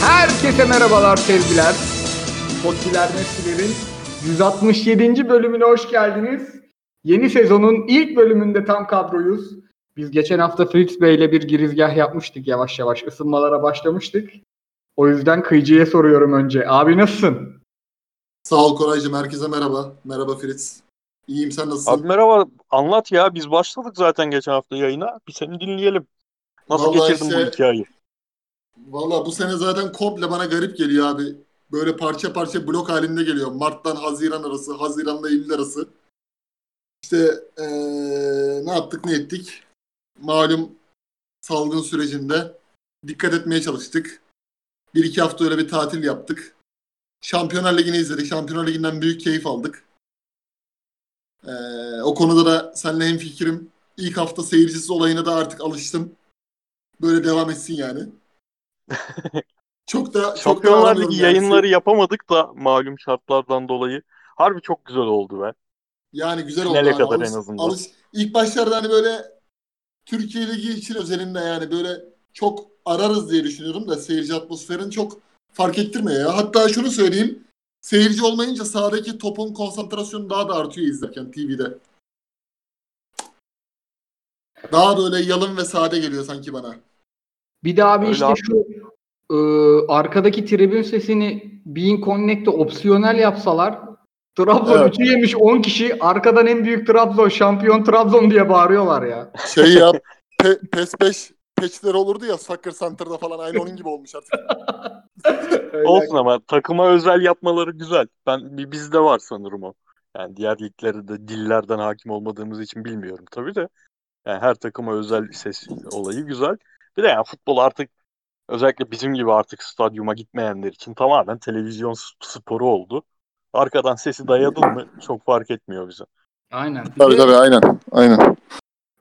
Herkese merhabalar sevgiler. Pottiler Messi'lerin 167. bölümüne hoş geldiniz. Yeni sezonun ilk bölümünde tam kadroyuz. Biz geçen hafta Fritz Bey ile bir girizgah yapmıştık yavaş yavaş. ısınmalara başlamıştık. O yüzden Kıyıcı'ya soruyorum önce. Abi nasılsın? Sağ ol Koraycığım. Herkese merhaba. Merhaba Fritz. İyiyim sen nasılsın? Abi merhaba. Anlat ya. Biz başladık zaten geçen hafta yayına. Bir seni dinleyelim. Nasıl Vallahi geçirdin işte- bu ayı? Valla bu sene zaten komple bana garip geliyor abi. Böyle parça parça blok halinde geliyor. Mart'tan Haziran arası, Haziran'la Eylül arası. İşte eee, ne yaptık ne ettik? Malum salgın sürecinde dikkat etmeye çalıştık. Bir iki hafta öyle bir tatil yaptık. Şampiyonlar Ligi'ni izledik. Şampiyonlar Ligi'nden büyük keyif aldık. Eee, o konuda da seninle hemfikirim. İlk hafta seyircisiz olayına da artık alıştım. Böyle devam etsin yani. Çok da çok Şampiyonlar Ligi yani. yayınları yapamadık da malum şartlardan dolayı. Harbi çok güzel oldu be. Yani güzel oldu. Finale hani. kadar Alış- en azından. alış- İlk başlarda hani böyle Türkiye Ligi için özelinde yani böyle çok ararız diye düşünüyorum da seyirci atmosferini çok fark ettirmiyor ya. Hatta şunu söyleyeyim. Seyirci olmayınca sahadaki topun konsantrasyonu daha da artıyor izlerken TV'de. Daha böyle yalın ve sade geliyor sanki bana. Bir de abi Öyle işte abi. şu e, arkadaki tribün sesini Being Connect'te opsiyonel yapsalar Trabzon Evet. 3'ü yemiş 10 kişi arkadan en büyük Trabzon şampiyon Trabzon diye bağırıyorlar ya. Şey ya Pe- PES 5 peçleri olurdu ya Soccer Center'da falan aynı onun gibi olmuş artık. Olsun ama takıma özel yapmaları güzel. Ben bizde var sanırım o. Yani diğer liglerde de dillerden hakim olmadığımız için bilmiyorum tabii de. Yani her takıma özel ses olayı güzel. Bir de yani futbol artık özellikle bizim gibi artık stadyuma gitmeyenler için tamamen televizyon sporu oldu. Arkadan sesi dayadın mı çok fark etmiyor bize. Aynen. Bir Tabii de tabii aynen. Aynen.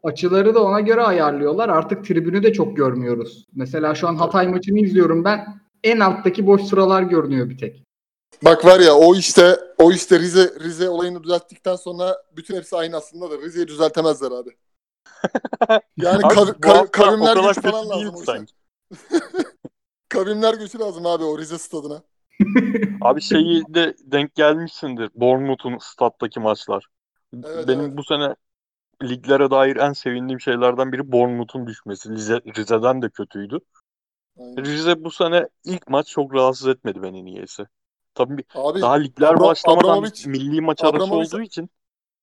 Açıları da ona göre ayarlıyorlar. Artık tribünü de çok görmüyoruz. Mesela şu an Hatay maçını izliyorum ben. En alttaki boş sıralar görünüyor bir tek. Bak var ya o işte o işte Rize Rize olayını düzelttikten sonra bütün hepsi aynı aslında da Rize'yi düzeltemezler abi. Yani kav- hafta kavimler gücü falan lazım o sanki. Kavimler gücü lazım abi o Rize stadına. Abi şeyi de denk gelmişsindir. Bournemouth'un stattaki maçlar. Evet, Benim evet. bu sene liglere dair en sevindiğim şeylerden biri Bournemouth'un düşmesi. Rize, Rize'den de kötüydü. Aynen. Rize bu sene ilk maç çok rahatsız etmedi beni niyeyse. Tabii Abi daha ligler Abra- başlamadan Abramovich- milli maç arası Abramovich- olduğu için.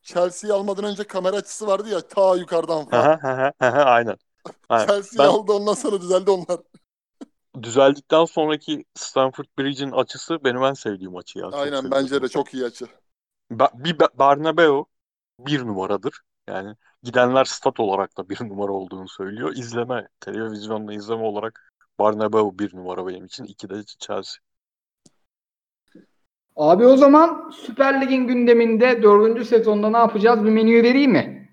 Chelsea'yi almadan önce kamera açısı vardı ya ta yukarıdan falan. Aynen. Aynen. Chelsea'yi Ben aldı ondan sonra düzeldi onlar. düzeldikten sonraki Stamford Bridge'in açısı benim en sevdiğim açı ya. Aynen bence de çok iyi açı. Ba- bir Ba- Bernabeu bir numaradır. Yani gidenler stat olarak da bir numara olduğunu söylüyor. İzleme, televizyonda izleme olarak Bernabeu bir numara benim için. İki de Chelsea. Abi o zaman Süper Lig'in gündeminde 4. sezonda ne yapacağız? Bir menüyü vereyim mi?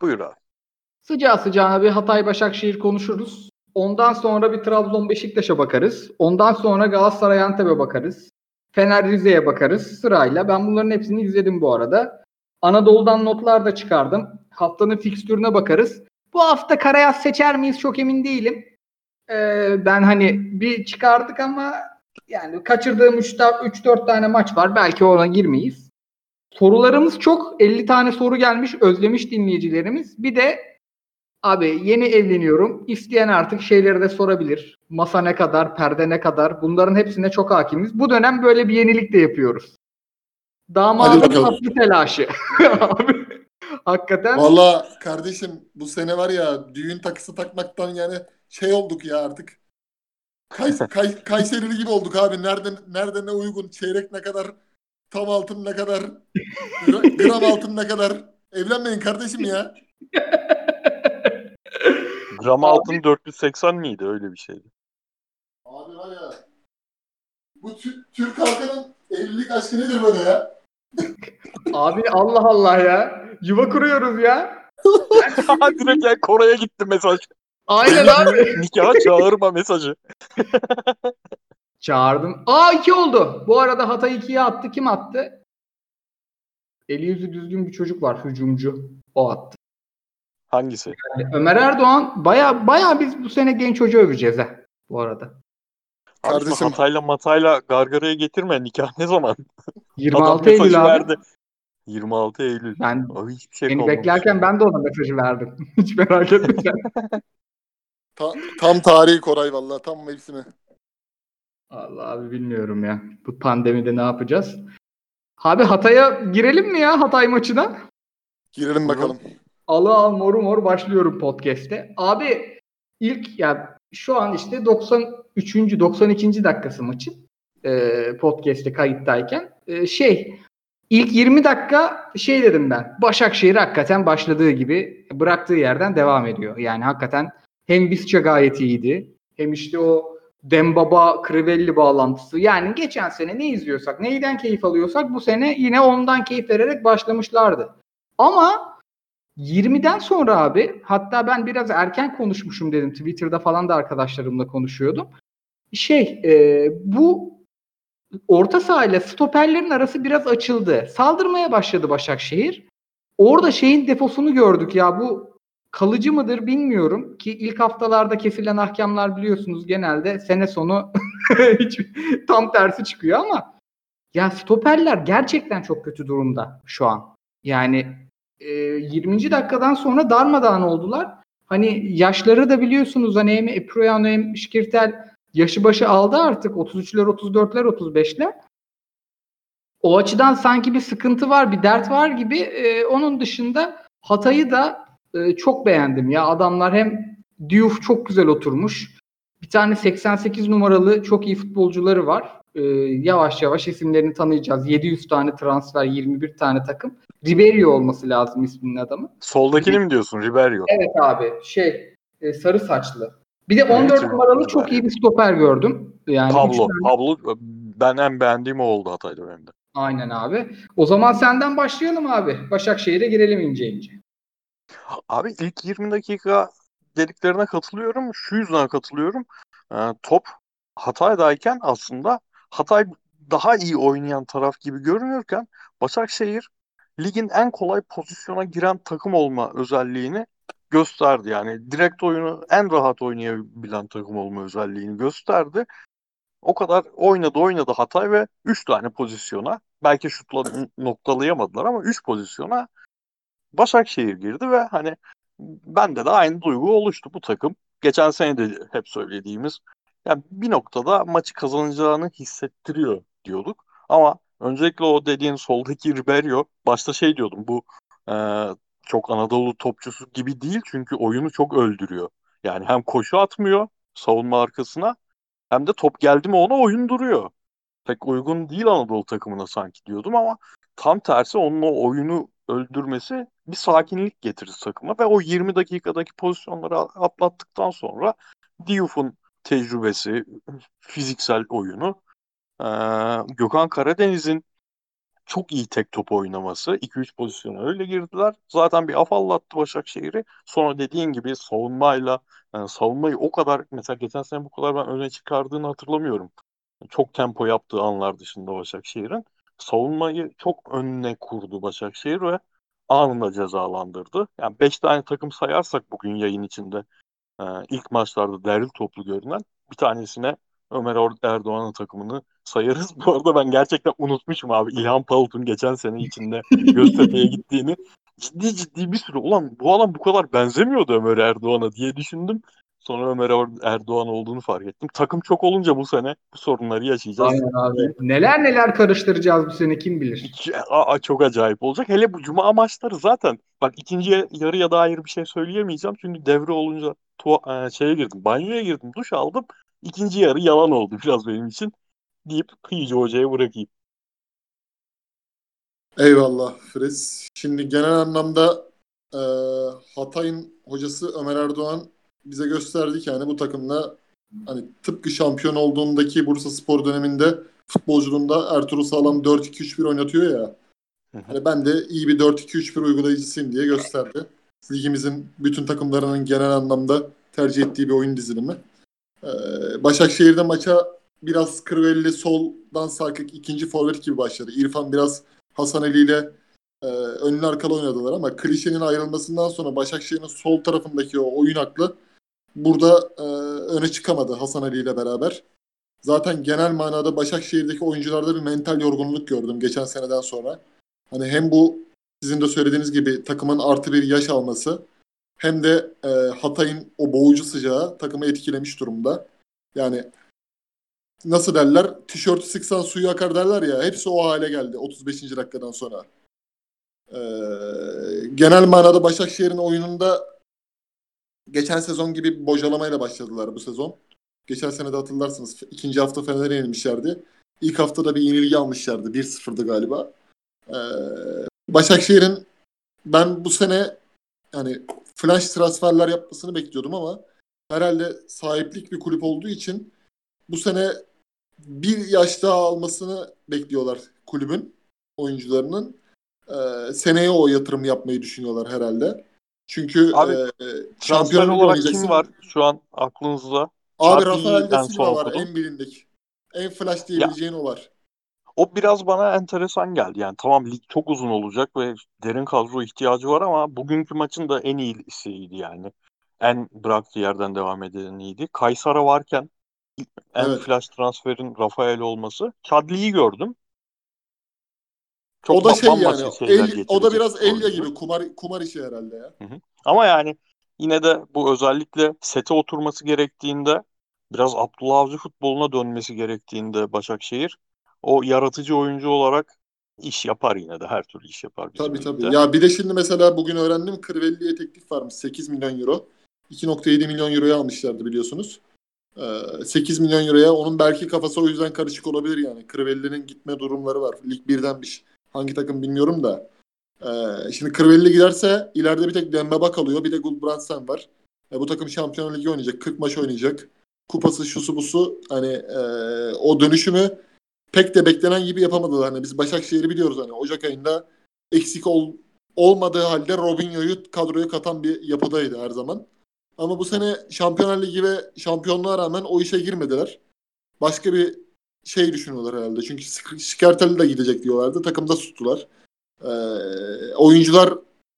Buyur abi. Sıcağı sıcağına bir Hatay Başakşehir konuşuruz. Ondan sonra bir Trabzon Beşiktaş'a bakarız. Ondan sonra Galatasaray Antep'e bakarız. Fener Rize'ye bakarız sırayla. Ben bunların hepsini izledim bu arada. Anadolu'dan notlar da çıkardım. Haftanın fikstürüne bakarız. Bu hafta Karayaz seçer miyiz çok emin değilim. Ee, ben hani bir çıkardık ama yani kaçırdığım 3-4 tane maç var. Belki ona girmeyiz. Sorularımız çok. 50 tane soru gelmiş. Özlemiş dinleyicilerimiz. Bir de abi yeni evleniyorum. İsteyen artık şeyleri de sorabilir. Masa ne kadar, perde ne kadar. Bunların hepsine çok hakimiz. Bu dönem böyle bir yenilik de yapıyoruz. Damadın tatlı telaşı. abi hakikaten Valla kardeşim bu sene var ya düğün takısı takmaktan yani şey olduk ya artık. Kays Kay Kayserili gibi olduk abi. Nerede nerede ne uygun? Çeyrek ne kadar? Tam altın ne kadar? gra- Gram altın ne kadar? Evlenmeyin kardeşim ya. Gram altın 480 miydi? Öyle bir şeydi. Abi var ya. Bu Tü- Türk halkının evlilik aşkı nedir böyle ya? abi Allah Allah ya. Yuva kuruyoruz ya. Direkt yani Kore'ye gitti mesaj. Aynen abi. Nikaha çağırma mesajı. Çağırdım. Aa 2 oldu. Bu arada Hatay 2'ye attı. Kim attı? Eli yüzü düzgün bir çocuk var. Hücumcu. O attı. Hangisi? Yani Ömer Erdoğan baya baya biz bu sene genç hoca öveceğiz ha. Bu arada. Kardeşim- Hatay'la Matay'la Gargara'ya getirme. Nikah ne zaman? 26 Adam Eylül abi. verdi. 26 Eylül. Ben hiçbir şey seni kalmamış. beklerken ben de ona mesajı verdim. Hiç merak etme sen. Ta- tam tarihi Koray vallahi tam mevsimi. Allah abi bilmiyorum ya. Bu pandemide ne yapacağız? Abi Hatay'a girelim mi ya Hatay maçına? Girelim bakalım. Alı al moru mor başlıyorum podcast'te. Abi ilk ya şu an işte 93. 92. dakikası maçın e, podcast'te kayıttayken e, şey ilk 20 dakika şey dedim ben. Başakşehir hakikaten başladığı gibi bıraktığı yerden devam ediyor. Yani hakikaten hem Bisca gayet iyiydi. Hem işte o Dembaba Crivelli bağlantısı. Yani geçen sene ne izliyorsak, neyden keyif alıyorsak bu sene yine ondan keyif vererek başlamışlardı. Ama 20'den sonra abi hatta ben biraz erken konuşmuşum dedim. Twitter'da falan da arkadaşlarımla konuşuyordum. Şey e, bu orta saha ile stoperlerin arası biraz açıldı. Saldırmaya başladı Başakşehir. Orada şeyin defosunu gördük ya bu kalıcı mıdır bilmiyorum ki ilk haftalarda kesilen ahkamlar biliyorsunuz genelde sene sonu hiç tam tersi çıkıyor ama ya stoperler gerçekten çok kötü durumda şu an. Yani e, 20. dakikadan sonra darmadağın oldular. Hani yaşları da biliyorsunuz hani hem Eproyano hem Şikirtel yaşı başı aldı artık 33'ler 34'ler 35'ler. O açıdan sanki bir sıkıntı var, bir dert var gibi. E, onun dışında Hatay'ı da e, çok beğendim ya. Adamlar hem Diouf çok güzel oturmuş. Bir tane 88 numaralı çok iyi futbolcuları var. E, yavaş yavaş isimlerini tanıyacağız. 700 tane transfer, 21 tane takım. Riberio olması lazım isminin adamı. Soldakini mi diyorsun Riberio? Evet abi şey e, sarı saçlı. Bir de 14 Evet, numaralı Riberio. çok iyi bir stoper gördüm. Yani Pablo. tane- Pablo ben en beğendiğim o oldu Hatay'da benim de. Aynen abi. O zaman senden başlayalım abi. Başakşehir'e girelim ince ince. Abi ilk 20 dakika dediklerine katılıyorum. Şu yüzden katılıyorum. Ee, top Hatay'dayken aslında Hatay daha iyi oynayan taraf gibi görünürken Başakşehir ligin en kolay pozisyona giren takım olma özelliğini gösterdi. Yani direkt oyunu en rahat oynayabilen takım olma özelliğini gösterdi. O kadar oynadı oynadı Hatay ve 3 tane pozisyona belki şutla noktalayamadılar ama 3 pozisyona Başakşehir girdi ve hani bende de aynı duygu oluştu bu takım. Geçen sene de hep söylediğimiz yani bir noktada maçı kazanacağını hissettiriyor diyorduk. Ama öncelikle o dediğin soldaki Riberio başta şey diyordum bu e, çok Anadolu topçusu gibi değil çünkü oyunu çok öldürüyor. Yani hem koşu atmıyor savunma arkasına hem de top geldi mi ona oyun duruyor. Pek uygun değil Anadolu takımına sanki diyordum ama tam tersi onun o oyunu öldürmesi bir sakinlik getirir takıma ve o 20 dakikadaki pozisyonları atlattıktan sonra Diouf'un tecrübesi, fiziksel oyunu, eee, Gökhan Karadeniz'in çok iyi tek top oynaması, 2-3 pozisyona öyle girdiler. Zaten bir afallattı Başakşehir'i. Sonra dediğin gibi savunmayla, yani savunmayı o kadar mesela geçen sene bu kadar ben öne çıkardığını hatırlamıyorum. Çok tempo yaptığı anlar dışında Başakşehir'in. Savunmayı çok önüne kurdu Başakşehir ve anında cezalandırdı. Yani 5 tane takım sayarsak bugün yayın içinde e, ilk maçlarda derli toplu görünen bir tanesine Ömer Erdoğan'ın takımını sayarız. Bu arada ben gerçekten unutmuşum abi İlhan Palut'un geçen sene içinde Göztepe'ye gittiğini. Ciddi ciddi bir süre ulan bu adam bu kadar benzemiyordu Ömer Erdoğan'a diye düşündüm. Sonra Ömer Er- Erdoğan olduğunu fark ettim. Takım çok olunca bu sene bu sorunları yaşayacağız. Aynen abi. Neler neler karıştıracağız bu sene kim bilir. Aa, çok acayip olacak. Hele bu cuma maçları zaten. Bak ikinci yarıya dair bir şey söyleyemeyeceğim. Çünkü devre olunca tuva- e, şeye girdim. Banyoya girdim. Duş aldım. İkinci yarı yalan oldu biraz benim için. Deyip iyice hocaya bırakayım. Eyvallah Fres. Şimdi genel anlamda e, Hatay'ın hocası Ömer Erdoğan bize gösterdi ki yani bu takımla hani tıpkı şampiyon olduğundaki Bursa Spor döneminde futbolculuğunda Ertuğrul Sağlam 4-2-3-1 oynatıyor ya. Hani ben de iyi bir 4-2-3-1 uygulayıcısıyım diye gösterdi. Ligimizin bütün takımlarının genel anlamda tercih ettiği bir oyun dizilimi. Ee, Başakşehir'de maça biraz Kırvelli soldan sarkık ikinci forvet gibi başladı. İrfan biraz Hasan Ali ile e, önlü arkalı oynadılar ama klişenin ayrılmasından sonra Başakşehir'in sol tarafındaki o oyun aklı burada e, öne çıkamadı Hasan Ali ile beraber. Zaten genel manada Başakşehir'deki oyuncularda bir mental yorgunluk gördüm geçen seneden sonra. Hani hem bu sizin de söylediğiniz gibi takımın artı bir yaş alması hem de e, Hatay'ın o boğucu sıcağı takımı etkilemiş durumda. Yani nasıl derler? Tişörtü sıksan suyu akar derler ya. Hepsi o hale geldi 35. dakikadan sonra. Ee, genel manada Başakşehir'in oyununda geçen sezon gibi bir bocalamayla başladılar bu sezon. Geçen sene de hatırlarsınız ikinci hafta Fener'e yenilmişlerdi. İlk haftada bir yenilgi almışlardı. 1-0'dı galiba. Ee, Başakşehir'in ben bu sene yani flash transferler yapmasını bekliyordum ama herhalde sahiplik bir kulüp olduğu için bu sene bir yaş daha almasını bekliyorlar kulübün oyuncularının. Ee, seneye o yatırım yapmayı düşünüyorlar herhalde. Çünkü Abi, e, Transfer şampiyonluk olarak kim var şu an aklınızda? Abi Rafael de en Silva var en bilindik. En flash diyebileceğin o var. O biraz bana enteresan geldi. Yani tamam lig çok uzun olacak ve derin kadro ihtiyacı var ama bugünkü maçın da en iyisiydi yani. En bıraktığı yerden devam edeniydi. Kaysara varken en Evet. flash transferin Rafael olması. Chadli'yi gördüm. Çok o da şey yani. El, o da biraz oyuncu. gibi kumar kumar işi herhalde ya. Ama yani yine de bu özellikle sete oturması gerektiğinde biraz Abdullah Avcı futboluna dönmesi gerektiğinde Başakşehir o yaratıcı oyuncu olarak iş yapar yine de her türlü iş yapar Tabii tabii. ligde. Ya bir de şimdi mesela bugün öğrendim Crivelli'ye teklif varmış 8 milyon euro. 2.7 milyon euroya almışlardı biliyorsunuz. Ee, 8 milyon euroya onun belki kafası o yüzden karışık olabilir yani. Crivelli'nin gitme durumları var. Lig birdenmiş. Hangi takım bilmiyorum da. Ee, şimdi Crivelli giderse ileride bir tek Dembaba kalıyor. Bir de Gulbrandsen var. E, bu takım Şampiyonlar Ligi oynayacak. 40 maç oynayacak. Kupası şusu busu. Hani e, o dönüşümü pek de beklenen gibi yapamadılar. Hani biz Başakşehir'i biliyoruz hani Ocak ayında eksik ol, olmadığı halde Robinho'yu kadroya katan bir yapıdaydı her zaman. Ama bu sene Şampiyonlar Ligi ve şampiyonluğa rağmen o işe girmediler. Başka bir şey düşünüyorlar herhalde. Çünkü Şikertel'i de gidecek diyorlardı. Takımda tuttular. Ee, oyuncular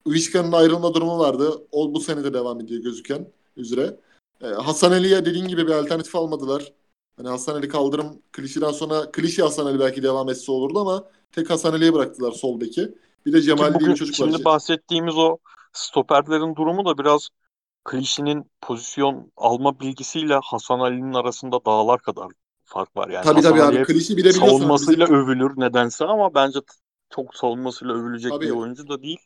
Vişka'nın ayrılma durumu vardı. O bu sene de devam ediyor gözüken üzere. Ee, Hasan Ali'ye dediğin gibi bir alternatif almadılar. Hani Hasan Ali kaldırım klişiden sonra klişi Hasan Ali belki devam etse olurdu ama tek Hasan Ali'ye bıraktılar sol beki. Bir de Cemal diye bir çocuk var. şimdi bahsettiğimiz o stoperlerin durumu da biraz Klişi'nin pozisyon alma bilgisiyle Hasan Ali'nin arasında dağlar kadar fark var. Yani Tabii tabii abi. hep Klişi bir de biliyorsun savunmasıyla bizim, övülür nedense ama bence çok savunmasıyla övülecek Tabii. bir oyuncu da değil.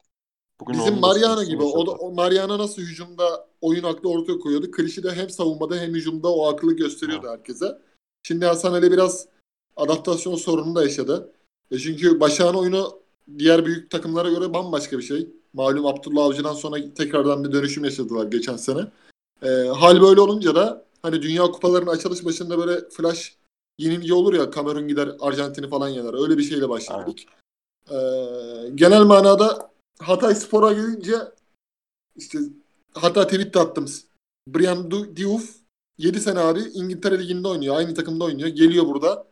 Bugün bizim sıkıntısını gibi. O da o Mariano nasıl hücumda oyun aklı ortaya koyuyordu. Klişi de hem savunmada hem hücumda o aklı gösteriyordu herkese. Şimdi Hasan Ali biraz adaptasyon sorunu da yaşadı. E çünkü Başak'ın oyunu diğer büyük takımlara göre bambaşka bir şey. Malum Abdullah Avcı'dan sonra tekrardan bir dönüşüm yaşadılar geçen sene. E, hal böyle olunca da hani Dünya Kupalarının açılış başında böyle flash yenilgi olur ya Kamerun gider Arjantin'i falan yener. Öyle bir şeyle başladı Evet. lig. E, genel manada Hatay Spor'a gelince işte hatta tweet de attım. Brian Diouf 7 sene abi İngiltere Ligi'nde oynuyor. Aynı takımda oynuyor. Geliyor burada.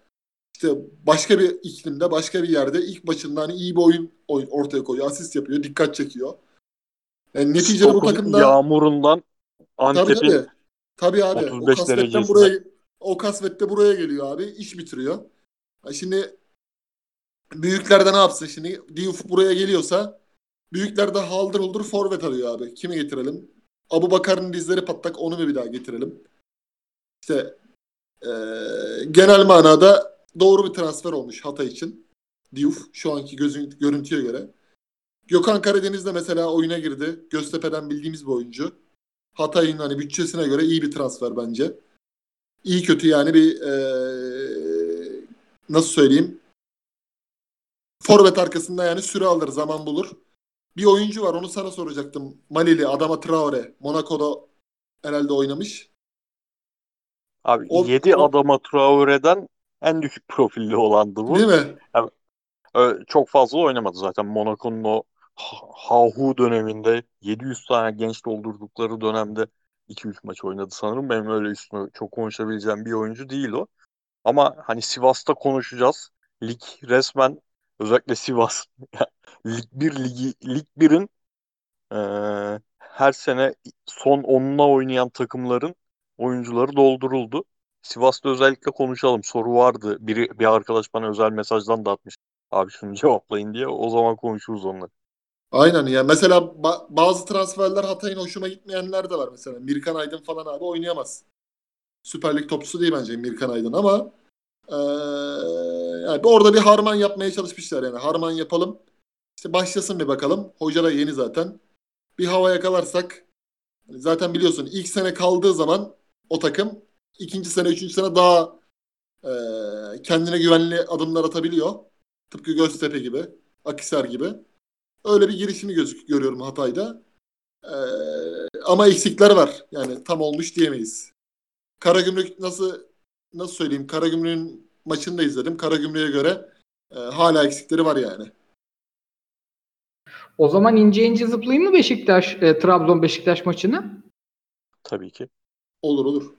İşte başka bir iklimde, başka bir yerde ilk maçında hani iyi bir oyun, oyun ortaya koyuyor. Asist yapıyor. Dikkat çekiyor. Yani neticede bu takımda yağmurundan Antep'in tabii. Abi. O 35 kasvetten derecesinde. buraya o kasvette buraya geliyor abi. iş bitiriyor. Şimdi büyükler de ne yapsın şimdi? Diouf buraya geliyorsa büyükler de haldır huldur forvet arıyor abi. Kimi getirelim? Abu Bakar'ın dizleri patlak onu mu bir daha getirelim? İşte eee, genel manada doğru bir transfer olmuş Hatay için. Diouf şu anki gözün, görüntüye göre. Gökhan Karadeniz de mesela oyuna girdi. Göztepe'den bildiğimiz bir oyuncu. Hatay'ın hani bütçesine göre iyi bir transfer bence. İyi kötü yani bir eee, nasıl söyleyeyim? Forvet arkasında yani süre alır, zaman bulur. Bir oyuncu var onu sana soracaktım. Malili, Adama Traore. Monaco'da herhalde oynamış. abi O- 7 o- adama Traore'den en düşük profilli olandı bu. Değil mi? Ö- Çok fazla oynamadı zaten Monaco'nun o Hahu döneminde 700 tane genç doldurdukları dönemde 2-3 maç oynadı sanırım. Benim öyle üstüne çok konuşabileceğim bir oyuncu değil o. Ama hani Sivas'ta konuşacağız. Lig resmen özellikle Sivas Lig 1 ligi Lig 1'in eee, her sene son 10'una oynayan takımların oyuncuları dolduruldu. Sivas'ta özellikle konuşalım. Soru vardı. Biri bir arkadaş bana özel mesajdan da atmış. Abi şunu cevaplayın diye. O zaman konuşuruz onları. Aynen ya. Mesela ba- bazı transferler Hatay'ın hoşuma gitmeyenler de var mesela. Mirkan Aydın falan abi oynayamaz. Süper Lig topçusu değil bence Mirkan Aydın ama eee, yani orada bir harman yapmaya çalışmışlar yani. Harman yapalım. İşte başlasın bir bakalım. Hoca da yeni zaten. Bir hava yakalarsak zaten biliyorsun ilk sene kaldığı zaman o takım ikinci sene, üçüncü sene daha eee, kendine güvenli adımlar atabiliyor. Tıpkı Göztepe gibi, Akhisar gibi. Öyle bir girişimi gözük görüyorum Hatay'da. Ee, ama eksikler var. Yani tam olmuş diyemeyiz. Karagümrük nasıl nasıl söyleyeyim? Karagümrük'ün maçını da izledim. Karagümrük'e göre e, hala eksikleri var yani. O zaman ince ince zıplayayım mı Beşiktaş, e, Trabzon Beşiktaş maçını? Tabii ki. Olur olur.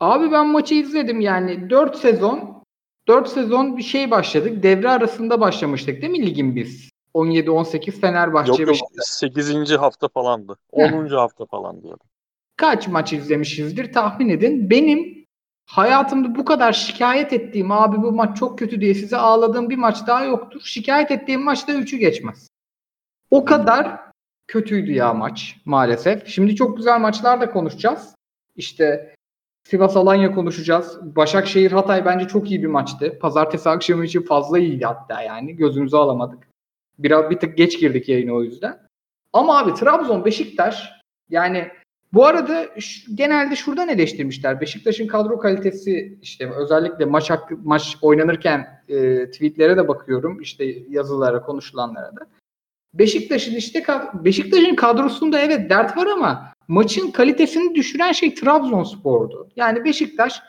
Abi ben maçı izledim yani 4 sezon 4 sezon bir şey başladık. Devre arasında başlamıştık değil mi ligin biz? 17-18 Fenerbahçe Yok yok Beşiktaş. 8. hafta falandı. Heh. 10. hafta falandı. ya da. Kaç maç izlemişizdir tahmin edin. Benim hayatımda bu kadar şikayet ettiğim abi bu maç çok kötü diye size ağladığım bir maç daha yoktur. Şikayet ettiğim maçta 3'ü geçmez. O kadar kötüydü ya maç maalesef. Şimdi çok güzel maçlar da konuşacağız. İşte Sivas Alanya konuşacağız. Başakşehir Hatay bence çok iyi bir maçtı. Pazartesi akşamı için fazla iyiydi hatta yani. Gözümüzü alamadık. Biraz bir tık geç girdik yayına o yüzden. Ama abi Trabzon Beşiktaş yani bu arada ş- genelde şuradan eleştirmişler. Beşiktaş'ın kadro kalitesi işte özellikle maç hakkı, maç oynanırken e, tweetlere de bakıyorum. işte yazılara, konuşulanlara da. Beşiktaş'ın işte Beşiktaş'ın kadrosunda evet dert var ama maçın kalitesini düşüren şey Trabzonspor'du. Yani Beşiktaş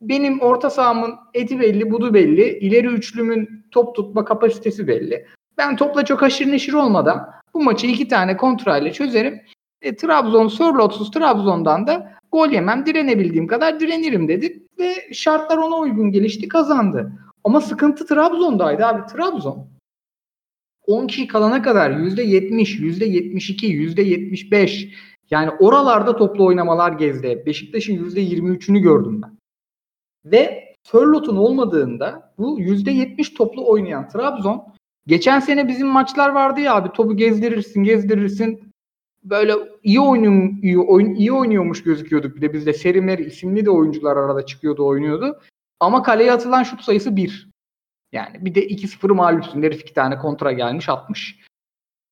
benim orta sahamın eti belli, budu belli. ileri üçlümün top tutma kapasitesi belli. Ben topla çok aşırı neşir olmadan bu maçı iki tane kontrayla çözerim. E, Trabzon Sörlotsuz Trabzon'dan da gol yemem direnebildiğim kadar direnirim dedi ve şartlar ona uygun gelişti kazandı. Ama sıkıntı Trabzon'daydı abi. Trabzon 10 kişi kalana kadar %70, %72, %75 yani oralarda toplu oynamalar gezdi. Beşiktaş'ın %23'ünü gördüm ben. Ve Sörlot'un olmadığında bu %70 toplu oynayan Trabzon geçen sene bizim maçlar vardı ya abi topu gezdirirsin gezdirirsin böyle iyi oyun iyi oyun iyi oynuyormuş gözüküyorduk bir de bizde Serimer isimli de oyuncular arada çıkıyordu oynuyordu. Ama kaleye atılan şut sayısı 1. Yani bir de 2-0 mağlupsun. Herif iki tane kontra gelmiş atmış.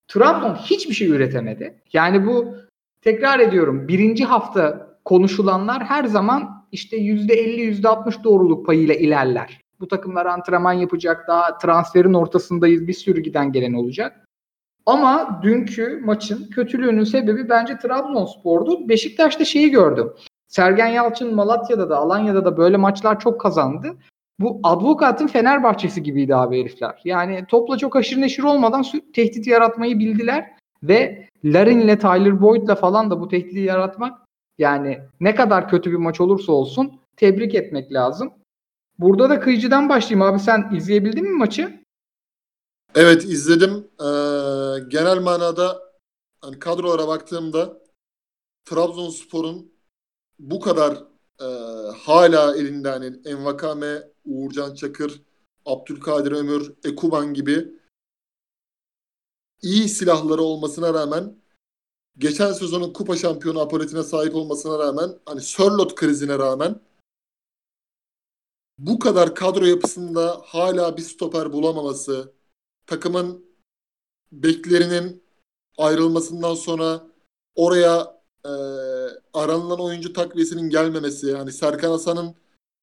Trabzon hiçbir şey üretemedi. Yani bu tekrar ediyorum birinci hafta konuşulanlar her zaman işte %50 %60 doğruluk payıyla ilerler. Bu takımlar antrenman yapacak daha transferin ortasındayız bir sürü giden gelen olacak. Ama dünkü maçın kötülüğünün sebebi bence Trabzonspor'du. Beşiktaş'ta şeyi gördüm. Sergen Yalçın Malatya'da da Alanya'da da böyle maçlar çok kazandı. Bu advokatın Fenerbahçesi gibiydi abi herifler. Yani topla çok aşırı neşir olmadan tehdit yaratmayı bildiler. Ve Larin'le Tyler Boyd'la falan da bu tehdidi yaratmak yani ne kadar kötü bir maç olursa olsun tebrik etmek lazım. Burada da kıyıcıdan başlayayım abi sen izleyebildin mi maçı? Evet izledim. Ee, genel manada hani kadrolara baktığımda Trabzonspor'un bu kadar e, hala elinde hani Envakame, Uğurcan Çakır, Abdülkadir Ömür, Ekuban gibi iyi silahları olmasına rağmen geçen sezonun kupa şampiyonu apoletine sahip olmasına rağmen hani Sörlot krizine rağmen bu kadar kadro yapısında hala bir stoper bulamaması, takımın beklerinin ayrılmasından sonra oraya e, aranılan oyuncu takviyesinin gelmemesi yani Serkan Hasan'ın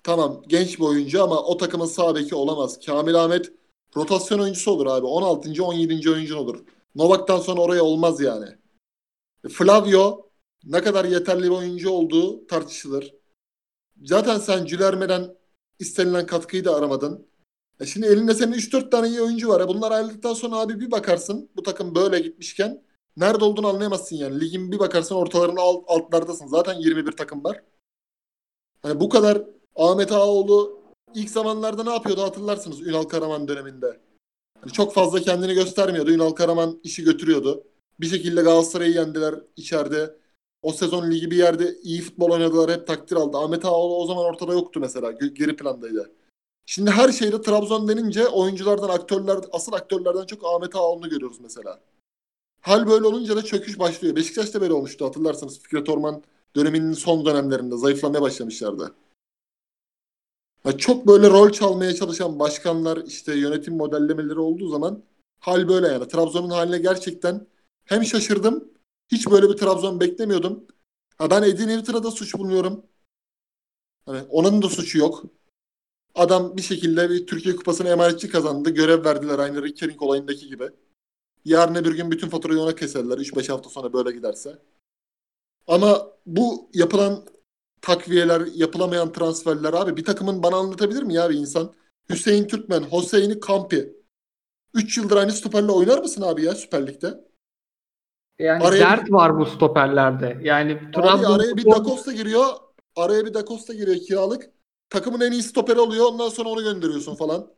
tamam genç bir oyuncu ama o takımın sağ beki olamaz. Kamil Ahmet rotasyon oyuncusu olur abi. 16. 17. oyuncun olur. Novak'tan sonra oraya olmaz yani. Flavio ne kadar yeterli bir oyuncu olduğu tartışılır. Zaten sen Cülerme'den istenilen katkıyı da aramadın. E şimdi elinde senin 3-4 tane iyi oyuncu var. E bunlar ayrıldıktan sonra abi bir bakarsın bu takım böyle gitmişken nerede olduğunu anlayamazsın yani. Ligin bir bakarsın ortalarında alt, altlardasın. Zaten 21 takım var. Hani bu kadar Ahmet Ağaoğlu ilk zamanlarda ne yapıyordu hatırlarsınız Ünal Karaman döneminde. Hani çok fazla kendini göstermiyordu. Ünal Karaman işi götürüyordu. Bir şekilde Galatasaray'ı yendiler içeride. O sezon ligi bir yerde iyi futbol oynadılar, hep takdir aldı. Ahmet Ağaoğlu o zaman ortada yoktu mesela. Geri plandaydı. Şimdi her şeyde Trabzon denince oyunculardan, aktörler, asıl aktörlerden çok Ahmet Ağaoğlu'nu görüyoruz mesela. Hal böyle olunca da çöküş başlıyor. Beşiktaş'ta böyle olmuştu hatırlarsanız. Fikret Orman döneminin son dönemlerinde zayıflamaya başlamışlardı. Ya çok böyle rol çalmaya çalışan başkanlar işte yönetim modellemeleri olduğu zaman hal böyle yani. Trabzon'un haline gerçekten hem şaşırdım. Hiç böyle bir Trabzon beklemiyordum. Ha ben Edin Eviter'a da suç buluyorum. Hani onun da suçu yok. Adam bir şekilde bir Türkiye Kupası'na emanetçi kazandı. Görev verdiler aynı Rickering olayındaki gibi. Yarın öbür gün bütün faturayı ona keserler. 3-5 hafta sonra böyle giderse. Ama bu yapılan takviyeler, yapılamayan transferler abi bir takımın bana anlatabilir mi ya bir insan? Hüseyin Türkmen, Hüseyin'i Kampi. 3 yıldır aynı stoperle oynar mısın abi ya Süper Lig'de? Yani Araya dert var bu stoperlerde. Yani Trabzon araya bir Da Costa giriyor. Araya bir Da Costa giriyor kiralık. Takımın en iyi stoperi oluyor. Ondan sonra onu gönderiyorsun falan.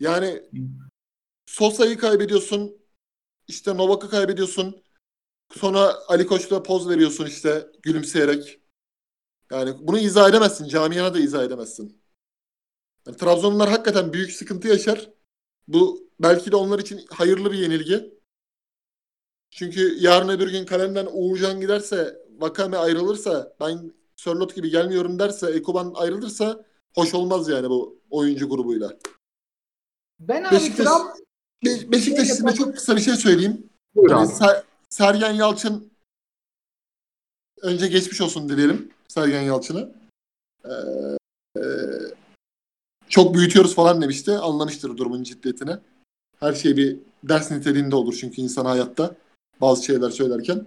Yani Sosa'yı kaybediyorsun. İşte Novak'ı kaybediyorsun. Sonra Ali Koç'la poz veriyorsun işte gülümseyerek. Yani bunu izah edemezsin. Camiana da izah edemezsin. Yani Trabzonlular hakikaten büyük sıkıntı yaşar. Bu belki de onlar için hayırlı bir yenilgi. Çünkü yarın öbür gün kalemden Uğurcan giderse, Vakame ayrılırsa, ben Sörlot gibi gelmiyorum derse, Ekoban ayrılırsa hoş olmaz yani bu oyuncu grubuyla. ben abi Beşiktaş- Trab- Be- Beşiktaş için de çok kısa bir şey söyleyeyim. Buyur Yani abi. Ser- Sergen Yalçın önce geçmiş olsun dileyelim Sergen Yalçın'a. Ee, e, çok büyütüyoruz falan demişti. Anlamıştır durumun ciddiyetini. Her şey bir ders niteliğinde olur çünkü insan hayatta bazı şeyler söylerken.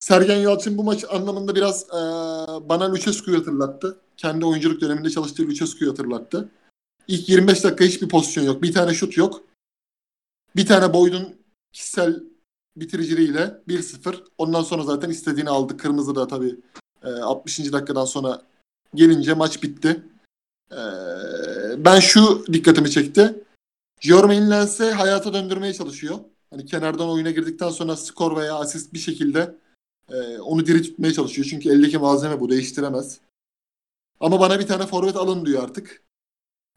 Sergen Yalçın bu maç anlamında biraz e, bana Lucescu'yu hatırlattı. Kendi oyunculuk döneminde çalıştığı Lucescu'yu hatırlattı. İlk 25 dakika hiçbir pozisyon yok. Bir tane şut yok. Bir tane Boyd'un kişisel bitiriciliğiyle 1-0. Ondan sonra zaten istediğini aldı. Kırmızı da tabii e, 60. dakikadan sonra gelince maç bitti. E, ben şu dikkatimi çekti. Jermaine Lens'e hayata döndürmeye çalışıyor. Hani kenardan oyuna girdikten sonra skor veya asist bir şekilde e, onu diri tutmaya çalışıyor. Çünkü eldeki malzeme bu değiştiremez. Ama bana bir tane forvet alın diyor artık.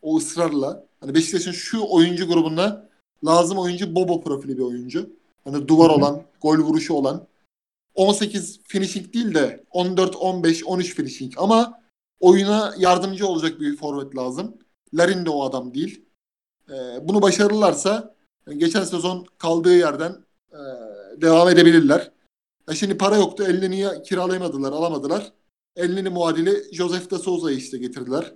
O ısrarla. Hani Beşiktaş'ın şu oyuncu grubunda lazım oyuncu Bobo profili bir oyuncu. Hani duvar Hı hı. olan, gol vuruşu olan. 18 finishing değil de 14, 15, 13 finishing. Ama oyuna yardımcı olacak bir forvet lazım. Larin de o adam değil. Ee, bunu başarırlarsa geçen sezon kaldığı yerden e, devam edebilirler. Ya şimdi para yoktu. Elneni'yi kiralayamadılar, alamadılar. Elneni muadili Joseph de Souza'yı işte getirdiler.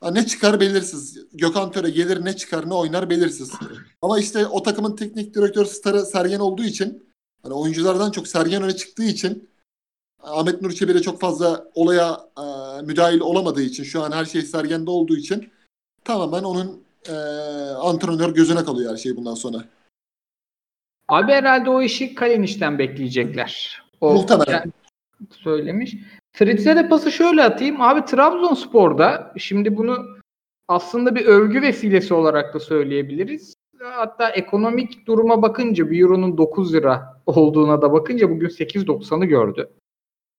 Ha, ne çıkar belirsiz. Gökhan Töre gelir ne çıkar ne oynar belirsiz. Ama işte o takımın teknik direktör starı Sergen olduğu için hani oyunculardan çok Sergen öne çıktığı için Ahmet Nur Çebi de çok fazla olaya e, müdahil olamadığı için şu an her şey Sergen'de olduğu için tamamen onun e, antrenör gözüne kalıyor her şey bundan sonra. Abi herhalde o işi Kaliniş'ten bekleyecekler. O Muhtemelen. söylemiş. Fritz'e de pası şöyle atayım. Abi Trabzonspor'da şimdi bunu aslında bir övgü vesilesi olarak da söyleyebiliriz. Hatta ekonomik duruma bakınca bir euronun 9 lira olduğuna da bakınca bugün 8.90'ı gördü.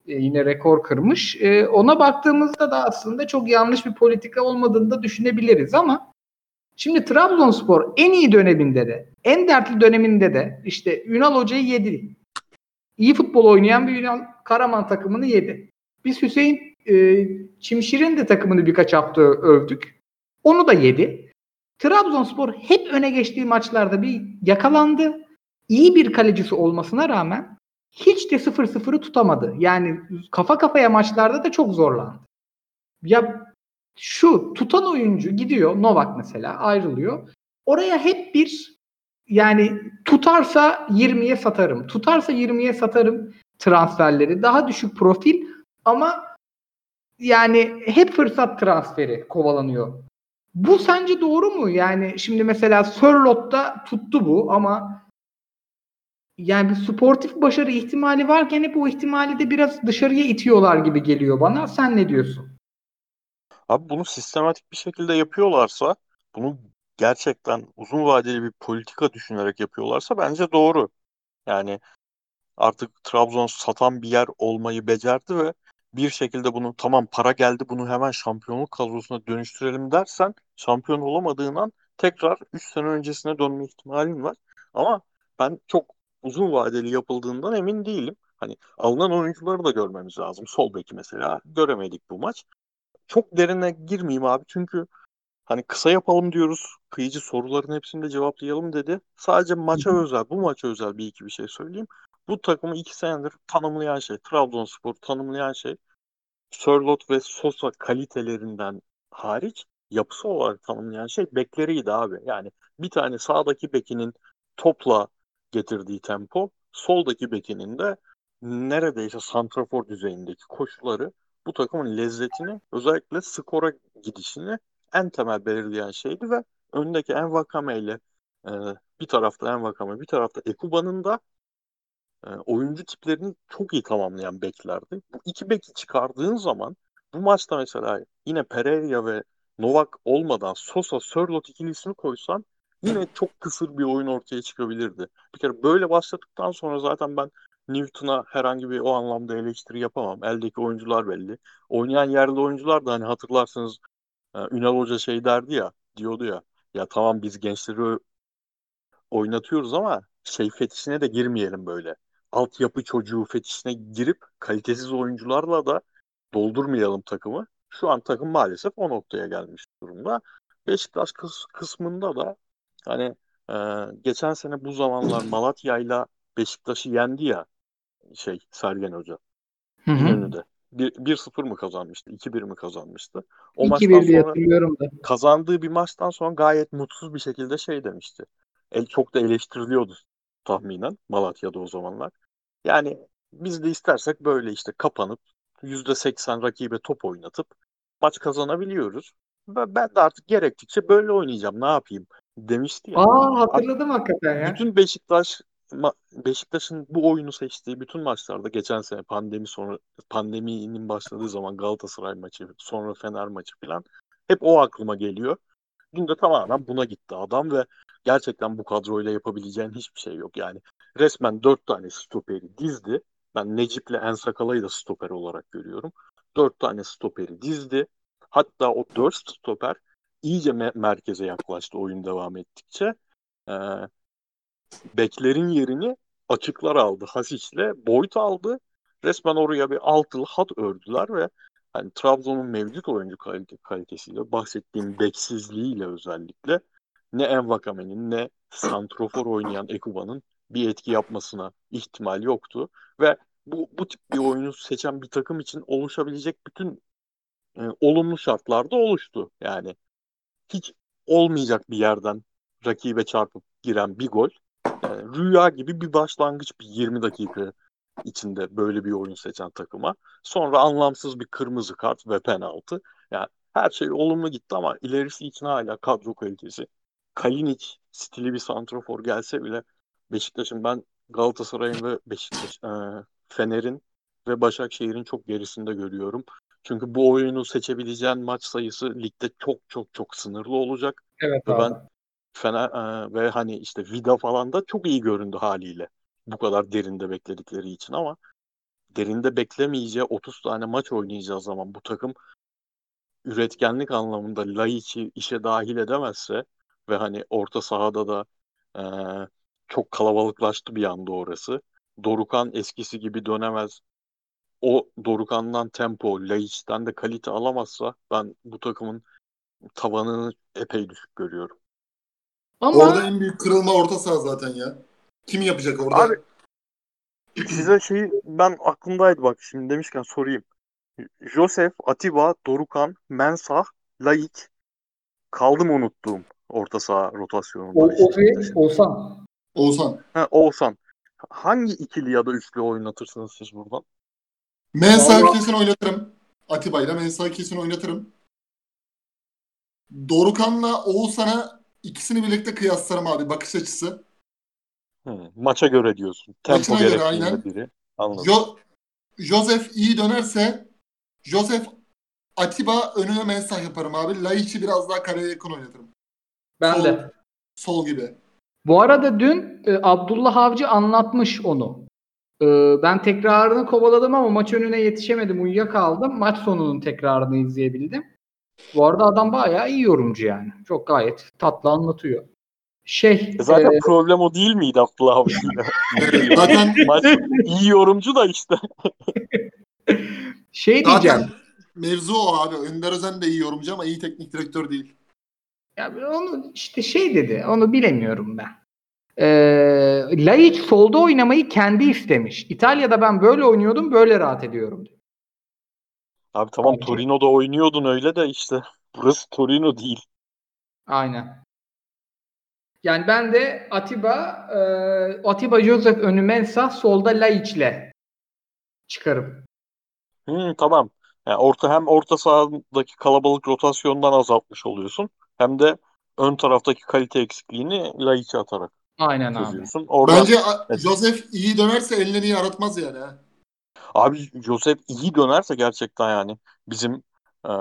E, yine rekor kırmış. E, ona baktığımızda da aslında çok yanlış bir politika olmadığını da düşünebiliriz ama Şimdi Trabzonspor en iyi döneminde de, en dertli döneminde de işte Ünal Hoca'yı yedi. İyi futbol oynayan bir Ünal Karaman takımını yedi. Biz Hüseyin e, Çimşir'in de takımını birkaç hafta övdük. Onu da yedi. Trabzonspor hep öne geçtiği maçlarda bir yakalandı. İyi bir kalecisi olmasına rağmen hiç de 0-0'ı tutamadı. Yani kafa kafaya maçlarda da çok zorlandı. Ya şu tutan oyuncu gidiyor Novak mesela ayrılıyor. Oraya hep bir yani tutarsa 20'ye satarım. Tutarsa 20'ye satarım transferleri. Daha düşük profil ama yani hep fırsat transferi kovalanıyor. Bu sence doğru mu? Yani şimdi mesela Sörlot'ta tuttu bu ama yani bir sportif başarı ihtimali varken hep o ihtimali de biraz dışarıya itiyorlar gibi geliyor bana. Sen ne diyorsun? Abi bunu sistematik bir şekilde yapıyorlarsa, bunu gerçekten uzun vadeli bir politika düşünerek yapıyorlarsa bence doğru. Yani artık Trabzon satan bir yer olmayı becerdi ve bir şekilde bunu tamam para geldi bunu hemen şampiyonluk kadrosuna dönüştürelim dersen şampiyon olamadığın an tekrar 3 sene öncesine dönme ihtimalin var. Ama ben çok uzun vadeli yapıldığından emin değilim. Hani alınan oyuncuları da görmemiz lazım. Sol beki mesela göremedik bu maç. Çok derine girmeyeyim abi çünkü hani kısa yapalım diyoruz. Kıyıcı soruların hepsini de cevaplayalım dedi. Sadece maça özel, bu maça özel bir iki bir şey söyleyeyim. Bu takımı iki senedir tanımlayan şey, Trabzonspor tanımlayan şey Sörlot ve Sosa kalitelerinden hariç yapısı olarak tanımlayan şey bekleriydi abi. Yani bir tane sağdaki bekinin topla getirdiği tempo, soldaki bekinin de neredeyse santrafor düzeyindeki koşuları bu takımın lezzetini özellikle skora gidişini en temel belirleyen şeydi ve öndeki Envakame ile e, bir tarafta Envakame bir tarafta Ekuba'nın da e, oyuncu tiplerini çok iyi tamamlayan beklerdi. Bu iki beki çıkardığın zaman bu maçta mesela yine Pereira ve Novak olmadan Sosa Sörlot ikilisini koysan yine çok kısır bir oyun ortaya çıkabilirdi. Bir kere böyle başladıktan sonra zaten ben Newton'a herhangi bir o anlamda eleştiri yapamam. Eldeki oyuncular belli. Oynayan yerli oyuncular da hani hatırlarsınız e, Ünal Hoca şey derdi ya diyordu ya ya tamam biz gençleri oynatıyoruz ama şey fetişine de girmeyelim böyle. Altyapı çocuğu fetişine girip kalitesiz oyuncularla da doldurmayalım takımı. Şu an takım maalesef o noktaya gelmiş durumda. Beşiktaş kıs kısmında da hani e, geçen sene bu zamanlar Malatya ile Beşiktaş'ı yendi ya şey Sergen Hoca. Hı hı. İnönü'de. 1-0 mı kazanmıştı? 2-1 mi kazanmıştı? O 2-1 maçtan sonra hatırlıyorum da. kazandığı bir maçtan sonra gayet mutsuz bir şekilde şey demişti. El çok da eleştiriliyordu tahminen Malatya'da o zamanlar. Yani biz de istersek böyle işte kapanıp %80 rakibe top oynatıp maç kazanabiliyoruz. Ve ben de artık gerektikçe böyle oynayacağım. Ne yapayım demişti ya. Aa hatırladım hakikaten ya. Bütün Beşiktaş Beşiktaş'ın bu oyunu seçtiği bütün maçlarda geçen sene pandemi sonra pandeminin başladığı zaman Galatasaray maçı, sonra Fener maçı falan hep o aklıma geliyor. Dün de tamamen buna gitti adam ve gerçekten bu kadroyla yapabileceğin hiçbir şey yok. Yani resmen dört tane stoperi dizdi. Ben Necip'le Ensakala'yı da stoper olarak görüyorum. Dört tane stoperi dizdi. Hatta o dört stoper iyice me- merkeze yaklaştı oyun devam ettikçe. Ee, beklerin yerini açıklar aldı. Hasic'le Boyd aldı. Resmen oraya bir altılı hat ördüler ve hani Trabzon'un mevcut oyuncu kalite, kalitesiyle bahsettiğim beksizliğiyle özellikle ne Envakame'nin ne santrofor oynayan Ekuba'nın bir etki yapmasına ihtimal yoktu ve bu, bu tip bir oyunu seçen bir takım için oluşabilecek bütün e, olumlu şartlar da oluştu. Yani hiç olmayacak bir yerden rakibe çarpıp giren bir gol yani rüya gibi bir başlangıç bir 20 dakika içinde böyle bir oyun seçen takıma. Sonra anlamsız bir kırmızı kart ve penaltı. Yani her şey olumlu gitti ama ilerisi için hala kadro kalitesi. Kalinic stili bir santrofor gelse bile Beşiktaş'ın ben Galatasaray'ın ve Beşiktaş, e, Fener'in ve Başakşehir'in çok gerisinde görüyorum. Çünkü bu oyunu seçebileceğin maç sayısı ligde çok çok çok sınırlı olacak. Evet Ve abi. ben Fener e, ve hani işte Vida falan da çok iyi göründü haliyle. Bu kadar derinde bekledikleri için ama derinde beklemeyeceği 30 tane maç oynayacağı zaman bu takım üretkenlik anlamında Laiç'i işe dahil edemezse ve hani orta sahada da e, çok kalabalıklaştı bir anda orası. Dorukan eskisi gibi dönemez. O Dorukan'dan tempo, Laiç'ten de kalite alamazsa ben bu takımın tavanını epey düşük görüyorum. Ama Orada en büyük kırılma orta saha zaten ya. Kim yapacak orada? Abi size şeyi ben aklımdaydı bak şimdi demişken sorayım. Josef, Atiba, Dorukan, Mensah, Laiç kaldı mı unuttuğum orta saha rotasyonunda o, o Beşiktaş'ın? Oğuzhan. Oğuzhan. Ha, Oğuzhan. Hangi ikili ya da üçlü oynatırsınız siz buradan? Mensah'ı Vallahi- kesin oynatırım. Atiba'yla Mensah'ı kesin oynatırım. Dorukan'la Oğuzhan'a ikisini birlikte kıyaslarım abi bakış açısı. Hı, maça göre diyorsun. Tempo Maçına göre, aynen. biri. Anladım. Jo Joseph iyi dönerse Joseph Atiba önüne Mensah yaparım abi. Laiç'i biraz daha kareye yakın oynatırım. Ben Sol. de. Sol gibi. Bu arada dün e, Abdullah Avcı anlatmış onu. Ee, ben tekrarını kovaladım ama maç önüne yetişemedim. Uyuyakaldım. Maç sonunun tekrarını izleyebildim. Bu arada adam bayağı iyi yorumcu yani. Çok gayet tatlı anlatıyor. Şey, E Zaten e, problem o değil miydi Abdullah abi? Zaten Maç iyi yorumcu da işte. şey diyeceğim. zaten mevzu o abi. Önder Özen de iyi yorumcu ama iyi teknik direktör değil. Ya onu işte şey dedi. Onu bilemiyorum ben. Ee, Laiç solda oynamayı kendi istemiş. İtalya'da ben böyle oynuyordum, böyle rahat ediyorum. Abi tamam Bence- Torino'da oynuyordun öyle de işte. Burası Torino değil. Aynen. Yani ben de Atiba, e, Atiba Joseph önü Mensah, solda Laiç'le çıkarım. Hı, tamam. Yani orta hem orta sahadaki kalabalık rotasyondan azaltmış oluyorsun. Hem de ön taraftaki kalite eksikliğini Laiç'e atarak Aynen abi. çözüyorsun. Orada Bence a- Evet. Joseph iyi dönerse ellerini yaratmaz yani. Abi Josep iyi dönerse gerçekten yani bizim eee,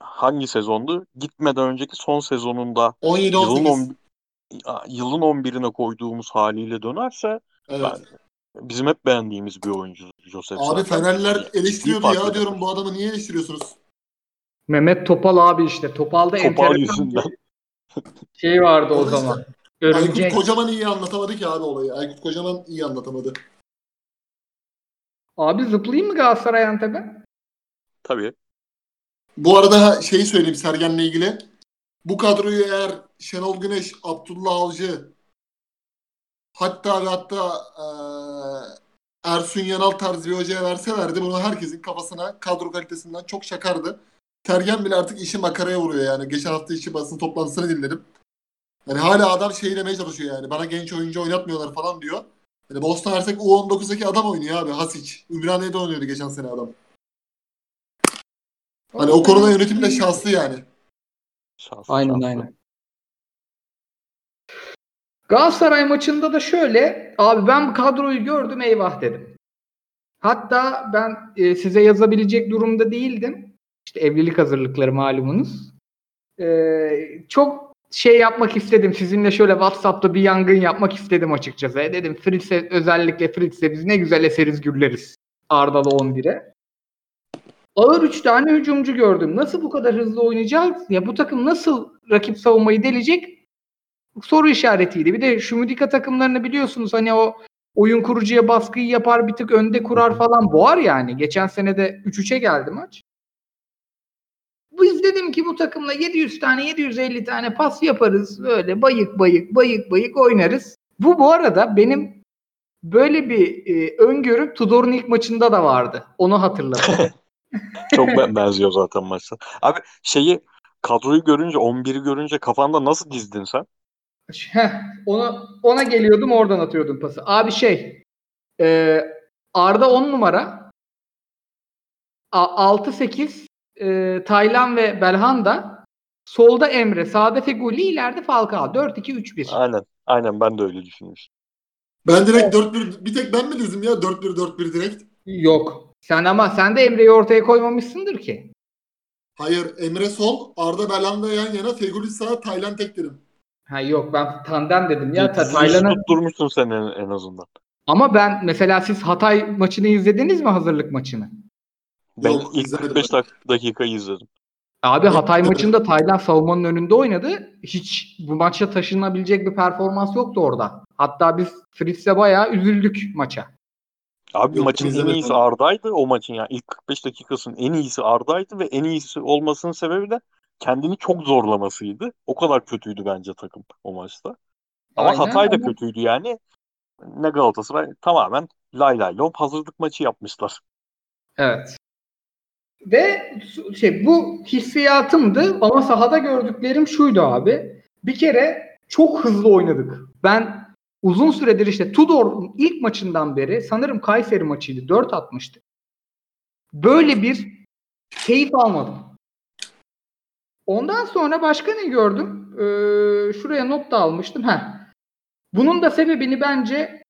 hangi sezondu? Gitmeden önceki son sezonunda 17-18. yılın on, yılın 11'ine koyduğumuz haliyle dönerse Evet. bizim hep beğendiğimiz bir oyuncu Josep Abi zaten. Fenerliler Ciddi eleştiriyordu ya yaratır. diyorum bu adamı niye eleştiriyorsunuz? Mehmet Topal abi işte. Topal'da Topal enteresan yüzünden. şey vardı o O zaman. Örümcek. Aykut Kocaman iyi anlatamadı ki abi olayı. Aykut Kocaman iyi anlatamadı. Abi zıplayayım mı Galatasaray Antep'e? Tabii. Bu arada şeyi söyleyeyim Sergen'le ilgili. Bu kadroyu eğer Şenol Güneş, Abdullah Avcı hatta ve hatta eee, Ersun Yanal tarzı bir hocaya verselerdi bunu herkesin kafasına kadro kalitesinden çok şakardı. Sergen bile artık işi makaraya vuruyor yani. Geçen hafta işi basın toplantısını dinledim. Yani hala adam şey demeye çalışıyor yani. Bana genç oyuncu oynatmıyorlar falan diyor. Yani Boston Hersek U19'daki adam oynuyor abi. Hasic. Ümraniye'de oynuyordu geçen sene adam. Hani o konuda yönetim de şanslı yani. Şanslı, Aynen şanslı. aynen. Galatasaray maçında da şöyle abi ben bu kadroyu gördüm eyvah dedim. Hatta ben e, size yazabilecek durumda değildim. İşte evlilik hazırlıkları malumunuz. E, çok şey yapmak istedim. Sizinle şöyle WhatsApp'ta bir yangın yapmak istedim açıkçası. E, dedim Fritz'e özellikle Fritz'e biz ne güzel eseriz gürleriz. Arda'lı 11'e. Ağır 3 tane hücumcu gördüm. Nasıl bu kadar hızlı oynayacağız? Ya bu takım nasıl rakip savunmayı delecek? Soru işaretiydi. Bir de şu Müdika takımlarını biliyorsunuz hani o oyun kurucuya baskıyı yapar bir tık önde kurar falan boğar yani. Geçen sene de 3-3'e geldi maç. Biz dedim ki bu takımla 700 tane 750 tane pas yaparız. Böyle bayık bayık bayık bayık oynarız. Bu bu arada benim böyle bir e, öngörüm Tudor'un ilk maçında da vardı. Onu hatırladım. Çok ben- benziyor zaten maçta. Abi şeyi kadroyu görünce 11'i görünce kafanda nasıl dizdin sen? Heh, ona ona geliyordum oradan atıyordum pası. Abi şey e, Arda 10 numara A- 6-8 e, Taylan ve Belhanda solda Emre, sağda Feguli, ileride Falcao. 4-2-3-1. Aynen. Aynen ben de öyle düşünmüştüm. Ben direkt 4-1 bir tek ben mi dizdim ya 4-1-4-1 direkt? Yok. Sen ama sen de Emre'yi ortaya koymamışsındır ki. Hayır Emre sol, Arda Belhanda yan yana, Feguli sağ, Taylan tek dedim. Ha yok ben tandem dedim ya. Ta- Taylan'a tutturmuşsun sen en, en azından. ama ben mesela siz Hatay maçını izlediniz mi hazırlık maçını? Ben Yok, ilk izlemedim 45 ben. dak- dakikayı izledim. Abi Hatay maçında Taylan savunmanın önünde oynadı. Hiç bu maça taşınabilecek bir performans yoktu orada. Hatta biz Fritz'e bayağı üzüldük maça. Abi Yok, maçın en iyisi onu. Arda'ydı. O maçın yani ilk 45 dakikasının en iyisi Arda'ydı ve en iyisi olmasının sebebi de kendini çok zorlamasıydı. O kadar kötüydü bence takım o maçta. Ama Aynen, Hatay da ama- kötüydü yani. Ne Galatasaray tamamen lay lay lom hazırlık maçı yapmışlar. Evet. Ve şey bu hissiyatımdı ama sahada gördüklerim şuydu abi. Bir kere çok hızlı oynadık. Ben uzun süredir işte Tudor'un ilk maçından beri sanırım Kayseri maçıydı 4 atmıştı. Böyle bir keyif almadım. Ondan sonra başka ne gördüm? Ee, şuraya not da almıştım. Heh. Bunun da sebebini bence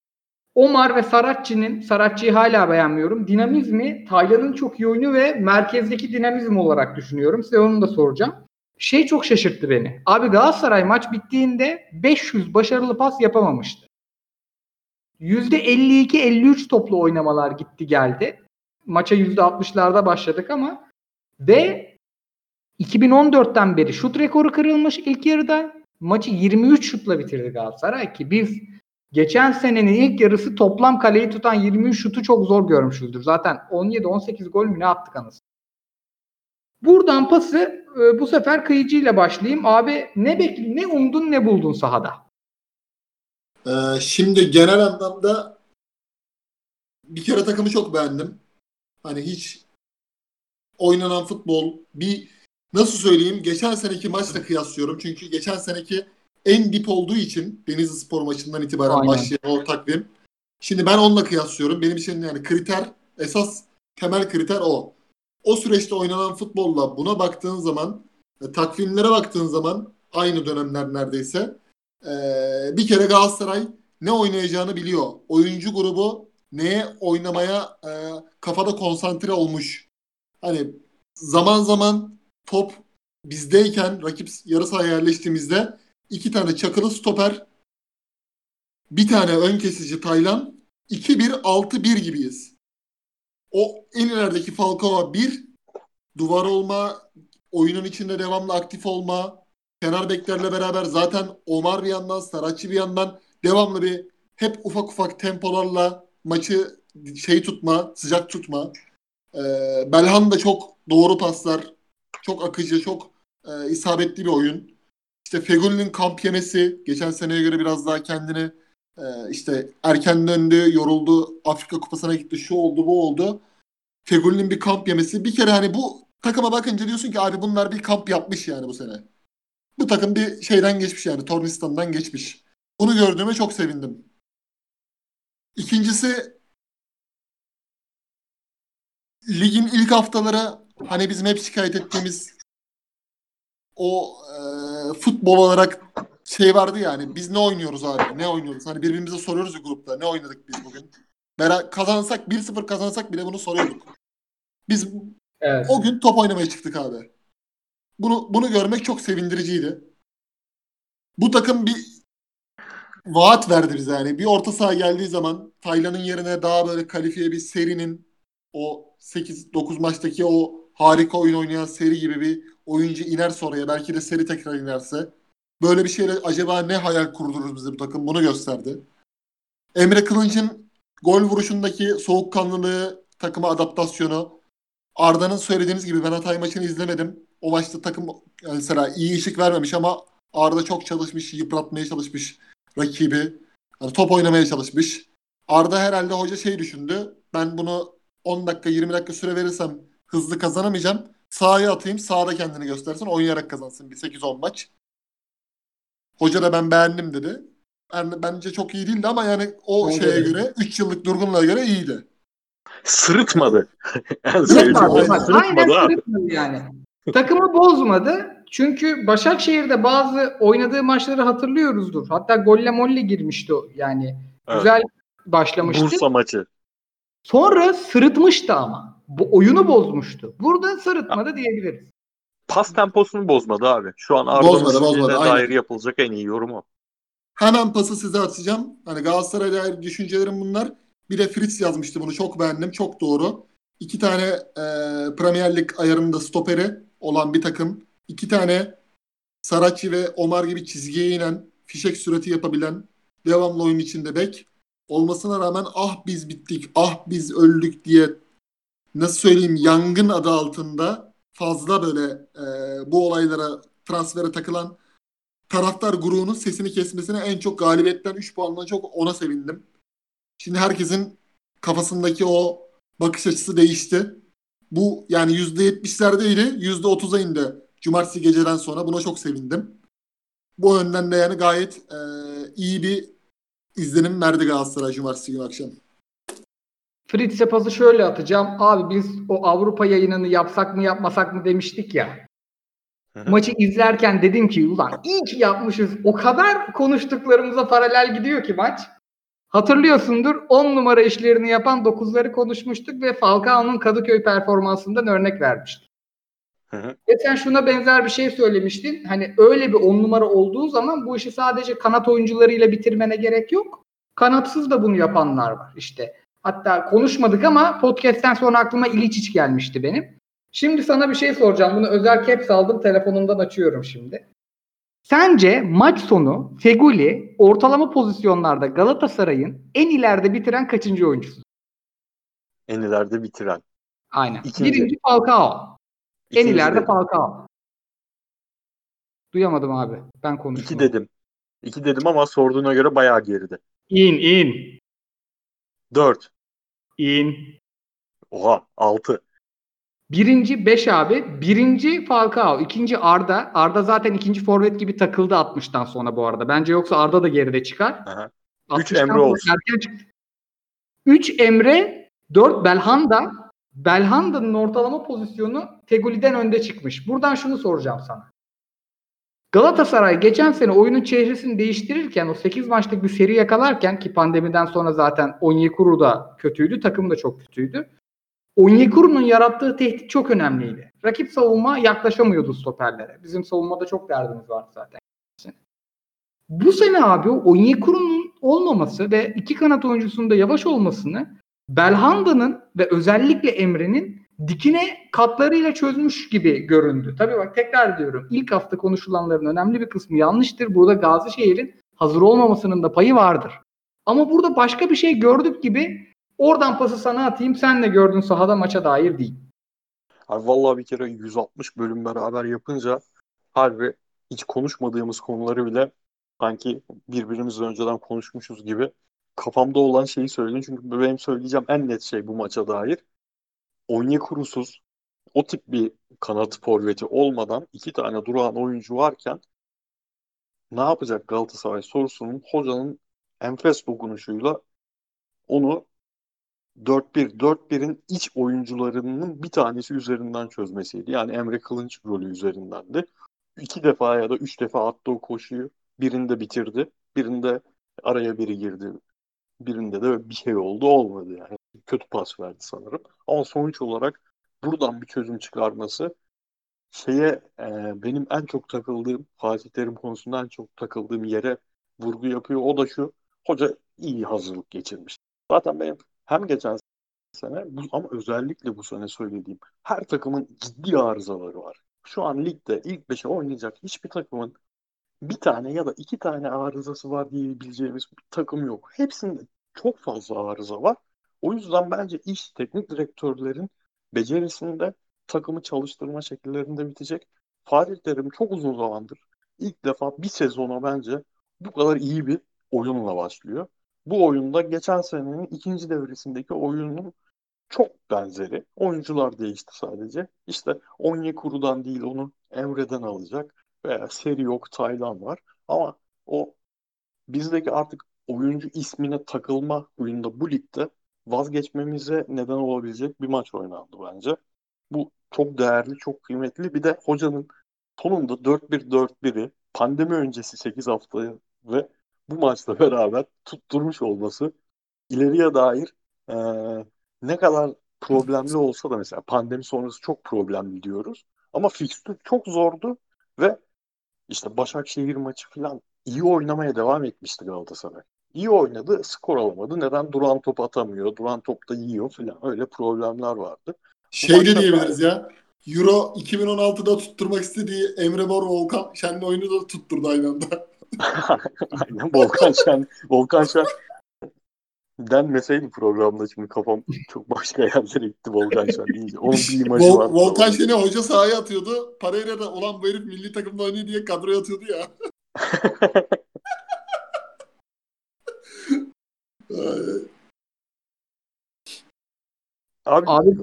Omar ve Saratçı'nın, Saratçı'yı hala beğenmiyorum. Dinamizmi, Taylan'ın çok iyi oyunu ve merkezdeki dinamizm olarak düşünüyorum. Size onu da soracağım. Şey çok şaşırttı beni. Abi Galatasaray maç bittiğinde 500 başarılı pas yapamamıştı. %52-53 toplu oynamalar gitti geldi. Maça %60'larda başladık ama ve 2014'ten beri şut rekoru kırılmış ilk yarıda. Maçı 23 şutla bitirdi Galatasaray ki biz geçen senenin ilk yarısı toplam kaleyi tutan 23 şutu çok zor görmüşüzdür. Zaten 17-18 gol mü ne attık anasını. Buradan pası e, bu sefer kıyıcıyla başlayayım. Abi ne bekli ne umdun ne buldun sahada? Ee, şimdi genel anlamda bir kere takımı çok beğendim. Hani hiç oynanan futbol bir nasıl söyleyeyim geçen seneki maçla kıyaslıyorum. Çünkü geçen seneki en dip olduğu için Denizli Spor maçından itibaren Aynen. başlayan o takvim. Şimdi ben onunla kıyaslıyorum. Benim için yani kriter esas temel kriter o. O süreçte oynanan futbolla buna baktığın zaman e, takvimlere baktığın zaman aynı dönemler neredeyse. Bir kere Galatasaray ne oynayacağını biliyor. Oyuncu grubu neye oynamaya e, kafada konsantre olmuş. Hani zaman zaman top bizdeyken rakip yarı sahaya yerleştiğimizde iki tane çakılı stoper bir tane ön kesici Taylan 2-1-6-1 gibiyiz. O en ilerideki Falcao 1 duvar olma, oyunun içinde devamlı aktif olma, kenar beklerle beraber zaten Omar bir yandan, Saratçı bir yandan devamlı bir hep ufak ufak tempolarla maçı şey tutma, sıcak tutma. Ee, Belhan da çok doğru paslar, çok akıcı, çok e, isabetli bir oyun. İşte Fegül'ün kamp yemesi geçen seneye göre biraz daha kendini e, işte erken döndü, yoruldu, Afrika Kupası'na gitti, şu oldu, bu oldu. Fegül'ün bir kamp yemesi. Bir kere hani bu takıma bakınca diyorsun ki abi bunlar bir kamp yapmış yani bu sene. Bu takım bir şeyden geçmiş yani Tornistan'dan geçmiş. Bunu gördüğüme çok sevindim. İkincisi ligin ilk haftaları hani bizim hep şikayet ettiğimiz o e, futbol olarak şey vardı yani biz ne oynuyoruz abi ne oynuyoruz hani birbirimize soruyoruz ya grupta ne oynadık biz bugün Bera kazansak 1-0 kazansak bile bunu soruyorduk. Biz Evet. o gün top oynamaya çıktık abi. Bunu bunu görmek çok sevindiriciydi. Bu takım bir vaat verdi bize yani. Bir orta saha geldiği zaman Taylan'ın yerine daha böyle kalifiye bir serinin o 8-9 maçtaki o harika oyun oynayan seri gibi bir oyuncu iner oraya. Belki de seri tekrar inerse. Böyle bir şeyle acaba ne hayal kurdurur bize bu takım bunu gösterdi. Emre Kılınç'ın gol vuruşundaki soğukkanlılığı, takıma adaptasyonu, Arda'nın söylediğiniz gibi ben Hatay maçını izlemedim. O maçta takım yani mesela iyi ışık vermemiş ama Arda çok çalışmış, yıpratmaya çalışmış rakibi. Yani top oynamaya çalışmış. Arda herhalde hoca şey düşündü. Ben bunu 10 dakika 20 dakika süre verirsem hızlı kazanamayacağım. Sahaya atayım, sahada kendini göstersin, oynayarak kazansın bir 8-10 maç. Hoca da ben beğendim dedi. Yani bence çok iyi değildi ama yani o Bence şeye de. göre 3 yıllık durgunluğa göre iyiydi. Sırıtmadı. Sırıtmadı. Bak, Aynen Sırıtmadı sırıtmadı yani. Takımı bozmadı. Çünkü Başakşehir'de bazı oynadığı maçları hatırlıyoruzdur. Hatta golle molle girmişti o yani. Evet. Güzel başlamıştı. Bursa maçı. Sonra sırıtmıştı ama. Bu oyunu bozmuştu. Burada sırıtmadı diyebiliriz. Pas temposunu bozmadı abi. Şu an Arda'nın Bozmadı, bozmadı, sistemine aynen. dair yapılacak en iyi yorum o. Hemen pası size atacağım. Hani Galatasaray'a dair düşüncelerim bunlar. Bir de Fritz yazmıştı bunu. Çok beğendim. Çok doğru. İki tane e, Premier Lig ayarında stoperi olan bir takım. İki tane Saracchi ve Omar gibi çizgiye inen, fişek sürati yapabilen, devamlı oyun içinde bek olmasına rağmen ah biz bittik, ah biz öldük diye nasıl söyleyeyim yangın adı altında fazla böyle e, bu olaylara transfere takılan taraftar grubunun sesini kesmesine en çok galibiyetten 3 puandan çok ona sevindim. Şimdi herkesin kafasındaki o bakış açısı değişti. Bu yani %70'lerdeydi, %30'a indi cumartesi geceden sonra. Buna çok sevindim. Bu yönden de yani gayet e, iyi bir izlenim verdi Galatasaray cumartesi günü akşam. Fritz'e pası şöyle atacağım. Abi biz o Avrupa yayınını yapsak mı yapmasak mı demiştik ya. Maçı izlerken dedim ki ulan iyi ki yapmışız. O kadar konuştuklarımıza paralel gidiyor ki maç. Hatırlıyorsundur 10 numara işlerini yapan 9'ları konuşmuştuk ve Falcao'nun Kadıköy performansından örnek vermiştik. Ve sen şuna benzer bir şey söylemiştin. Hani öyle bir 10 numara olduğu zaman bu işi sadece kanat oyuncularıyla bitirmene gerek yok. Kanatsız da bunu yapanlar var işte. Hatta konuşmadık ama podcast'ten sonra aklıma İliçiç gelmişti benim. Şimdi sana bir şey soracağım. Bunu özel caps aldım. Telefonumdan açıyorum şimdi. Sence maç sonu Feguli ortalama pozisyonlarda Galatasaray'ın en ileride bitiren kaçıncı oyuncusu? En ileride bitiren. Aynen. İkinci. Birinci Falcao. En İkinci ileride dedim. Falcao. Duyamadım abi. Ben konuştum. İki dedim. İki dedim ama sorduğuna göre bayağı geride. İn in. Dört. İn. Oha. Altı. Birinci 5 abi. Birinci Falcao. ikinci Arda. Arda zaten ikinci forvet gibi takıldı 60'tan sonra bu arada. Bence yoksa Arda da geride çıkar. Aha. 60'tan Üç Emre sonra olsun. erken çıktı. 3 Emre, 4 Belhanda. Belhanda'nın ortalama pozisyonu Teguli'den önde çıkmış. Buradan şunu soracağım sana. Galatasaray geçen sene oyunun çehresini değiştirirken o 8 maçlık bir seri yakalarken ki pandemiden sonra zaten Onyekuru da kötüydü, takım da çok kötüydü. Onyekuru'nun yarattığı tehdit çok önemliydi. Rakip savunma yaklaşamıyordu stoperlere. Bizim savunmada çok derdimiz vardı zaten. Bu sene abi Onyekuru'nun olmaması ve iki kanat oyuncusunun da yavaş olmasını Belhanda'nın ve özellikle Emre'nin dikine katlarıyla çözmüş gibi göründü. Tabii bak tekrar diyorum ilk hafta konuşulanların önemli bir kısmı yanlıştır. Burada Gazişehir'in hazır olmamasının da payı vardır. Ama burada başka bir şey gördük gibi oradan pası sana atayım sen de gördün sahada maça dair değil. Abi vallahi bir kere 160 bölüm beraber yapınca harbi hiç konuşmadığımız konuları bile sanki birbirimizle önceden konuşmuşuz gibi kafamda olan şeyi söyledim. Çünkü benim söyleyeceğim en net şey bu maça dair. Onyekuru'suz o tip bir kanat forveti olmadan iki tane durağan oyuncu varken ne yapacak Galatasaray sorusunun hocanın enfes dokunuşuyla onu 4-1, 4-1'in iç oyuncularının bir tanesi üzerinden çözmesiydi. Yani Emre Kılınç rolü üzerindendi. İki defa ya da üç defa attı o koşuyu. Birinde bitirdi. Birinde araya biri girdi. Birinde de bir şey oldu olmadı yani. Kötü pas verdi sanırım. Ama sonuç olarak buradan bir çözüm çıkarması şeye e, benim en çok takıldığım Fatih Terim konusunda en çok takıldığım yere vurgu yapıyor. O da şu. Hoca iyi hazırlık geçirmiş. Zaten benim hem geçen sene bu, ama özellikle bu sene söylediğim her takımın ciddi arızaları var. Şu an ligde ilk beşe oynayacak hiçbir takımın bir tane ya da iki tane arızası var diyebileceğimiz bir takım yok. Hepsinde çok fazla arıza var. O yüzden bence iş teknik direktörlerin becerisinde takımı çalıştırma şekillerinde bitecek. Fatih Terim çok uzun zamandır ilk defa bir sezona bence bu kadar iyi bir oyunla başlıyor. Bu oyunda geçen senenin ikinci devresindeki oyunun çok benzeri. Oyuncular değişti sadece. İşte Onyekuru'dan değil onu Emre'den alacak. Veya seri yok Taylan var. Ama o bizdeki artık oyuncu ismine takılma oyunda bu ligde vazgeçmemize neden olabilecek bir maç oynandı bence. Bu çok değerli, çok kıymetli. Bir de hocanın sonunda 4-1-4-1'i pandemi öncesi 8 haftayı ve bu maçla beraber tutturmuş olması ileriye dair e, ne kadar problemli olsa da mesela pandemi sonrası çok problemli diyoruz. Ama fikstür çok zordu ve işte Başakşehir maçı falan iyi oynamaya devam etmişti Galatasaray. İyi oynadı, skor alamadı. Neden? Duran top atamıyor, duran top da yiyor falan. Öyle problemler vardı. Şey de diyebiliriz ya. Euro 2016'da tutturmak istediği Emre Mor Volkan Şen'le oyunu da tutturdu aynı anda. Aynen Volkan Şen. Volkan Şen denmeseydi programda şimdi kafam çok başka yerlere gitti Volkan Şen deyince. Onun bir imajı Vol- var. Volkan Şen'i hoca sahaya atıyordu. Pereira da olan bu herif milli takımda oynuyor diye kadroya atıyordu ya. Ay, Abi, Abi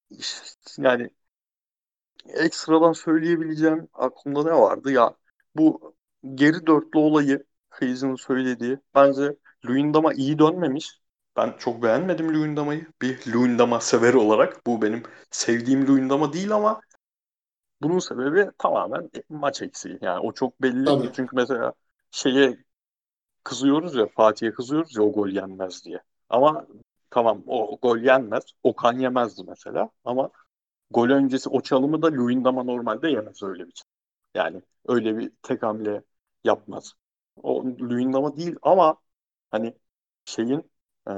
yani ekstradan söyleyebileceğim aklımda ne vardı ya bu geri dörtlü olayı Feyzi'nin söylediği bence Luyendam'a iyi dönmemiş. Ben çok beğenmedim Luyendam'ı. Bir Luyendam'a severi olarak. Bu benim sevdiğim Luyendam'a değil ama bunun sebebi tamamen maç eksiği. Yani o çok belli. Tabii. Çünkü mesela şeye kızıyoruz ya Fatih'e kızıyoruz ya o gol yenmez diye. Ama tamam o gol yenmez. Okan yemezdi mesela. Ama gol öncesi o çalımı da Luyendam'a normalde yemez öyle bir şey. Yani öyle bir tek hamle yapmaz. O Luyendam'a değil ama hani şeyin e,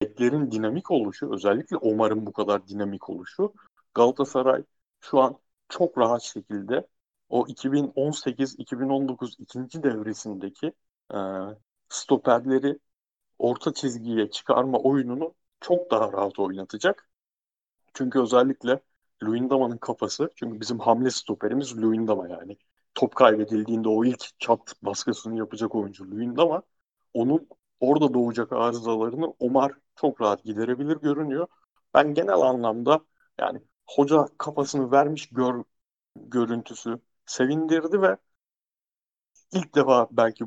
beklerin dinamik oluşu özellikle Omar'ın bu kadar dinamik oluşu Galatasaray şu an çok rahat şekilde o 2018-2019 ikinci devresindeki e, stoperleri orta çizgiye çıkarma oyununu çok daha rahat oynatacak. Çünkü özellikle Luyendama'nın kafası, çünkü bizim hamle stoperimiz Luyendama yani. Top kaybedildiğinde o ilk çat baskısını yapacak oyuncu Luyendama. Onun orada doğacak arızalarını Omar çok rahat giderebilir görünüyor. Ben genel anlamda yani hoca kafasını vermiş gör, görüntüsü sevindirdi ve ilk defa belki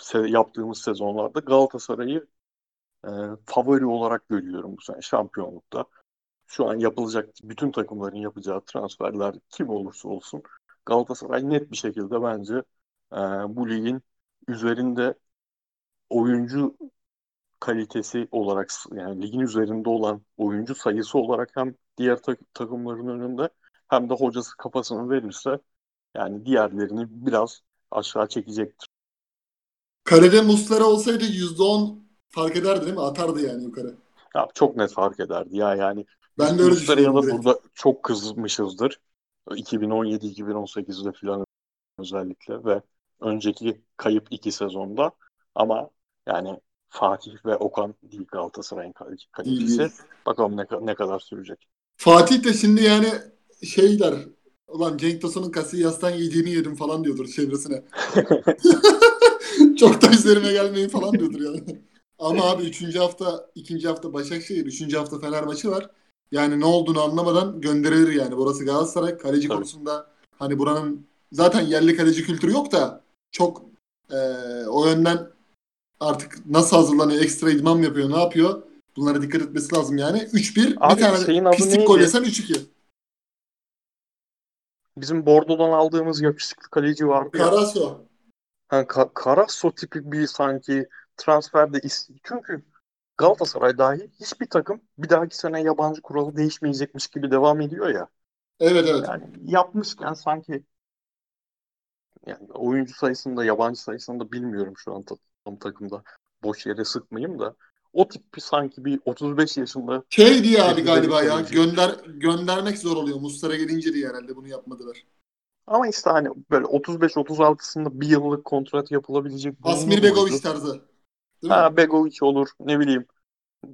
se- yaptığımız sezonlarda Galatasaray'ı e, favori olarak görüyorum bu sene şampiyonlukta. Şu an yapılacak bütün takımların yapacağı transferler kim olursa olsun Galatasaray net bir şekilde bence e, bu ligin üzerinde oyuncu kalitesi olarak yani ligin üzerinde olan oyuncu sayısı olarak hem diğer tak- takımların önünde hem de hocası kafasını verirse yani diğerlerini biraz aşağı çekecektir. Kalede Muslera olsaydı %10 fark ederdi değil mi? Atardı yani yukarı. Ya çok net fark ederdi ya yani. Ben de öyle Muslera'ya da burada çok kızmışızdır. 2017-2018'de falan özellikle ve önceki kayıp iki sezonda ama yani Fatih ve Okan değil Galatasaray'ın kal- kalecisi. Bakalım ne, ne kadar sürecek. Fatih de şimdi yani şey der. Ulan Cenk Tosun'un Casillas'tan yediğini yedim falan diyordur çevresine. Çok da üzerime gelmeyin falan diyordur yani. Ama abi 3. hafta, 2. hafta Başakşehir, 3. hafta Fener maçı var. Yani ne olduğunu anlamadan gönderilir yani. Burası Galatasaray. Kaleci Tabii. konusunda hani buranın zaten yerli kaleci kültürü yok da çok eee, o yönden artık nasıl hazırlanıyor, ekstra idman yapıyor, ne yapıyor? Bunlara dikkat etmesi lazım yani. 3-1 Abi bir tane pislik gol yesen 3-2. Bizim Bordo'dan aldığımız yakışıklı kaleci ya. Karaso. Ha, Ka- Karasso tipi bir sanki transferde is- çünkü Galatasaray dahi hiçbir takım bir dahaki sene yabancı kuralı değişmeyecekmiş gibi devam ediyor ya. Evet evet. Yani yapmışken sanki yani oyuncu sayısında yabancı sayısında bilmiyorum şu an ta- tam takımda boş yere sıkmayayım da o tip bir sanki bir 35 yaşında Şey diye abi galiba ya gönder göndermek zor oluyor. Muslera gelince diye herhalde bunu yapmadılar. Ama işte hani böyle 35-36'sında bir yıllık kontrat yapılabilecek Asmir muydu? tarzı. Değil mi? Ha Begovic olur ne bileyim.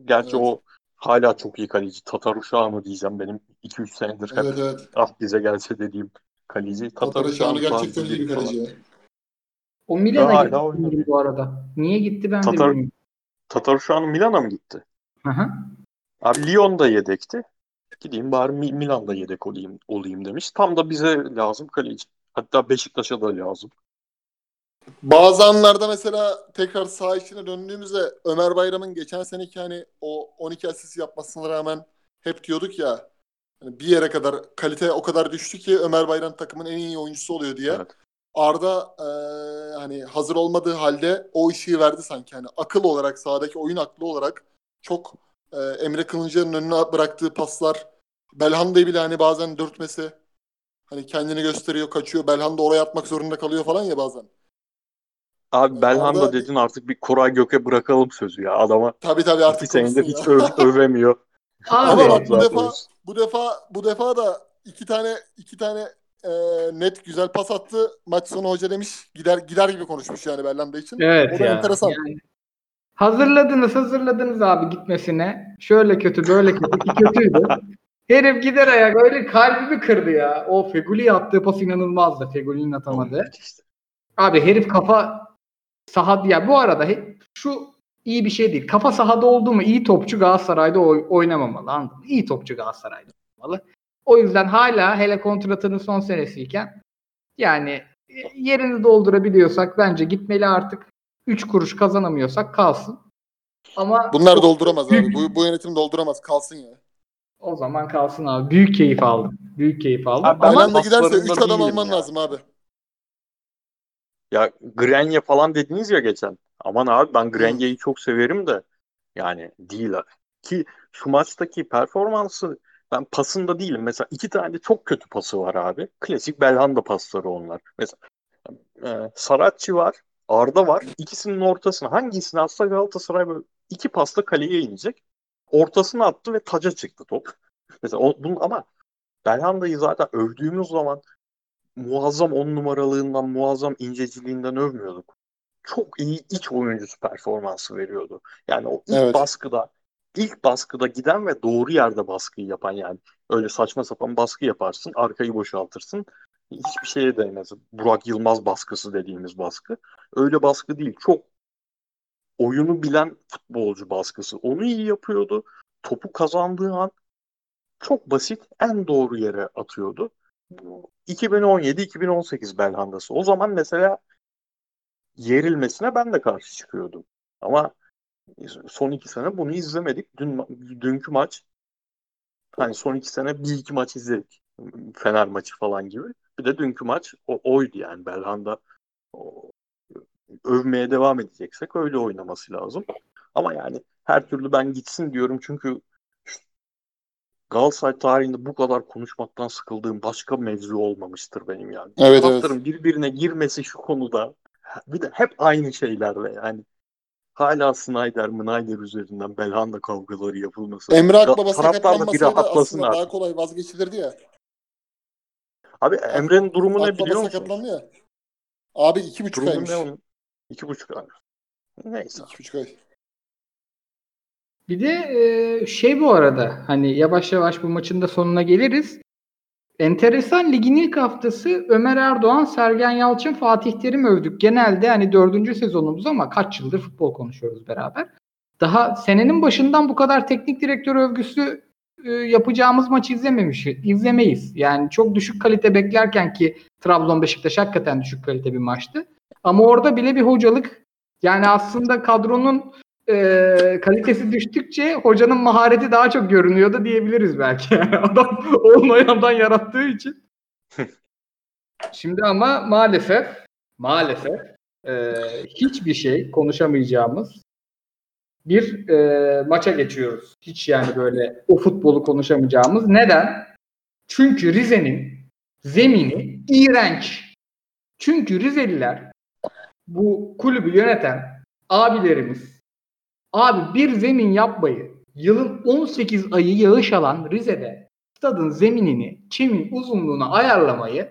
Gerçi Evet. o hala çok iyi kaleci. Tatar uşağı mı diyeceğim benim 2-3 senedir hep Evet evet. ah bize gelse dediğim kaleci. Tatar Tatar Şahan'ı uşağı gerçekten iyi bir kaleci ya. O Milan'a gitti bu arada. Niye gitti ben de Tatar- bilmiyorum. Tatar uşağının Milan'a mı gitti? Hı hı. Abi Lyon'da yedekti. Gideyim bari Mi- Milan'da yedek olayım, olayım demiş. Tam da bize lazım kaleci. Hatta Beşiktaş'a da lazım. Bazı anlarda mesela tekrar saha içine döndüğümüzde Ömer Bayram'ın geçen seneki hani o 12 asist yapmasına rağmen hep diyorduk ya hani bir yere kadar kalite o kadar düştü ki Ömer Bayram takımın en iyi oyuncusu oluyor diye. Evet. Arda e, hani hazır olmadığı halde o ışığı verdi sanki. Hani akıl olarak sahadaki oyun aklı olarak çok e, Emre Kılınç'ın önüne bıraktığı paslar Belhanda'yı bile hani bazen dürtmesi hani kendini gösteriyor kaçıyor Belhanda oraya atmak zorunda kalıyor falan ya bazen. Abi Belhanda Arda- dedin artık bir Koray Gök'e bırakalım sözü ya. Adama Tabii tabii artık senedir hiç öv- övemiyor. Abi, Ama bak bu defa bu defa bu defa da iki tane iki tane e, net güzel pas attı. Maç sonu hoca demiş gider gider gibi konuşmuş yani Belhanda için. Evet o da ya. enteresan. Yani hazırladınız hazırladınız abi gitmesine. Şöyle kötü böyle kötü ki kötüydü. Herif gider ayak öyle kalbimi kırdı ya. O Feguli attığı pas inanılmazdı. Feguli'nin atamadı. Abi herif kafa sahada ya bu arada he- şu iyi bir şey değil. Kafa sahada oldu mu iyi topçu Galatasaray'da oy- oynamamalı anladın mı? İyi topçu Galatasaray'da oynamalı. O yüzden hala hele kontratının son senesiyken yani yerini doldurabiliyorsak bence gitmeli artık. 3 kuruş kazanamıyorsak kalsın. Ama Bunlar dolduramaz abi. Büyük- Bu, bu yönetim dolduramaz. Kalsın ya. o zaman kalsın abi. Büyük keyif aldım. Büyük keyif aldım. Abi Ama giderse paslarında 3 adam alman ya. lazım abi. Ya Grenye falan dediniz ya geçen. Aman abi ben Grenye'yi çok severim de yani değil abi. Ki şu maçtaki performansı ben pasında değilim. Mesela iki tane çok kötü pası var abi. Klasik Belhanda pasları onlar. Mesela e, Saratçı var. Arda var. İkisinin ortasına hangisini atsa Galatasaray böyle iki pasta kaleye inecek. Ortasına attı ve taca çıktı top. Mesela o, bunun, ama Belhanda'yı zaten övdüğümüz zaman muazzam on numaralığından, muazzam inceciliğinden övmüyorduk. Çok iyi iç oyuncusu performansı veriyordu. Yani o ilk Evet. baskıda ilk baskıda giden ve doğru yerde baskıyı yapan yani. Öyle saçma sapan baskı yaparsın, arkayı boşaltırsın. Hiçbir şeye değmez. Burak Yılmaz baskısı dediğimiz baskı. Öyle baskı değil. Çok oyunu bilen futbolcu baskısı. Onu iyi yapıyordu. Topu kazandığı an çok basit en doğru yere atıyordu. 2017-2018 Belhanda'sı. O zaman mesela yerilmesine ben de karşı çıkıyordum. Ama son iki sene bunu izlemedik. Dün dünkü maç hani son iki sene bir iki maç izledik. Fener maçı falan gibi. Bir de dünkü maç o, oydu yani Belhanda o, övmeye devam edeceksek öyle oynaması lazım. Ama yani her türlü ben gitsin diyorum çünkü Galatasaray tarihinde bu kadar konuşmaktan sıkıldığım başka mevzu olmamıştır benim yani. Evet, Taraftarın evet. birbirine girmesi şu konuda bir de hep aynı şeylerle yani. Hala Snyder, Mnyder üzerinden Belhanda kavgaları yapılması. Emre Akbaba sakatlanmasaydı aslında artık. daha kolay vazgeçilirdi ya. Abi Emre'nin durumu ne biliyor musun? sakatlandı ya. Abi iki buçuk Durumu aymış. ne onun? İki buçuk ay. Neyse. İki buçuk ay. Bir de e, şey bu arada hani yavaş yavaş bu maçın da sonuna geliriz. Enteresan ligin ilk haftası Ömer Erdoğan, Sergen Yalçın, Fatih Terim övdük. Genelde hani dördüncü sezonumuz ama kaç yıldır futbol konuşuyoruz beraber. Daha senenin başından bu kadar teknik direktör övgüsü yapacağımız maç izlememiş, izlemeyiz. Yani çok düşük kalite beklerken ki Trabzon Beşiktaş hakikaten düşük kalite bir maçtı. Ama orada bile bir hocalık yani aslında kadronun e, kalitesi düştükçe hocanın mahareti daha çok görünüyordu diyebiliriz belki. Yani adam olmayandan yarattığı için. Şimdi ama maalesef maalesef e, hiçbir şey konuşamayacağımız bir e, maça geçiyoruz. Hiç yani böyle o futbolu konuşamayacağımız. Neden? Çünkü Rize'nin zemini iğrenç. Çünkü Rizeliler bu kulübü yöneten abilerimiz Abi bir zemin yapmayı yılın 18 ayı yağış alan Rize'de stadın zeminini, çimin uzunluğunu ayarlamayı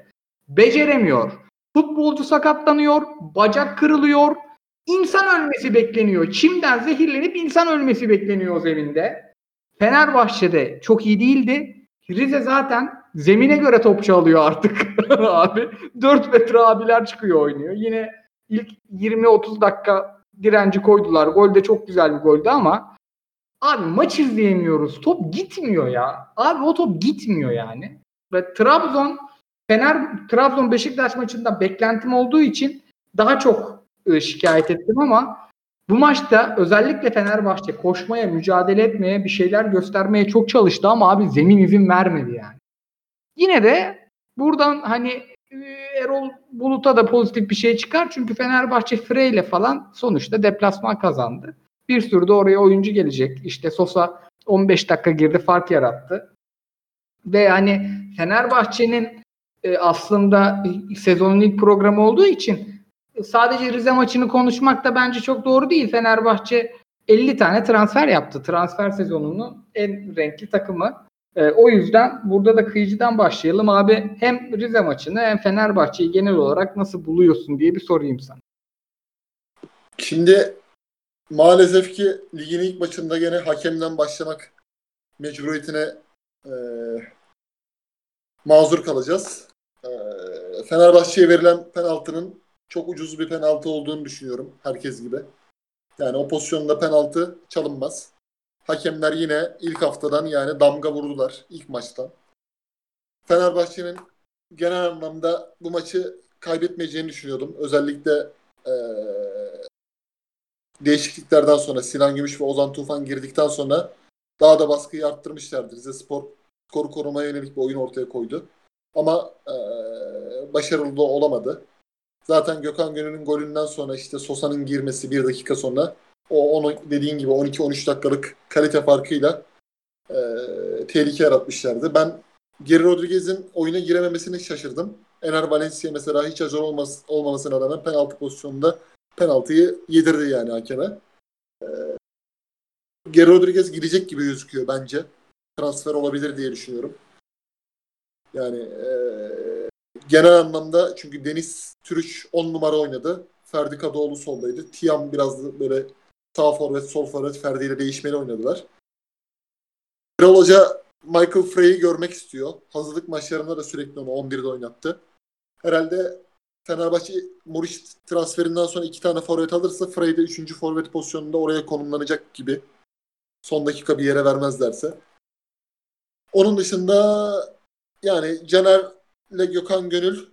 beceremiyor. Futbolcu sakatlanıyor, bacak kırılıyor, insan ölmesi bekleniyor. Çimden zehirlenip insan ölmesi bekleniyor o zeminde. Fenerbahçe'de çok iyi değildi. Rize zaten zemine göre topçu alıyor artık abi. 4 metre abiler çıkıyor oynuyor. Yine ilk 20-30 dakika direnci koydular. Gol de çok güzel bir goldü ama abi maç izleyemiyoruz. Top gitmiyor ya. Abi o top gitmiyor yani. Ve Trabzon Fener Trabzon Beşiktaş maçında beklentim olduğu için daha çok şikayet ettim ama bu maçta özellikle Fenerbahçe koşmaya, mücadele etmeye, bir şeyler göstermeye çok çalıştı ama abi zemin izin vermedi yani. Yine de buradan hani e, Erol Bulut'a da pozitif bir şey çıkar. Çünkü Fenerbahçe Frey ile falan sonuçta deplasman kazandı. Bir sürü de oraya oyuncu gelecek. İşte Sosa 15 dakika girdi fark yarattı. Ve hani Fenerbahçe'nin e, aslında sezonun ilk programı olduğu için sadece Rize maçını konuşmak da bence çok doğru değil. Fenerbahçe 50 tane transfer yaptı. Transfer sezonunun en renkli takımı. E, o yüzden burada da kıyıcıdan başlayalım abi. Hem Rize maçını hem Fenerbahçe'yi genel olarak nasıl buluyorsun diye bir sorayım sana. Şimdi maalesef ki ligin ilk maçında gene hakemden başlamak mecburiyetine e, mazur kalacağız. E, Fenerbahçe'ye verilen penaltının çok ucuz bir penaltı olduğunu düşünüyorum herkes gibi. Yani o pozisyonda penaltı çalınmaz. Hakemler yine ilk haftadan yani damga vurdular ilk maçtan. Fenerbahçe'nin genel anlamda bu maçı kaybetmeyeceğini düşünüyordum. Özellikle e, değişikliklerden sonra Sinan Gümüş ve Ozan Tufan girdikten sonra daha da baskıyı arttırmışlardı. Rize Spor skoru korumaya yönelik bir oyun ortaya koydu. Ama e, başarılı da olamadı. Zaten Gökhan Gönül'ün golünden sonra işte Sosa'nın girmesi bir dakika sonra o onu dediğin gibi 12-13 dakikalık kalite farkıyla e, tehlike yaratmışlardı. Ben Geri Rodriguez'in oyuna girememesini şaşırdım. Ener Valencia mesela hiç acele olmaz, olmamasına rağmen penaltı pozisyonunda penaltıyı yedirdi yani hakeme. Ee, Geri Rodriguez girecek gibi gözüküyor bence. Transfer olabilir diye düşünüyorum. Yani e, genel anlamda çünkü Deniz Türüç 10 numara oynadı. Ferdi Kadıoğlu soldaydı. Tiam biraz böyle sağ forvet, sol forvet Ferdi ile değişmeli oynadılar. Birol Hoca Michael Frey'i görmek istiyor. Hazırlık maçlarında da sürekli onu 11'de oynattı. Herhalde Fenerbahçe Muriç transferinden sonra iki tane forvet alırsa Frey de 3. forvet pozisyonunda oraya konumlanacak gibi. Son dakika bir yere vermezlerse. Onun dışında yani Caner ile Gökhan Gönül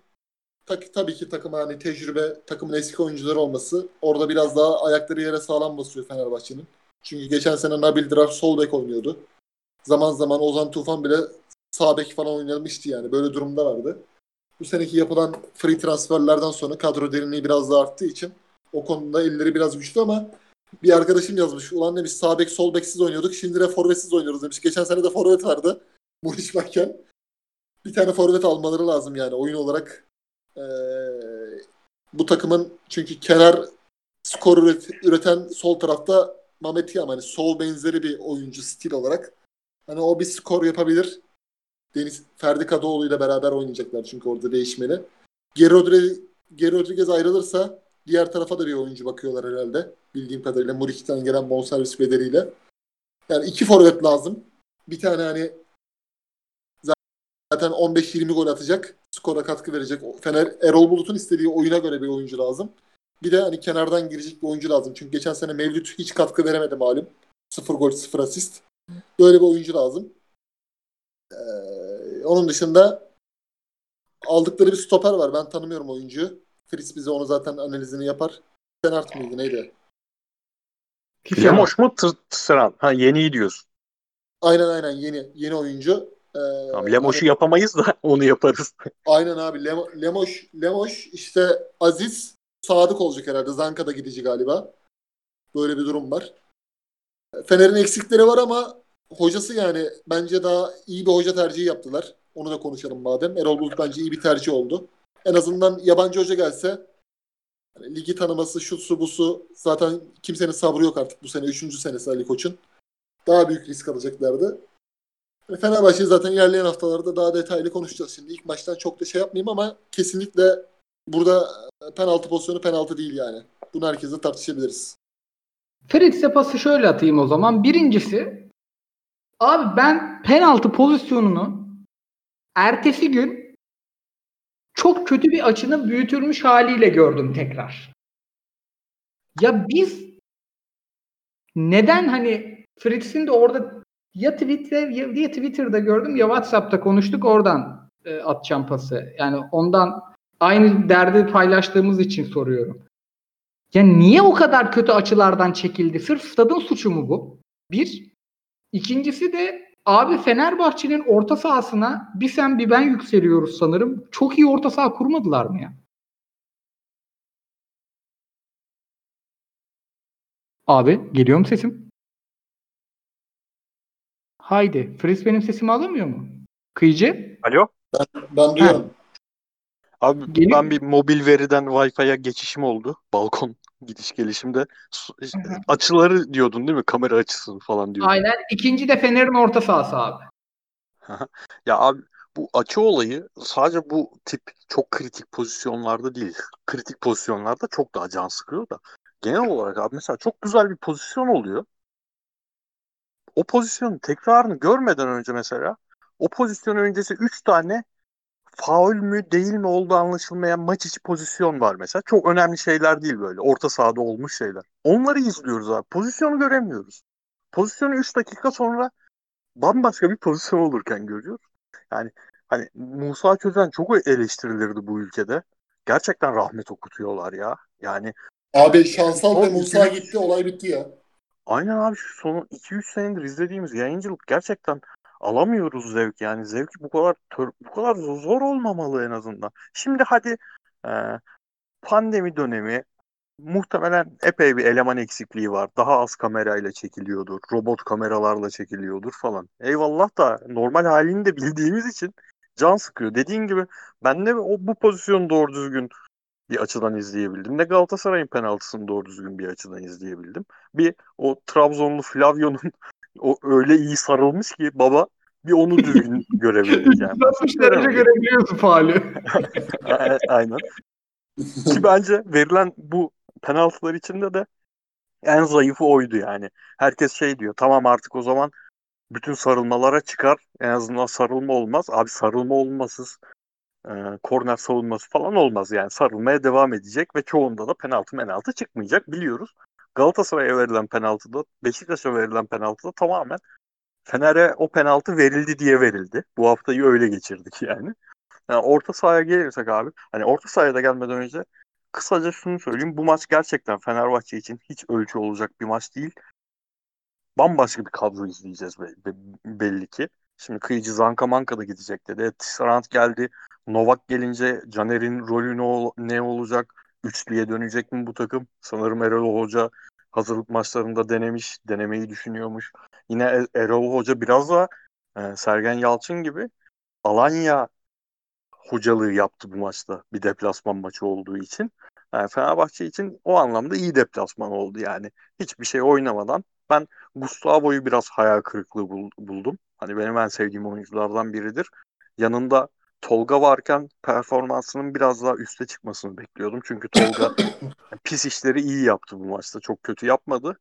tak, tabii ki takım hani tecrübe, takımın eski oyuncuları olması orada biraz daha ayakları yere sağlam basıyor Fenerbahçe'nin. Çünkü geçen sene Nabil Dirar sol bek oynuyordu. Zaman zaman Ozan Tufan bile sağ bek falan oynamıştı yani. Böyle durumda vardı. Bu seneki yapılan free transferlerden sonra kadro derinliği biraz daha arttığı için o konuda elleri biraz güçlü ama bir arkadaşım yazmış. Ulan demiş sağ bek sol beksiz oynuyorduk. Şimdi de forvetsiz oynuyoruz demiş. Geçen sene de forvet vardı. Muriç varken. Bir tane forvet almaları lazım yani oyun olarak. Ee, bu takımın çünkü kenar skor üret- üreten sol tarafta Mehmet Yam hani sol benzeri bir oyuncu stil olarak. Hani o bir skor yapabilir. Deniz Ferdi Kadıoğlu ile beraber oynayacaklar çünkü orada değişmeli. Geri Rodriguez, Geri Rodriguez ayrılırsa diğer tarafa da bir oyuncu bakıyorlar herhalde. Bildiğim kadarıyla Muriç'ten gelen bonservis bedeliyle. Yani iki forvet lazım. Bir tane hani zaten 15-20 gol atacak. Skora katkı verecek. Fener Erol Bulut'un istediği oyuna göre bir oyuncu lazım. Bir de hani kenardan girecek bir oyuncu lazım. Çünkü geçen sene Mevlüt hiç katkı veremedi malum. Sıfır gol, sıfır asist. Böyle bir oyuncu lazım. Ee, onun dışında aldıkları bir stoper var. Ben tanımıyorum oyuncuyu. Fritz bize onu zaten analizini yapar. Senart mıydı neydi? Lemoş mu Tır- Tısıran? Ha yeniyi diyorsun. Aynen aynen yeni yeni oyuncu. Ee, Tamam, Lemoş'u yapamayız da onu yaparız. Aynen abi. Lemo- Lemoş, Lemoş işte Aziz Sadık olacak herhalde. Zanka da gidici galiba. Böyle bir durum var. Fener'in eksikleri var ama hocası yani bence daha iyi bir hoca tercihi yaptılar. Onu da konuşalım madem. Erol Bulut bence iyi bir tercih oldu. En azından yabancı hoca gelse hani ligi tanıması, şusu busu zaten kimsenin sabrı yok artık bu sene. Üçüncü senesi Ali Koç'un. Daha büyük risk alacaklardı. Fenerbahçe zaten ilerleyen haftalarda daha detaylı konuşacağız. Şimdi ilk maçtan çok da şey yapmayayım ama kesinlikle burada penaltı pozisyonu penaltı değil yani. Bunu herkesle tartışabiliriz. Fritz'e pası şöyle atayım o zaman. Birincisi abi ben penaltı pozisyonunu ertesi gün çok kötü bir açının büyütülmüş haliyle gördüm tekrar. Ya biz neden hani Fritz'in de orada ya Twitter ya, ya Twitter'da gördüm ya WhatsApp'ta konuştuk oradan e, atacağım pası. Yani ondan aynı derdi paylaştığımız için soruyorum. Ya niye o kadar kötü açılardan çekildi? Sırf stadın suçu mu bu? Bir. İkincisi de abi Fenerbahçe'nin orta sahasına bir sen bir ben yükseliyoruz sanırım. Çok iyi orta saha kurmadılar mı ya? Abi geliyor mu sesim? Haydi. Fris benim sesimi alamıyor mu? Kıyıcı? Alo? Ben duyuyorum. Abi Geliyor ben bir mobil veriden Wi-Fi'ye geçişim oldu. Balkon gidiş gelişimde. Açıları diyordun değil mi? Kamera açısı falan diyordun. Aynen. İkinci de Fener'in orta sahası abi. Ya abi bu açı olayı sadece bu tip çok kritik pozisyonlarda değil. Kritik pozisyonlarda çok daha can sıkıyor da. Genel olarak abi mesela çok güzel bir pozisyon oluyor. O pozisyonun tekrarını görmeden önce mesela o pozisyon öncesi 3 tane faul mü değil mi olduğu anlaşılmayan maç içi pozisyon var mesela. Çok önemli şeyler değil böyle. Orta sahada olmuş şeyler. Onları izliyoruz abi. Pozisyonu göremiyoruz. Pozisyonu 3 dakika sonra bambaşka bir pozisyon olurken görüyoruz. Yani hani Musa Çözen çok eleştirilirdi bu ülkede. Gerçekten rahmet okutuyorlar ya. Yani Abi Şansal ve Musa gitti olay bitti ya. Aynen abi şu son 2-3 senedir izlediğimiz yayıncılık gerçekten alamıyoruz zevk. Yani zevki bu kadar tör- bu kadar zor olmamalı en azından. Şimdi hadi e, pandemi dönemi muhtemelen epey bir eleman eksikliği var. Daha az kamerayla çekiliyordur. Robot kameralarla çekiliyordur falan. Eyvallah da normal halini de bildiğimiz için can sıkıyor. Dediğin gibi ben de o bu pozisyonu doğru düzgün bir açıdan izleyebildim. Ne Galatasaray'ın penaltısını doğru düzgün bir açıdan izleyebildim. Bir o Trabzonlu Flavio'nun o öyle iyi sarılmış ki baba bir onu düzgün görebildik yani. 360 derece görebiliyorsun faali. Aynen. Ki bence verilen bu penaltılar içinde de en zayıfı oydu yani. Herkes şey diyor tamam artık o zaman bütün sarılmalara çıkar. En azından sarılma olmaz. Abi sarılma olmasız e, korner savunması falan olmaz. Yani sarılmaya devam edecek ve çoğunda da penaltı penaltı çıkmayacak biliyoruz. Galatasaray'a verilen penaltıda, Beşiktaş'a verilen penaltıda tamamen Fener'e o penaltı verildi diye verildi. Bu haftayı öyle geçirdik yani. yani orta sahaya gelirsek abi, hani orta sahaya da gelmeden önce kısaca şunu söyleyeyim. Bu maç gerçekten Fenerbahçe için hiç ölçü olacak bir maç değil. Bambaşka bir kadro izleyeceğiz belli ki. Şimdi kıyıcı Zanka Manka da gidecek dedi. Tisserand geldi. Novak gelince Caner'in rolü ne, ne olacak? Üçlüye dönecek mi bu takım? Sanırım Erol Hoca hazırlık maçlarında denemiş, denemeyi düşünüyormuş. Yine e- Erol Hoca biraz da e, Sergen Yalçın gibi Alanya hocalığı yaptı bu maçta bir deplasman maçı olduğu için. Yani Fenerbahçe için o anlamda iyi deplasman oldu yani. Hiçbir şey oynamadan ben Gustavo'yu biraz hayal kırıklığı buldum. Hani benim en sevdiğim oyunculardan biridir. Yanında Tolga varken performansının biraz daha üste çıkmasını bekliyordum. Çünkü Tolga pis işleri iyi yaptı bu maçta. Çok kötü yapmadı.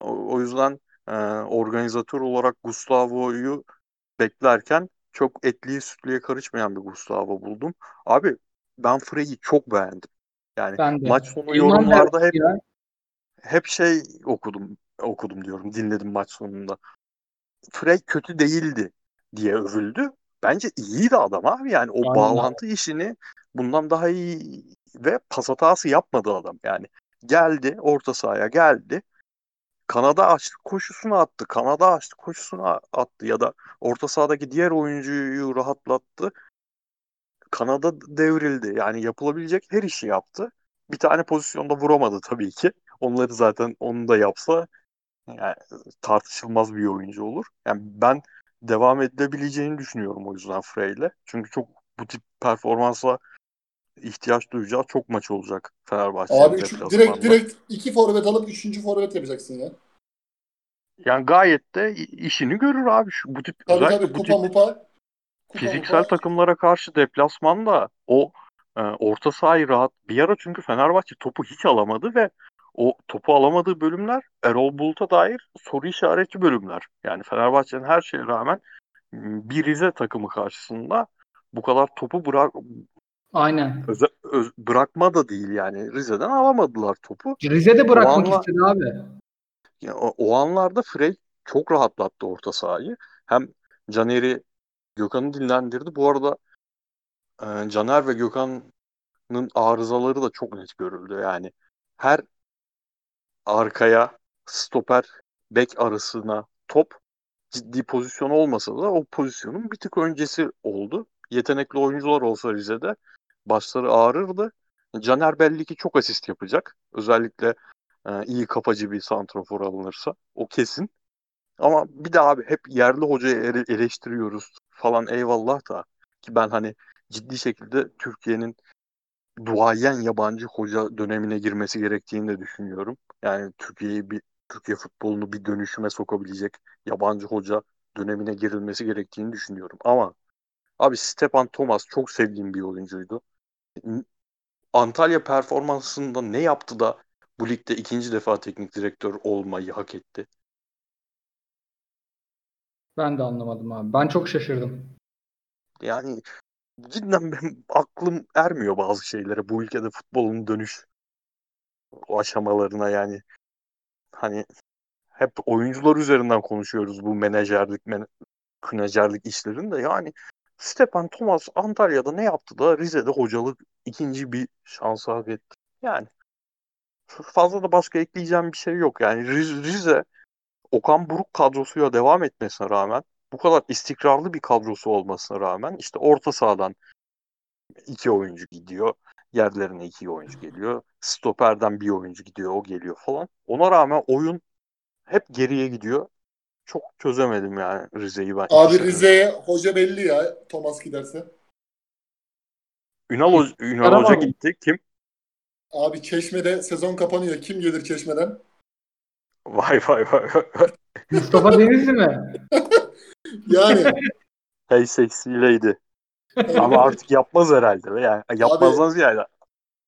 O, o yüzden e, organizatör olarak Gustavo'yu beklerken çok etliye sütlüye karışmayan bir Gustavo buldum. Abi ben Frey'i çok beğendim. Yani ben de. maç sonu yorumlarda hep ya. hep şey okudum okudum diyorum dinledim maç sonunda. Frey kötü değildi diye övüldü. Bence iyiydi adam abi yani o Aynen. bağlantı işini bundan daha iyi ve pas hatası yapmadı adam yani. Geldi orta sahaya geldi. Kanada açtı koşusunu attı. Kanada açtı koşusunu attı ya da orta sahadaki diğer oyuncuyu rahatlattı. Kanada devrildi. Yani yapılabilecek her işi yaptı. Bir tane pozisyonda vuramadı tabii ki. Onları zaten onu da yapsa yani tartışılmaz bir oyuncu olur. Yani ben devam edilebileceğini düşünüyorum o yüzden Frey'le. Çünkü çok bu tip performansa ihtiyaç duyacağı çok maç olacak Fenerbahçe. Abi üç, direkt direkt iki forvet alıp üçüncü forvet yapacaksın ya. Yani gayet de işini görür abi. Şu, bu tip tabii, özellikle tabii, bu kupa, tip mupa, kupa, fiziksel mupa. takımlara karşı deplasmanda o e, orta sahayı rahat bir ara çünkü Fenerbahçe topu hiç alamadı ve o topu alamadığı bölümler Erol Bulut'a dair soru işareti bölümler. Yani Fenerbahçe'nin her şeye rağmen bir Rize takımı karşısında bu kadar topu bırak Aynen. Öze, öz, bırakma da değil yani. Rize'den alamadılar topu. Rize'de bırakmak anlar, istedi abi. Ya, o, o anlarda Frey çok rahatlattı orta sahayı. Hem Caner'i Gökhan'ı dinlendirdi. Bu arada e, Caner ve Gökhan'ın arızaları da çok net görüldü. Yani her arkaya stoper bek arasına top ciddi pozisyon olmasa da o pozisyonun bir tık öncesi oldu. Yetenekli oyuncular olsa Rize'de başları ağrırdı. Caner belli ki çok asist yapacak. Özellikle e, iyi kapacı bir santrofor alınırsa. O kesin. Ama bir de abi hep yerli hocayı eleştiriyoruz falan eyvallah da ki ben hani ciddi şekilde Türkiye'nin duayen yabancı hoca dönemine girmesi gerektiğini de düşünüyorum. Yani Türkiye'yi bir Türkiye futbolunu bir dönüşüme sokabilecek yabancı hoca dönemine girilmesi gerektiğini düşünüyorum. Ama abi Stepan Thomas çok sevdiğim bir oyuncuydu. Antalya performansında ne yaptı da bu ligde ikinci defa teknik direktör olmayı hak etti? Ben de anlamadım abi. Ben çok şaşırdım. Yani cidden benim aklım ermiyor bazı şeylere. Bu ülkede futbolun dönüş aşamalarına yani. Hani hep oyuncular üzerinden konuşuyoruz bu menajerlik, men menajerlik işlerinde. Yani Stepan Thomas Antalya'da ne yaptı da Rize'de hocalık ikinci bir şans hak etti. Yani fazla da başka ekleyeceğim bir şey yok. Yani Rize Okan Buruk kadrosuyla devam etmesine rağmen bu kadar istikrarlı bir kadrosu olmasına rağmen işte orta sahadan iki oyuncu gidiyor. Yerlerine iki oyuncu geliyor. Stoperden bir oyuncu gidiyor. O geliyor falan. Ona rağmen oyun hep geriye gidiyor. Çok çözemedim yani Rize'yi ben. Abi Rize'ye hoca belli ya Thomas giderse. Ünal, Hoca, Ünal Hoca gitti. Kim? Abi Çeşme'de sezon kapanıyor. Kim gelir Çeşme'den? Vay vay vay. vay. Mustafa Denizli mi? Yani hey lady. Ama artık yapmaz herhalde. Yani yapmazdan ziyade.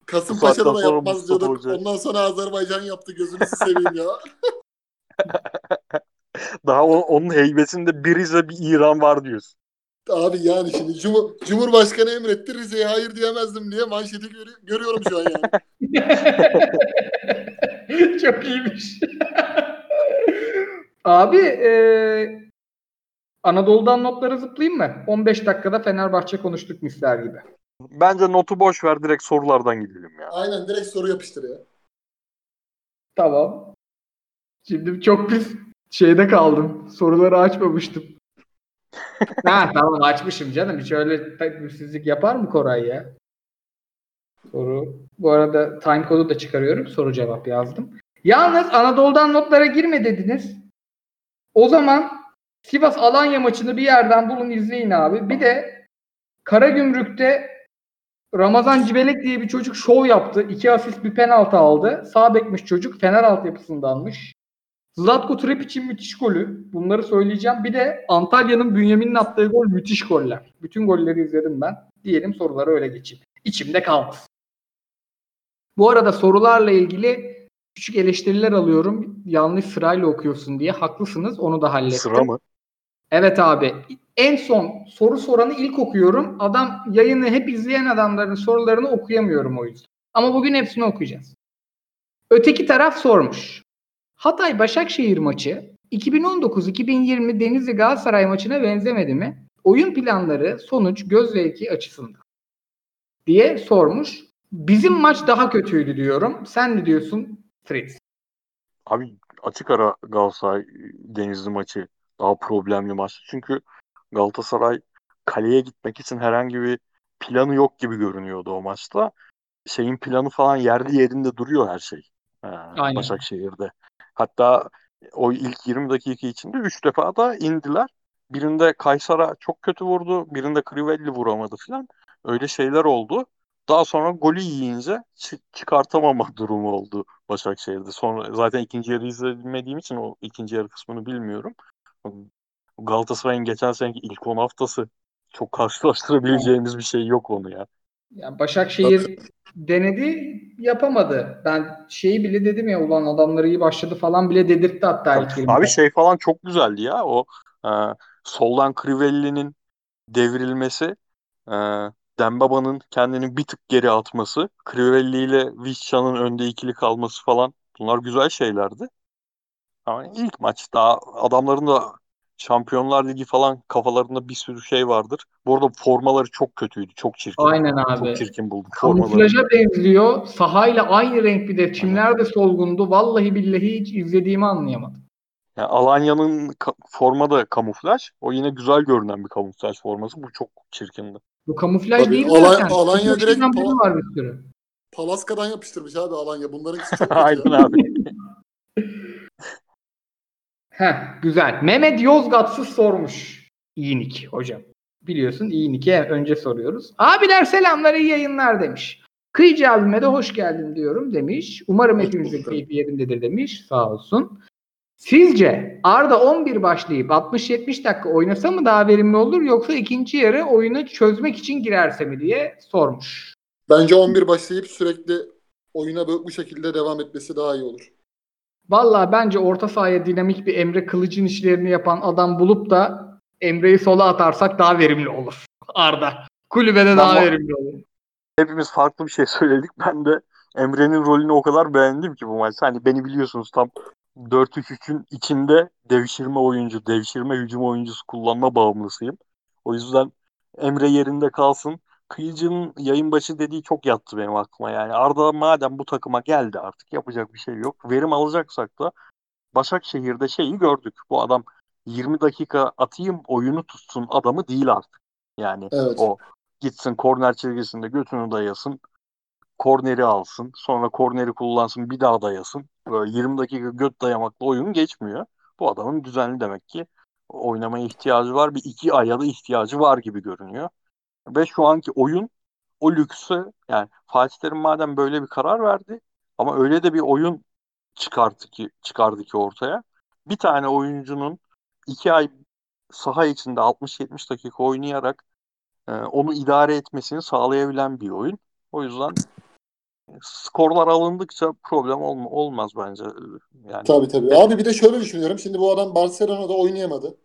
Kasımpaşa'da da yapmaz diyorduk. Hoca. Ondan sonra Azerbaycan yaptı. Gözünüzü seveyim ya. Daha o- onun heybesinde bir Rize bir İran var diyorsun. Abi yani şimdi Cumhur- Cumhurbaşkanı emretti Rize'ye hayır diyemezdim diye manşeti görü- görüyorum şu an yani. Çok iyiymiş. Abi e, Anadolu'dan notları zıplayayım mı? 15 dakikada Fenerbahçe konuştuk misler gibi. Bence notu boş ver direkt sorulardan gidelim ya. Aynen direkt soru yapıştır ya. Tamam. Şimdi çok pis şeyde kaldım. Soruları açmamıştım. ha tamam açmışım canım. Hiç öyle takipsizlik yapar mı Koray ya? Soru. Bu arada time kodu da çıkarıyorum. Soru cevap yazdım. Yalnız Anadolu'dan notlara girme dediniz. O zaman Sivas Alanya maçını bir yerden bulun izleyin abi. Bir de Karagümrük'te Ramazan Cibelek diye bir çocuk şov yaptı. İki asist bir penaltı aldı. Sağ bekmiş çocuk. Fener altyapısındanmış. Zlatko Trepic'in müthiş golü. Bunları söyleyeceğim. Bir de Antalya'nın Bünyamin'in attığı gol müthiş goller. Bütün golleri izledim ben. Diyelim sorulara öyle geçeyim. İçimde kalmasın. Bu arada sorularla ilgili küçük eleştiriler alıyorum. Yanlış sırayla okuyorsun diye. Haklısınız. Onu da hallettim. Sıra mı? Evet abi. En son soru soranı ilk okuyorum. Adam yayını hep izleyen adamların sorularını okuyamıyorum o yüzden. Ama bugün hepsini okuyacağız. Öteki taraf sormuş. Hatay Başakşehir maçı 2019-2020 Denizli Galatasaray maçına benzemedi mi? Oyun planları, sonuç, göz zevki açısından diye sormuş. Bizim maç daha kötüydü diyorum. Sen ne diyorsun Fritz? Abi açık ara Galatasaray Denizli maçı daha problemli maç. Çünkü Galatasaray kaleye gitmek için herhangi bir planı yok gibi görünüyordu o maçta. Şeyin planı falan yerli yerinde duruyor her şey. Ee, Aynen. Başakşehir'de. Hatta o ilk 20 dakika içinde 3 defa da indiler. Birinde Kaysara çok kötü vurdu. Birinde Crivelli vuramadı falan. Öyle şeyler oldu. Daha sonra golü yiyince çı- çıkartamama durumu oldu Başakşehir'de. Sonra zaten ikinci yarı izlemediğim için o ikinci yarı kısmını bilmiyorum. Galatasaray'ın geçen seneki ilk 10 haftası çok karşılaştırabileceğimiz bir şey yok onu ya. Ya Başakşehir denedi yapamadı. Ben şeyi bile dedim ya ulan adamları iyi başladı falan bile dedirtti hatta ilk Abi yarıda. şey falan çok güzeldi ya. O e, soldan Crivelli'nin devrilmesi, e, Dembaba'nın kendini bir tık geri atması, Crivelli ile Vişça'nın önde ikili kalması falan bunlar güzel şeylerdi. Ama ilk maç daha adamların da Şampiyonlar Ligi falan kafalarında bir sürü şey vardır. Bu arada formaları çok kötüydü. Çok çirkin. Aynen abi. Çok çirkin buldum formaları. Kamuflaja benziyor. Sahayla aynı renk bir de. Çimler de solgundu. Vallahi billahi hiç izlediğimi anlayamadım. Yani Alanya'nın ka- forma da kamuflaj. O yine güzel görünen bir kamuflaj forması. Bu çok çirkindi. Bu kamuflaj Tabii, değil Alanya- zaten. Alanya direkt lambası pa- var bir sürü. Palaska'dan yapıştırmış abi Alanya. Bunların çok. Aynen abi. Heh, güzel. Mehmet Yozgatsız sormuş. İyinik hocam. Biliyorsun İyinik'e önce soruyoruz. Abiler selamlar iyi yayınlar demiş. Kıyıcı abime de hoş geldin diyorum demiş. Umarım bulduk. keyfi yerindedir demiş. Sağ olsun. Sizce Arda 11 başlayıp 60-70 dakika oynasa mı daha verimli olur yoksa ikinci yarı oyunu çözmek için girerse mi diye sormuş. Bence 11 başlayıp sürekli oyuna bu şekilde devam etmesi daha iyi olur. Vallahi bence orta sahaya dinamik bir Emre Kılıç'ın işlerini yapan adam bulup da Emre'yi sola atarsak daha verimli olur. Arda. Kulübede daha verimli olur. Hepimiz farklı bir şey söyledik. Ben de Emre'nin rolünü o kadar beğendim ki bu maç. Hani beni biliyorsunuz tam 4-3-3'ün içinde devşirme oyuncu, devşirme hücum oyuncusu kullanma bağımlısıyım. O yüzden Emre yerinde kalsın. Kıyıcı'nın yayın başı dediği çok yattı benim aklıma. Yani Arda madem bu takıma geldi artık yapacak bir şey yok. Verim alacaksak da Başakşehir'de şeyi gördük. Bu adam 20 dakika atayım oyunu tutsun adamı değil artık. Yani Evet. o gitsin korner çizgisinde götünü dayasın. Korneri alsın. Sonra korneri kullansın bir daha dayasın. Böyle 20 dakika göt dayamakla oyun geçmiyor. Bu adamın düzenli demek ki oynamaya ihtiyacı var. Bir iki aya da ihtiyacı var gibi görünüyor. Ve şu anki oyun o lüksü yani Fatih Terim madem böyle bir karar verdi ama öyle de bir oyun çıkarttı ki çıkardı ki ortaya. Bir tane oyuncunun iki ay saha içinde 60-70 dakika oynayarak e, onu idare etmesini sağlayabilen bir oyun. O yüzden skorlar alındıkça problem olma, olmaz bence. Yani Tabii tabii. Abi bir de şöyle düşünüyorum. Şimdi bu adam Barcelona'da oynayamadı.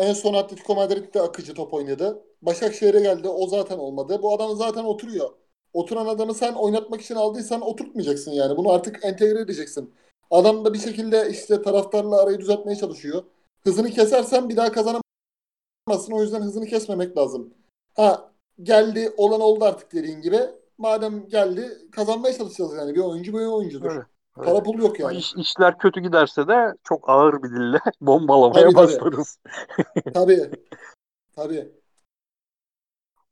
En son Atletico Madrid'de akıcı top oynadı. Başakşehir'e geldi. O zaten olmadı. Bu adam zaten oturuyor. Oturan adamı sen oynatmak için aldıysan oturtmayacaksın yani. Bunu artık entegre edeceksin. Adam da bir şekilde işte taraftarla arayı düzeltmeye çalışıyor. Hızını kesersen bir daha kazanamazsın. O yüzden hızını kesmemek lazım. Ha geldi olan oldu artık dediğin gibi. Madem geldi kazanmaya çalışacağız yani. Bir oyuncu bir oyuncudur. öyle. Öyle. Para pul yok yani. iş- işler kötü giderse de çok ağır bir dille bombalamaya Tabii, tabii. başlarız. Tabii. Tabii.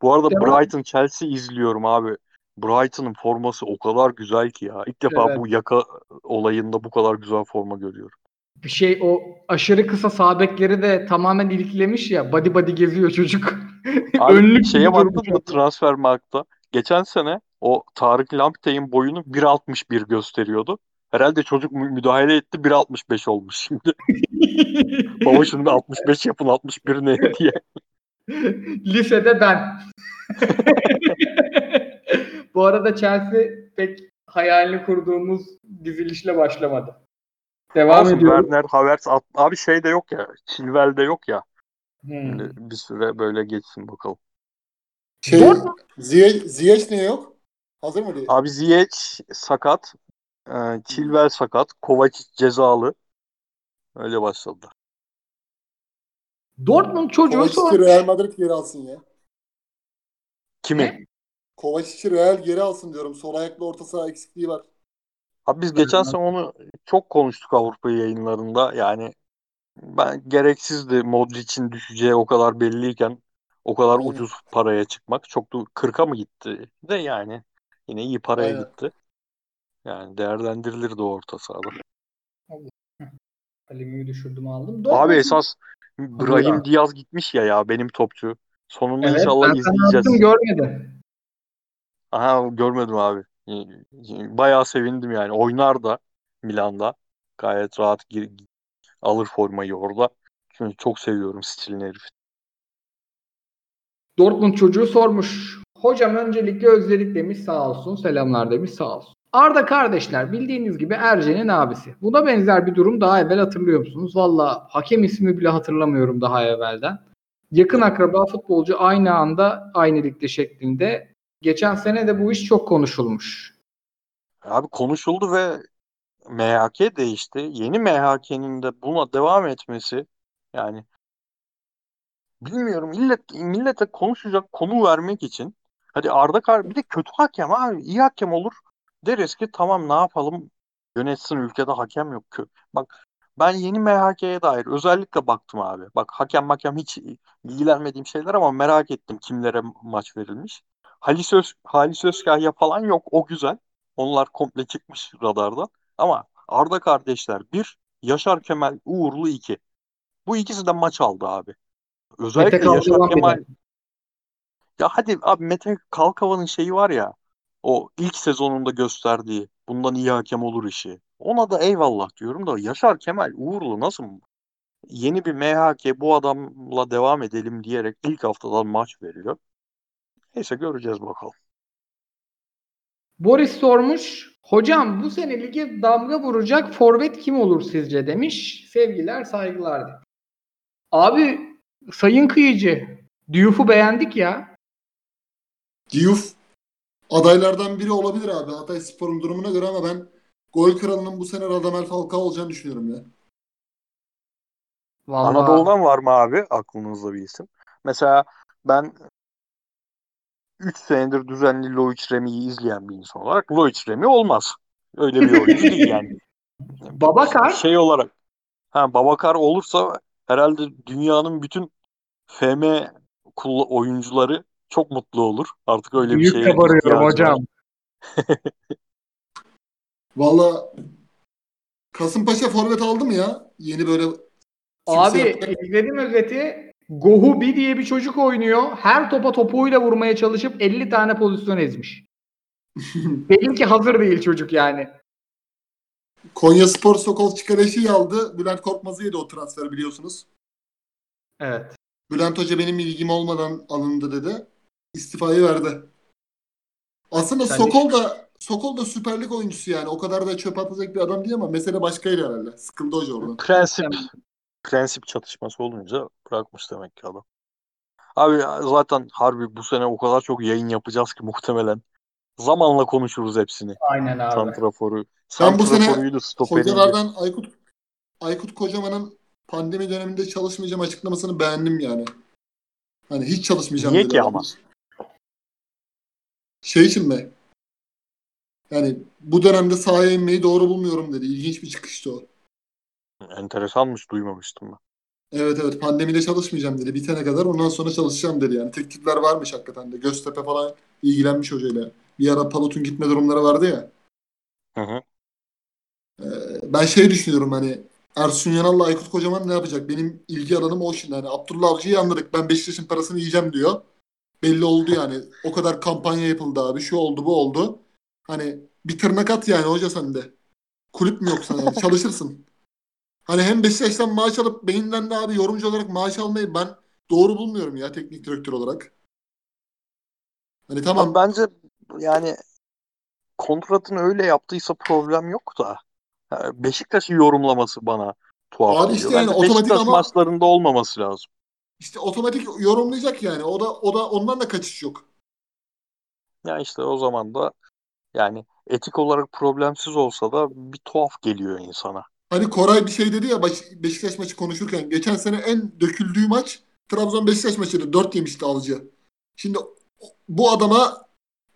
Bu arada Devam. Brighton Chelsea izliyorum abi. Brighton'ın forması o kadar güzel ki ya. İlk defa Evet. bu yaka olayında bu kadar güzel forma görüyorum. Bir şey o aşırı kısa sağ bekleri de tamamen iliklemiş ya. Body body geziyor çocuk. Abi Önlük şeye baktın mı Transfermarkt'ta? Geçen sene o Tarık Lamptey'in boyunu 1.61 gösteriyordu. Herhalde çocuk mü- müdahale etti 1.65 olmuş şimdi. Baba şimdi 65 yapın 61 ne diye. Lisede ben. Bu arada Chelsea pek hayalini kurduğumuz dizilişle başlamadı. Devam Olsun, ediyorum. Werner, Havertz at- abi şey de yok ya. Chilwell de yok ya. Hmm. Şimdi bir süre böyle geçsin bakalım. Şey, Ziyech, Ziyech niye yok? Hazır mı diye? Abi Ziyech sakat. E, Chilwell sakat. Kovacic cezalı. Öyle başladılar. Dortmund çocuğu Kovacic'i. Real Madrid geri alsın ya. Kimi? Kovacic'i Real geri alsın diyorum. Sol ayaklı orta saha eksikliği var. Abi biz geçen sene onu çok konuştuk Avrupa yayınlarında. Yani ben gereksizdi Modric'in düşeceği o kadar belliyken o kadar Aynen. ucuz paraya çıkmak. Çok da 40'a mı gitti? De yani yine iyi paraya Aynen. gitti. Yani değerlendirilirdi o orta sahada. Kalemimi düşürdüm aldım. Abi Dortmund- esas Brahim abi. Diaz gitmiş ya ya benim topçu. Sonunda Evet inşallah ben izleyeceğiz. attım görmedin. Aha görmedim abi. Bayağı sevindim yani. Oynar da Milan'da. Gayet rahat gir, alır formayı orada. Çünkü çok seviyorum stilini herif. Dortmund çocuğu sormuş. Hocam öncelikle özledik demiş sağ olsun. Selamlar demiş sağ olsun. Arda kardeşler bildiğiniz gibi Erce'nin abisi. Buna benzer bir durum daha evvel hatırlıyor musunuz? Valla hakem ismi bile hatırlamıyorum daha evvelden. Yakın akraba futbolcu aynı anda aynı ligde şeklinde. Geçen sene de bu iş çok konuşulmuş. Abi konuşuldu ve MHK değişti. Yeni MHK'nin de buna devam etmesi yani bilmiyorum millet millete konuşacak konu vermek için hadi Arda Kar bir de kötü hakem abi iyi hakem olur deriz ki tamam ne yapalım yönetsin ülkede hakem yok ki. Bak ben yeni MHK'ye dair özellikle baktım abi. Bak hakem hakem hiç ilgilenmediğim şeyler ama merak ettim kimlere maç verilmiş. Halis, Öz, Halis Özkahya falan yok o güzel. Onlar komple çıkmış radardan. Ama Arda kardeşler bir, Yaşar Kemal Uğurlu iki. Bu ikisi de maç aldı abi. Özellikle Yaşar Kemal. Ya hadi abi Mete Kalkavan'ın şeyi var ya. O ilk sezonunda gösterdiği bundan iyi hakem olur işi. Ona da eyvallah diyorum da Yaşar Kemal Uğurlu nasıl yeni bir MHK bu adamla devam edelim diyerek ilk haftadan maç veriyor. Neyse göreceğiz bakalım. Boris sormuş. Hocam bu sene lige damga vuracak forvet kim olur sizce demiş. Sevgiler saygılar demiş. Abi sayın kıyıcı Diouf'u beğendik ya. Diouf adaylardan biri olabilir abi. Hatay Spor'un durumuna göre ama ben gol kralının bu sene Radamel Falcao olacağını düşünüyorum ya. Vallahi. Anadolu'dan var mı abi aklınızda bir isim? Mesela ben 3 senedir düzenli Loic Remy'yi izleyen bir insan olarak Loic Remy olmaz. Öyle bir oyuncu değil yani. Babakar Şey olarak ha Babakar olursa herhalde dünyanın bütün FM kul- oyuncuları çok mutlu olur. Artık öyle bir büyük şeye kabarıyorum hocam. Valla Kasımpaşa forvet aldı mı ya? Yeni böyle Abi izledim özeti. Gohubi diye bir çocuk oynuyor. Her topa topuğuyla vurmaya çalışıp 50 tane pozisyon ezmiş. Benimki hazır değil çocuk yani. Konya Spor Sokol Çıkarışı aldı. Bülent Korkmaz'ı yedi o transfer biliyorsunuz. Evet. Bülent Hoca benim ilgim olmadan alındı dedi. İstifayı verdi. Aslında Sen Sokol da Sokol da Süper Lig oyuncusu yani. O kadar da çöp atacak bir adam değil ama mesele başkaydı herhalde. Sıkıldı hoca oradan. Prensip prensip çatışması olunca bırakmış demek ki adam. Abi zaten harbi bu sene o kadar çok yayın yapacağız ki muhtemelen. Zamanla konuşuruz hepsini. Aynen abi. Santraforu. Ben bu sene. Hocalardan Aykut Aykut Kocaman'ın pandemi döneminde çalışmayacağım açıklamasını beğendim yani. Hani hiç çalışmayacağım Niye dedi ki ama? Şey için mi? Yani bu dönemde sahaya inmeyi doğru bulmuyorum dedi. İlginç bir çıkıştı o. Enteresanmış duymamıştım ben. Evet evet pandemide çalışmayacağım dedi. Bitene kadar ondan sonra çalışacağım dedi yani. Teklifler varmış hakikaten de. Göztepe falan ilgilenmiş hocayla. Bir ara Palut'un gitme durumları vardı ya. Hı hı. Ee, ben şey düşünüyorum hani Ersun Yanal'la Aykut Kocaman ne yapacak? Benim ilgi alanım o şimdi. Hani Abdullah Avcı'yı anladık. Ben Beşiktaş'ın parasını yiyeceğim diyor. Belli oldu yani. O kadar kampanya yapıldı abi. Şu oldu bu oldu. Hani bir tırnak at yani hoca sende. Kulüp mü yok sana yani? Çalışırsın. Hani hem Beşiktaş'tan maaş alıp beyinden de abi yorumcu olarak maaş almayı ben doğru bulmuyorum ya teknik direktör olarak. Hani tamam Ama bence yani kontratını öyle yaptıysa problem yok da. Beşiktaş'ı yorumlaması bana tuhaf Abi geliyor. işte yani Bence otomatik Beşiktaş ama- maçlarında olmaması lazım. İşte otomatik yorumlayacak yani. O da o da ondan da kaçış yok. Ya işte o zaman da yani etik olarak problemsiz olsa da bir tuhaf geliyor insana. Hani Koray bir şey dedi ya Baş- Beşiktaş maçı konuşurken geçen sene en döküldüğü maç Trabzon Beşiktaş maçıydı. 4 yemişti Avcı. Şimdi bu adama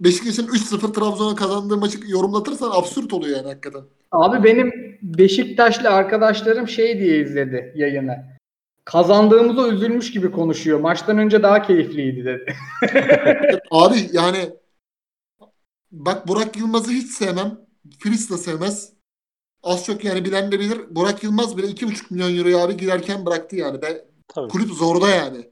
Beşiktaş'ın 3-0 Trabzon'a kazandığı maçı yorumlatırsan absürt oluyor yani hakikaten. Abi benim Beşiktaşlı arkadaşlarım şey diye izledi yayını. Kazandığımıza üzülmüş gibi konuşuyor. Maçtan önce daha keyifliydi dedi. Abi yani bak Burak Yılmaz'ı hiç sevmem. Filiz de sevmez. Az çok yani bilen de bilir. Burak Yılmaz bile 2,5 milyon euroyu abi girerken bıraktı yani. Ben, Tabii. kulüp zorda yani.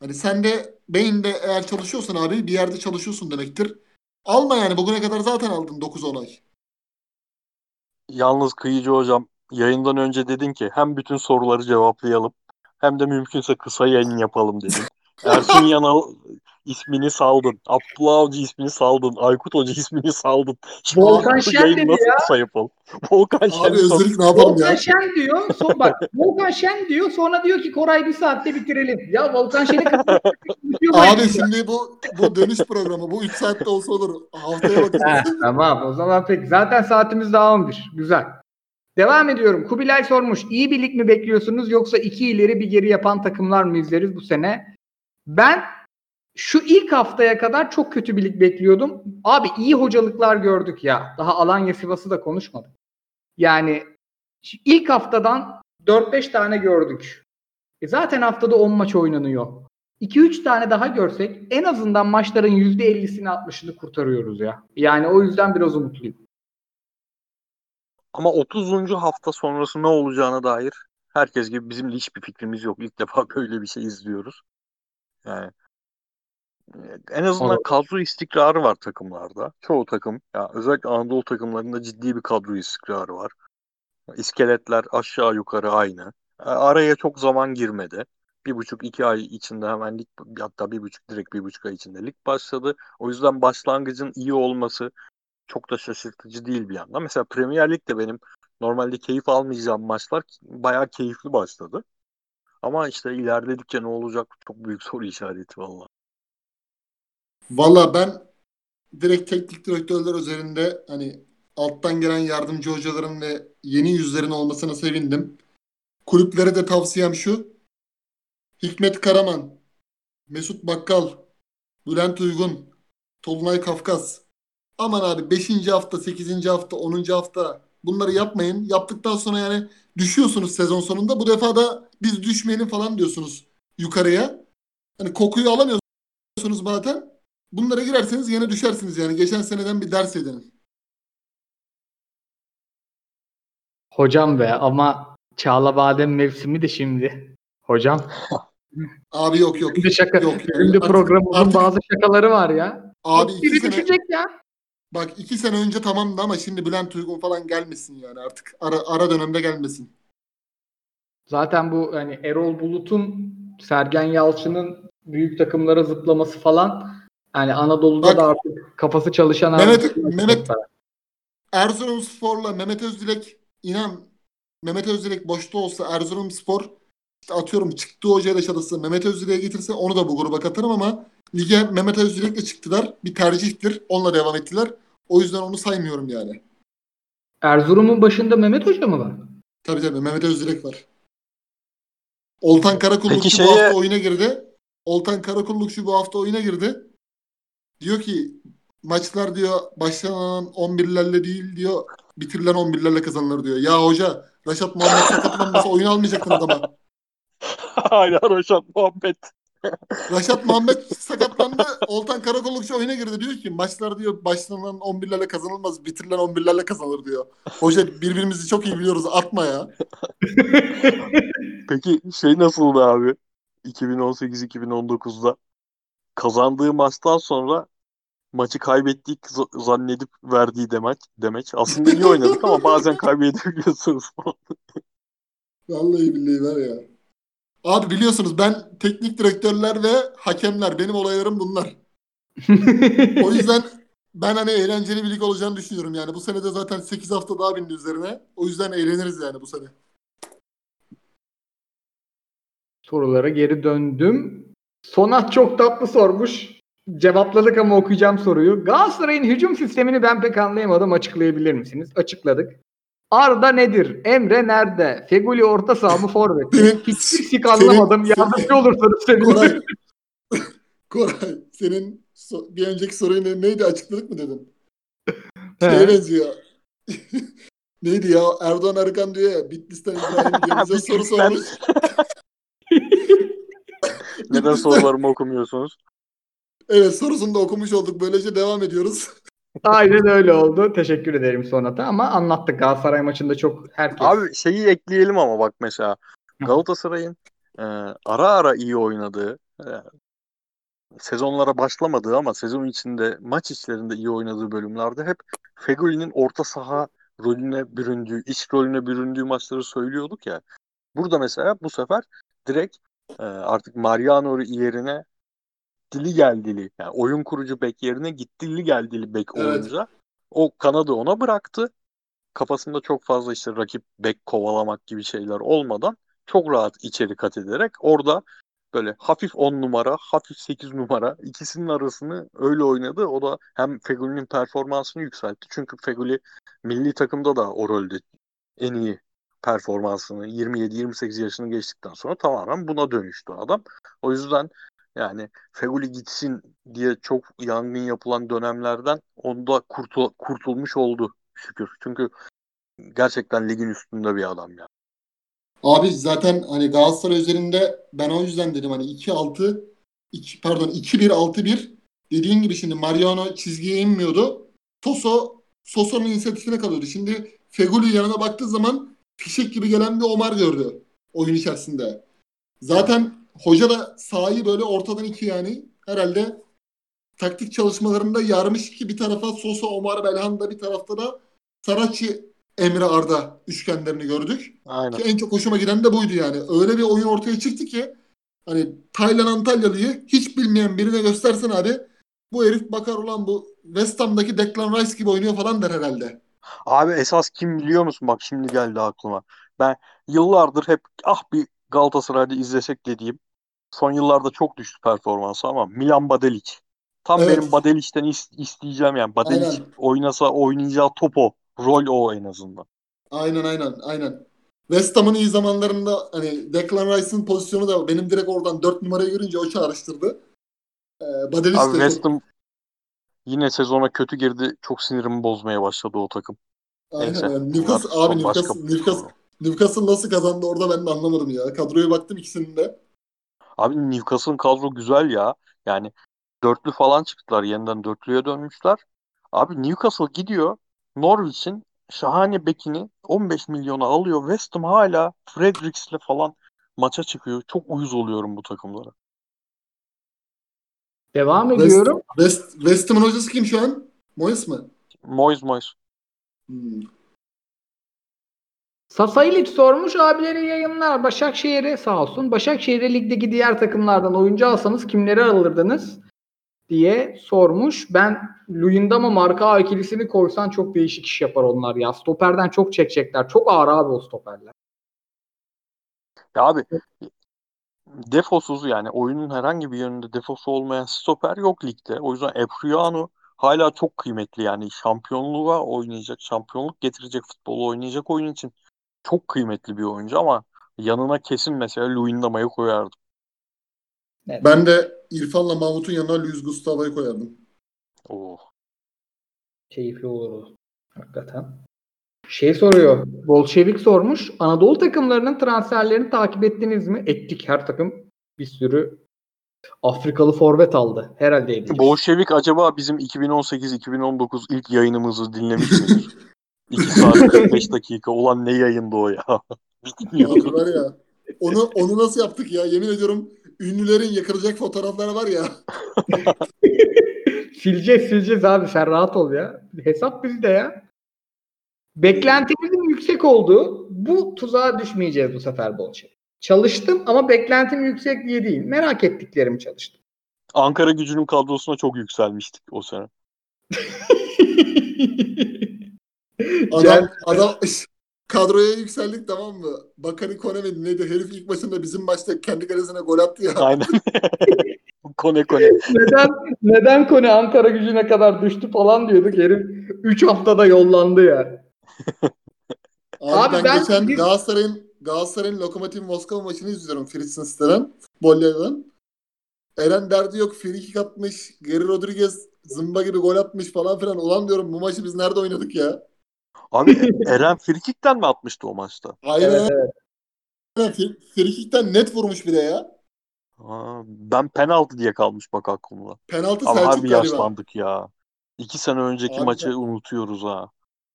Hani sen de beyinde eğer çalışıyorsan abi bir yerde çalışıyorsun demektir. Alma yani bugüne kadar zaten aldın 9-10 ay. Yalnız Kıyıcı hocam yayından önce dedin ki hem bütün soruları cevaplayalım hem de mümkünse kısa yayın yapalım dedin. Ersun Yanal ismini saldın. Abdullah Avcı ismini saldın. Aykut Hoca ismini saldın. Şimdi Volkan Şen dedi nasıl ya. kısa yapalım? Volkan Şen Abi sor- özürlük ne yapalım Volkan ya? Şen diyor. Son, bak Volkan Şen diyor. Sonra diyor ki Koray bir saatte bitirelim. Ya Volkan Şen'i Abi şimdi bu bu dönüş programı bu 3 saatte olsa olur. Haftaya He, bakarız. tamam o zaman peki. Zaten saatimiz daha 11. Güzel. Devam ediyorum. Kubilay sormuş. İyi bir lig mi bekliyorsunuz yoksa iki ileri bir geri yapan takımlar mı izleriz bu sene? Ben şu ilk haftaya kadar çok kötü bir lig bekliyordum. Abi iyi hocalıklar gördük ya. Daha Alanya Sivas'ı da konuşmadık. Yani ilk haftadan 4-5 tane gördük. E zaten haftada 10 maç oynanıyor. 2-3 tane daha görsek en azından maçların %50'sini 60'ını kurtarıyoruz ya. Yani o yüzden biraz umutluyum. Ama 30. hafta sonrası ne olacağına dair herkes gibi bizim de hiçbir fikrimiz yok. İlk defa böyle bir şey izliyoruz. Yani e, en azından Olabilir. kadro istikrarı var takımlarda. Çoğu takım, ya özellikle Anadolu takımlarında ciddi bir kadro istikrarı var. İskeletler aşağı yukarı aynı. E, Araya çok zaman girmedi. Bir buçuk iki ay içinde hemen lig hatta bir buçuk direkt bir buçuk ay içinde lig başladı. O yüzden başlangıcın iyi olması çok da şaşırtıcı değil bir yandan. Mesela Premier Lig'de benim normalde keyif almayacağım maçlar bayağı keyifli başladı. Ama işte ilerledikçe ne olacak çok büyük soru işareti valla. Valla ben direkt teknik direktörler üzerinde hani alttan gelen yardımcı hocaların ve yeni yüzlerin olmasına sevindim. Kulüplere de tavsiyem şu. Hikmet Karaman, Mesut Bakkal, Bülent Uygun, Tolunay Kafkas. Aman abi 5. hafta, 8. hafta, 10. hafta bunları yapmayın. Yaptıktan sonra yani düşüyorsunuz sezon sonunda. Bu defa da biz düşmeyelim falan diyorsunuz yukarıya. Hani kokuyu alamıyorsunuz zaten. Bunlara girerseniz yine düşersiniz yani. Geçen seneden bir ders edinin. Hocam be ama Çağla Badem mevsimi de şimdi. Hocam Abi yok yok. Şimdi şaka. Yok, yani artık- programımızın artık- bazı şakaları var ya. Abi Biri düşecek ya. Bak iki sene önce tamamdı ama şimdi Bülent Uygun falan gelmesin yani artık. Ara, ara dönemde gelmesin. Zaten bu hani Erol Bulut'un Sergen Yalçın'ın büyük takımlara zıplaması falan yani Anadolu'da Bak- da artık kafası çalışan Mehmet- Mehmet- Erzurumspor'la Mehmet Özdilek inan Mehmet Özdilek boşta olsa Erzurumspor işte atıyorum çıktığı hoca yaşadısı Mehmet Özdilek'e getirse onu da bu gruba katarım ama lige Mehmet Özdilek'le çıktılar. Bir tercihtir. Onunla devam ettiler. O yüzden onu saymıyorum yani. Erzurum'un başında Mehmet Hoca mı var? Tabii tabii Mehmet Özdilek var. Oltan Karakullukçu Peki bu şeye- hafta oyuna girdi. Oltan Karakullukçu bu hafta oyuna girdi. Diyor ki maçlar diyor başlanan 11'lerle değil diyor bitirilen 11'lerle kazanılır diyor. Ya hoca Raşat Muhammed sakatlanmasa oyun almayacaktınız ama. Hala Raşat Muhammed. Raşat Muhammed sakatlandı. Oltan Karakullukçu oyuna girdi. Diyor ki maçlar diyor başlanan 11'lerle kazanılmaz bitirilen 11'lerle kazanılır diyor. Hoca birbirimizi çok iyi biliyoruz atma ya. Peki şey nasıldı abi? 2018-2019'da kazandığı maçtan sonra maçı kaybettik zannedip verdiği demek demek. Aslında iyi oynadık ama bazen kaybedebiliyorsunuz. Vallahi billahi var ya. Abi biliyorsunuz ben teknik direktörler ve hakemler benim olaylarım bunlar. O yüzden ben hani eğlenceli bir lig olacağını düşünüyorum yani. Bu sene de zaten 8 hafta daha bindi üzerine. O yüzden eğleniriz yani bu sene. Sorulara geri döndüm. Sonat çok tatlı sormuş. Cevapladık ama okuyacağım soruyu. Galatasaray'ın hücum sistemini ben pek anlayamadım. Açıklayabilir misiniz? Açıkladık. Arda nedir? Emre nerede? Feguli orta saha mı forvet? Hiç sik anlamadım. senin- Yardımcı olursanız Koray, sevinirim. Koray senin so- bir önceki soruyu ne- neydi açıkladık mı dedin? Şeye benziyor. Neydi ya? Erdoğan Arıkan diyor ya Bitlis'ten İbrahim diye bize soru sormuş. Neden sorularımı okumuyorsunuz? Evet sorusunu da okumuş olduk. Böylece devam ediyoruz. Aynen öyle oldu. Teşekkür ederim Sonat'a ama anlattık Galatasaray maçında çok herkes. Abi şeyi ekleyelim ama bak mesela. Galatasaray'ın e, ara ara iyi oynadığı e, sezonlara başlamadığı ama sezon içinde maç içlerinde iyi oynadığı bölümlerde hep Fegüli'nin orta saha rolüne büründüğü, iç rolüne büründüğü maçları söylüyorduk ya. Burada mesela bu sefer direkt e, artık Mariano yerine dili geldili yani oyun kurucu bek yerine gittili geldili bek Evet. olunca o kanadı ona bıraktı. Kafasında çok fazla işte rakip bek kovalamak gibi şeyler olmadan çok rahat içeri kat ederek orada böyle hafif 10 numara, hafif 8 numara ikisinin arasını öyle oynadı. O da hem Fegüli'nin performansını yükseltti. Çünkü Fegüli milli takımda da o rolde en iyi performansını 27-28 yaşını geçtikten sonra tamamen buna dönüştü adam. O yüzden yani Feguli gitsin diye çok yangın yapılan dönemlerden onda kurtul- kurtulmuş oldu şükür. Çünkü gerçekten ligin üstünde bir adam ya. Abi zaten hani Galatasaray üzerinde ben o yüzden dedim hani 2-6 2 pardon 2-1-6-1 dediğin gibi şimdi Mariano çizgiye inmiyordu. Toso Soso'nun inisiyatifine kalıyordu. Şimdi Feguli yanına baktığı zaman fişek gibi gelen bir Omar gördü oyun içerisinde. Zaten hoca da sahayı böyle ortadan iki yani herhalde taktik çalışmalarında yarmış ki bir tarafa Sosa, Omar, Belhanda bir tarafta da Saraçi, Emre Arda üçgenlerini gördük. Aynen. Ki en çok hoşuma giden de buydu yani. Öyle bir oyun ortaya çıktı ki hani Taylan Antalyalı'yı hiç bilmeyen birine göstersen abi bu herif bakar ulan bu West Ham'daki Declan Rice gibi oynuyor falan der herhalde. Abi esas kim biliyor musun? Bak şimdi geldi aklıma. Ben yıllardır hep ah bir Galatasaray'da izlesek dediğim son yıllarda çok düştü performansı ama Milan Badelic. Tam Evet. benim Badelic'ten is- isteyeceğim yani. Badelic Aynen. oynasa oynayacağı top o. Rol o en azından. Aynen aynen aynen. West Ham'ın iyi zamanlarında hani Declan Rice'ın pozisyonu da benim direkt oradan 4 numarayı görünce o çağrıştırdı. Ee, Badelic Abi de West Ham yine sezona kötü girdi. Çok sinirimi bozmaya başladı o takım. Aynen. Neyse. yani. Newcastle, abi Newcastle, Newcastle, Newcastle nasıl kazandı orada ben de anlamadım ya. Kadroya baktım ikisinin de. Abi Newcastle'ın kadro güzel ya. Yani dörtlü falan çıktılar. Yeniden dörtlüye dönmüşler. Abi Newcastle gidiyor. Norwich'in şahane bekini 15 milyona alıyor. West Ham hala Fredericks'le falan maça çıkıyor. Çok uyuz oluyorum bu takımlara. Devam West, ediyorum. West, West Ham'ın hocası kim şu an? Moyes mi? Moyes Moyes. Hmm. Sasailik sormuş abileri yayınlar. Başakşehir'e sağ olsun. Başakşehir'e ligdeki diğer takımlardan oyuncu alsanız kimleri alırdınız? diye sormuş. Ben Luyendama marka ikilisini koysan çok değişik iş yapar onlar ya. Stoperden çok çekecekler. Çok ağır abi o stoperler. Ya abi defosuz yani oyunun herhangi bir yönünde defosu olmayan stoper yok ligde. O yüzden Epriano hala çok kıymetli yani şampiyonluğa oynayacak, şampiyonluk getirecek futbolu oynayacak oyun için çok kıymetli bir oyuncu ama yanına kesin mesela Luyendama'yı koyardım. Evet. Ben de İrfan'la Mahmut'un yanına Luis Gustavo'yu koyardım. Oo. Keyifli olur o. Hakikaten. Şey soruyor. Bolşevik sormuş. Anadolu takımlarının transferlerini takip ettiniz mi? Ettik her takım. Bir sürü Afrikalı forvet aldı. Herhalde edeceğiz. Bolşevik acaba bizim 2018-2019 ilk yayınımızı dinlemiş midir? 2 saat 45 dakika. Ulan ne yayındı o ya? Abi var ya. Onu onu nasıl yaptık ya? Yemin ediyorum ünlülerin yakılacak fotoğrafları var ya. sileceğiz sileceğiz abi sen rahat ol ya. Hesap bizde ya. Beklentimizin yüksek olduğu bu tuzağa düşmeyeceğiz bu sefer Bolşevik. Çalıştım ama beklentim yüksek diye değil. Merak ettiklerimi çalıştım. Ankara gücünün kadrosuna çok yükselmiştik o sene. Adam adam kadroya yükseldik tamam mı? Bakari Kone'nin neydi? Herif ilk başında bizim maçta kendi kalesine gol attı ya. Aynen. kone kone. neden neden konu Ankara gücüne kadar düştü falan diyorduk. Herif 3 haftada yollandı ya. Abi, Abi ben, ben- geçen biz- Galatasaray'ın Galatasaray'ın Lokomotiv Moskova maçını izliyorum Fritzens'ten. Futbollardan. Eren derdi yok. Free kick atmış. Geri Rodriguez zımba gibi gol atmış falan filan. Ulan diyorum bu maçı biz nerede oynadık ya? Abi Eren Frikik'ten mi atmıştı o maçta? Aynen. Evet, evet. Kick'ten net vurmuş bir de ya. Aa, ben penaltı diye kalmış bak aklımda. Penaltı Ama Selçuk harbi galiba. yaşlandık ya. İki sene önceki Abi maçı ben- unutuyoruz ha.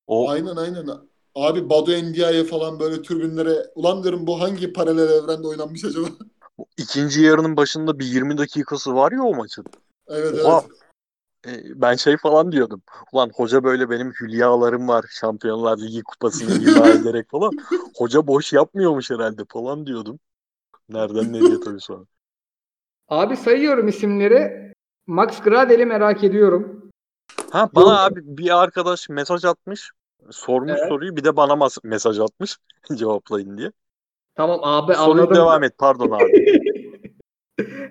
O Aynen aynen. Abi Badu Endia'ya falan böyle tribünlere ulan diyorum bu hangi paralel evrende oynanmış acaba? ikinci yarının başında bir 20 dakikası var ya o maçın. evet Oha. evet. Ben şey falan diyordum. Ulan hoca böyle benim hülyalarım var. Şampiyonlar Ligi kupasını ima ederek falan. Hoca boş yapmıyormuş herhalde falan diyordum. Nereden nereye tabii sonra. Abi sayıyorum isimleri. Max Gradel'i merak ediyorum. Ha bana abi bir arkadaş mesaj atmış. Sormuş Evet. soruyu bir de bana mesaj atmış cevaplayın diye. Tamam abi Soruyu anladım. devam et pardon abi.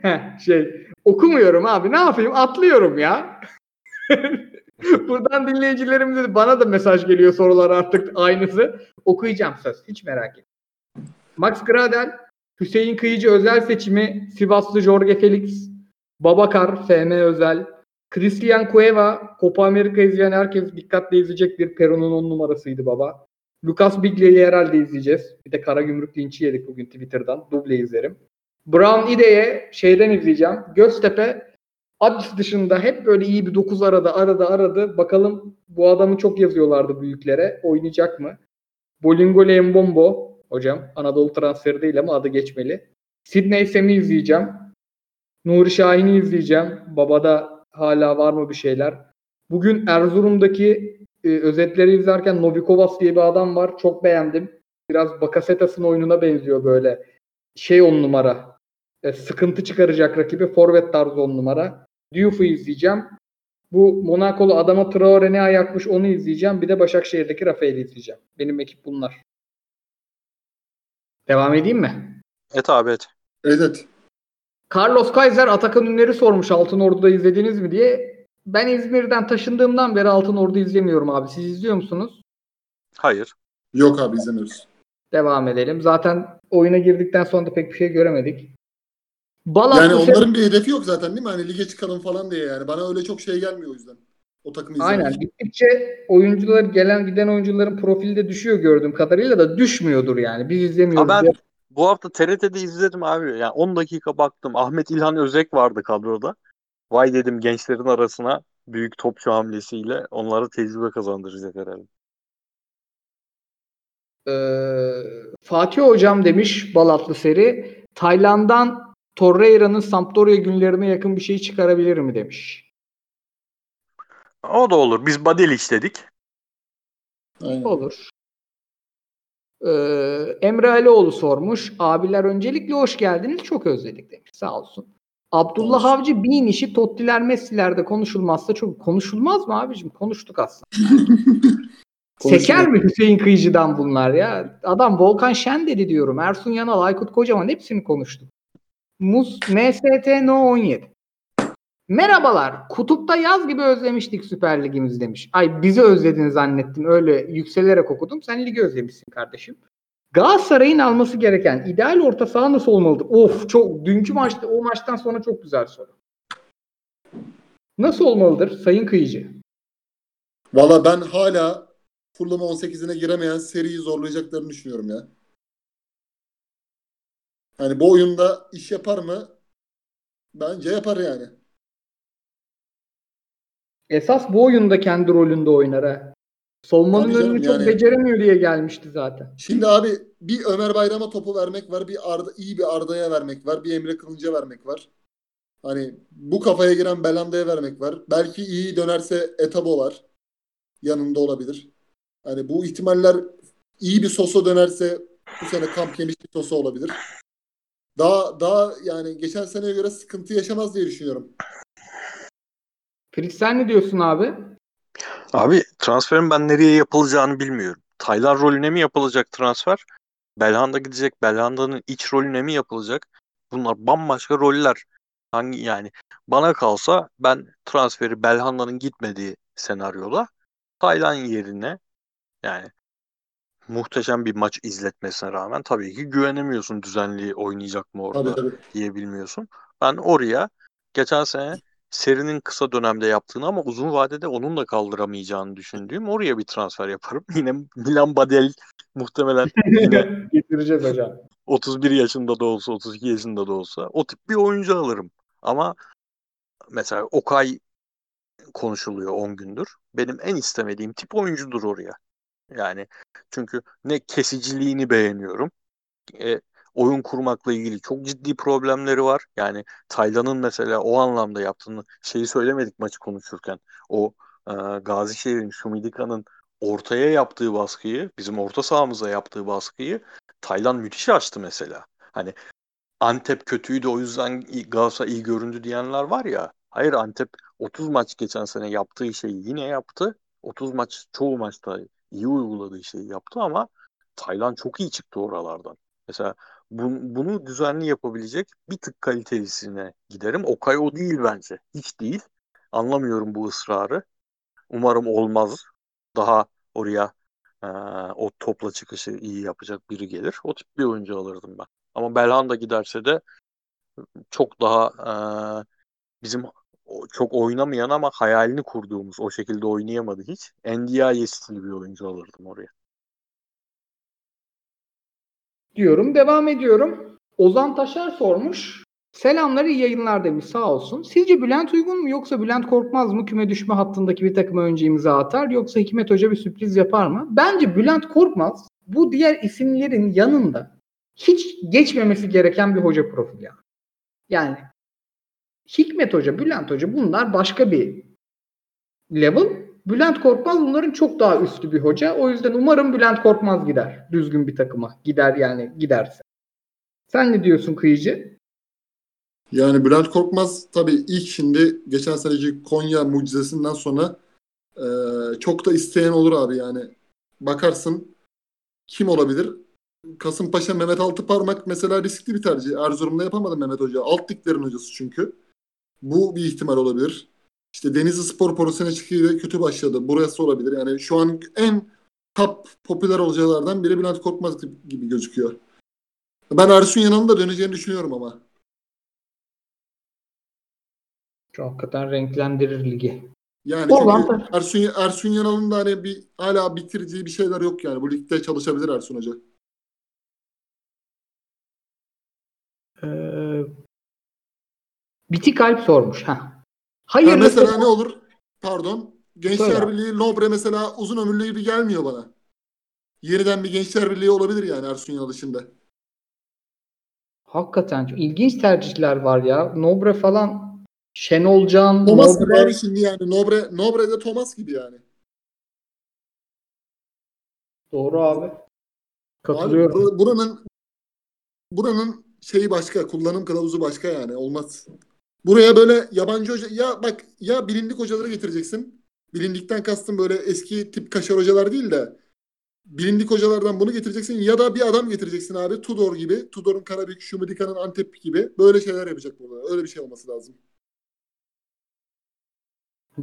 Heh, şey okumuyorum abi ne yapayım atlıyorum ya. Buradan dinleyicilerimize de bana da mesaj geliyor sorular artık aynısı. Okuyacağım söz hiç merak etme. Max Gradel, Hüseyin Kıyıcı özel seçimi, Sivaslı Jorge Felix, Babakar, FM özel, Christian Cueva, Copa Amerika izleyen herkes dikkatle izleyecektir. Peru'nun 10 numarasıydı baba. Lucas Biglia'yı herhalde izleyeceğiz. Bir de Kara Gümrük linçi yedik bugün Twitter'dan. Duble izlerim. Brown İde'ye şeyden izleyeceğim. Göztepe Adis dışında hep böyle iyi bir 9 arada arada aradı. Bakalım bu adamı çok yazıyorlardı büyüklere. Oynayacak mı? Bolingole Mbombo hocam. Anadolu transferi değil ama adı geçmeli. Sidney Sem'i izleyeceğim. Nuri Şahin'i izleyeceğim. Babada hala var mı bir şeyler? Bugün Erzurum'daki e, özetleri izlerken Novikovas diye bir adam var. Çok beğendim. Biraz Bakasetas'ın oyununa benziyor böyle. Şey on numara. E, sıkıntı çıkaracak rakibi. Forvet tarzı on numara. Diouf'u izleyeceğim. Bu Monakolu adama Traore ne ayakmış onu izleyeceğim. Bir de Başakşehir'deki Rafael'i izleyeceğim. Benim ekip bunlar. Devam edeyim mi? Et abi et. Evet. Carlos Kaiser Atakan Ünler'i sormuş Altın Ordu'da izlediniz mi diye. Ben İzmir'den taşındığımdan beri Altın Ordu izlemiyorum abi. Siz izliyor musunuz? Hayır. Yok abi izlemiyoruz. Devam edelim. Zaten oyuna girdikten sonra da pek bir şey göremedik. Balatlı Yani onların bir hedefi yok zaten değil mi? Hani lige çıkalım falan diye yani. Bana öyle çok şey gelmiyor o yüzden. O takımı izlemek. Aynen. Gittikçe oyuncular gelen giden oyuncuların profili de düşüyor gördüğüm kadarıyla da düşmüyordur yani. Biz izlemiyoruz. Ha ben diye. bu hafta TRT'de izledim abi. Yani 10 dakika baktım. Ahmet İlhan Özek vardı kadroda. Vay dedim gençlerin arasına büyük topçu hamlesiyle onlara tecrübe kazandıracak herhalde. Ee, Fatih Hocam demiş Balatlı seri. Tayland'dan Torreira'nın Sampdoria günlerine yakın bir şey çıkarabilir mi demiş. O da olur. Biz Badelic dedik. Aynen. Olur. Ee, Emre Alioğlu sormuş. Abiler öncelikle hoş geldiniz. Çok özledik demiş. Sağ olsun. Abdullah Olsun. Avcı bin işi Tottiler Messi'lerde konuşulmazsa çok konuşulmaz mı abicim? Konuştuk aslında. Seker mi Hüseyin Kıyıcı'dan bunlar ya? Adam Volkan Şen dedi diyorum. Ersun Yanal, Aykut Kocaman hepsini konuştuk. Mus MST No 17. Merhabalar. Kutupta yaz gibi özlemiştik Süper Ligimizi demiş. Ay bizi özledin zannettim. Öyle yükselerek okudum. Sen ligi özlemişsin kardeşim. Galatasaray'ın alması gereken ideal orta saha nasıl olmalıdır? Of çok dünkü maçta o maçtan sonra çok güzel soru. Nasıl olmalıdır Sayın Kıyıcı? Valla ben hala Fulham 18'ine giremeyen seriyi zorlayacaklarını düşünüyorum ya. Hani bu oyunda iş yapar mı? Bence yapar yani. Esas bu oyunda kendi rolünde oynar ha. Savunmanın Tabii önünü çok yani- beceremiyor diye gelmişti zaten. Şimdi abi bir Ömer Bayram'a topu vermek var, bir Arda, iyi bir Arda'ya vermek var, bir Emre Kılınç'a vermek var. Hani bu kafaya giren Belanda'ya vermek var. Belki iyi dönerse Etabo var. Yanında olabilir. Hani bu ihtimaller iyi bir Sosa dönerse bu sene kamp yemiş bir Sosa olabilir. Daha daha yani geçen seneye göre sıkıntı yaşamaz diye düşünüyorum. Fritz sen ne diyorsun abi? Abi transferin ben nereye yapılacağını bilmiyorum. Taylan rolüne mi yapılacak transfer? Belhanda gidecek. Belhanda'nın iç rolüne mi yapılacak? Bunlar bambaşka roller. Hangi yani bana kalsa ben transferi Belhanda'nın gitmediği senaryoda Taylan yerine yani muhteşem bir maç izletmesine rağmen tabii ki güvenemiyorsun düzenli oynayacak mı orada Tabii tabii. diyebilmiyorsun. Ben oraya geçen sene serinin kısa dönemde yaptığını ama uzun vadede onun da kaldıramayacağını düşündüğüm oraya bir transfer yaparım. Yine Milan Badel muhtemelen yine Getireceğiz hocam. 31 yaşında da olsa 32 yaşında da olsa o tip bir oyuncu alırım. Ama mesela Okay konuşuluyor 10 gündür. Benim en istemediğim tip oyuncudur oraya. Yani çünkü ne kesiciliğini beğeniyorum. E, oyun kurmakla ilgili çok ciddi problemleri var. Yani Taylan'ın mesela o anlamda yaptığını şeyi söylemedik maçı konuşurken. O e, Gazişehir'in Şumidika'nın ortaya yaptığı baskıyı, bizim orta sahamıza yaptığı baskıyı Taylan müthiş açtı mesela. Hani Antep kötüydü o yüzden Galatasaray iyi göründü diyenler var ya. Hayır Antep 30 maç geçen sene yaptığı şeyi yine yaptı. 30 maç çoğu maçta iyi uyguladığı şeyi yaptı ama Taylan çok iyi çıktı oralardan. Mesela bu- bunu düzenli yapabilecek bir tık kalitelisine giderim. Okay o değil bence. Hiç değil. Anlamıyorum bu ısrarı. Umarım olmaz. Daha oraya e, o topla çıkışı iyi yapacak biri gelir. O tip bir oyuncu alırdım ben. Ama Belhanda giderse de çok daha e, bizim çok oynamayan ama hayalini kurduğumuz o şekilde oynayamadı hiç. Ndiaye stili bir oyuncu alırdım oraya. diyorum. Devam ediyorum. Ozan Taşar sormuş. Selamlar iyi yayınlar demiş sağ olsun. Sizce Bülent uygun mu yoksa Bülent Korkmaz mı küme düşme hattındaki bir takıma önce imza atar yoksa Hikmet Hoca bir sürpriz yapar mı? Bence Bülent Korkmaz bu diğer isimlerin yanında hiç geçmemesi gereken bir hoca profili. yani. Yani Hikmet Hoca, Bülent Hoca bunlar başka bir level. Bülent Korkmaz bunların çok daha üstü bir hoca. O yüzden umarım Bülent Korkmaz gider. Düzgün bir takıma. Gider yani giderse. Sen ne diyorsun Kıyıcı? Yani Bülent Korkmaz tabii ilk şimdi geçen seneki Konya mucizesinden sonra e, çok da isteyen olur abi yani. Bakarsın kim olabilir? Kasımpaşa Mehmet Altıparmak mesela riskli bir tercih. Erzurum'da yapamadı Mehmet Hoca. Alt liglerin hocası çünkü. Bu bir ihtimal olabilir. İşte Denizli Spor profesyonel çıkıyla kötü başladı. Burası olabilir. Yani şu an en top popüler hocalardan biri Bülent Korkmaz gibi gözüküyor. Ben Ersun Yanal'ın da döneceğini düşünüyorum ama. Şu hakikaten renklendirir ligi. Yani Ersun, Ersun Yanal'ın da hani bir hala bitireceği bir şeyler yok yani. Bu ligde çalışabilir Ersun Hoca. Ee, Bitik Alp sormuş. Ha. Ha, Hayır mesela ne olur? Pardon. Gençler Söyle. Birliği Nobre mesela uzun ömürlü gibi gelmiyor bana. yeniden bir Gençler Birliği olabilir yani Ersun Yanal dışında. Hakikaten çok ilginç tercihler var ya. Nobre falan Şenol Can, Thomas gibi Nobre. abi şimdi yani. Nobre, Nobre de Thomas gibi yani. Doğru abi. Katılıyorum. Abi, bur- buranın buranın şeyi başka, kullanım kılavuzu başka yani. Olmaz. Buraya böyle yabancı hoca ya bak ya bilindik hocaları getireceksin. Bilindikten kastım böyle eski tip kaşar hocalar değil de bilindik hocalardan bunu getireceksin ya da bir adam getireceksin abi Tudor gibi. Tudor'un Karabük, Şumidika'nın Antep gibi. Böyle şeyler yapacak burada. Öyle bir şey olması lazım.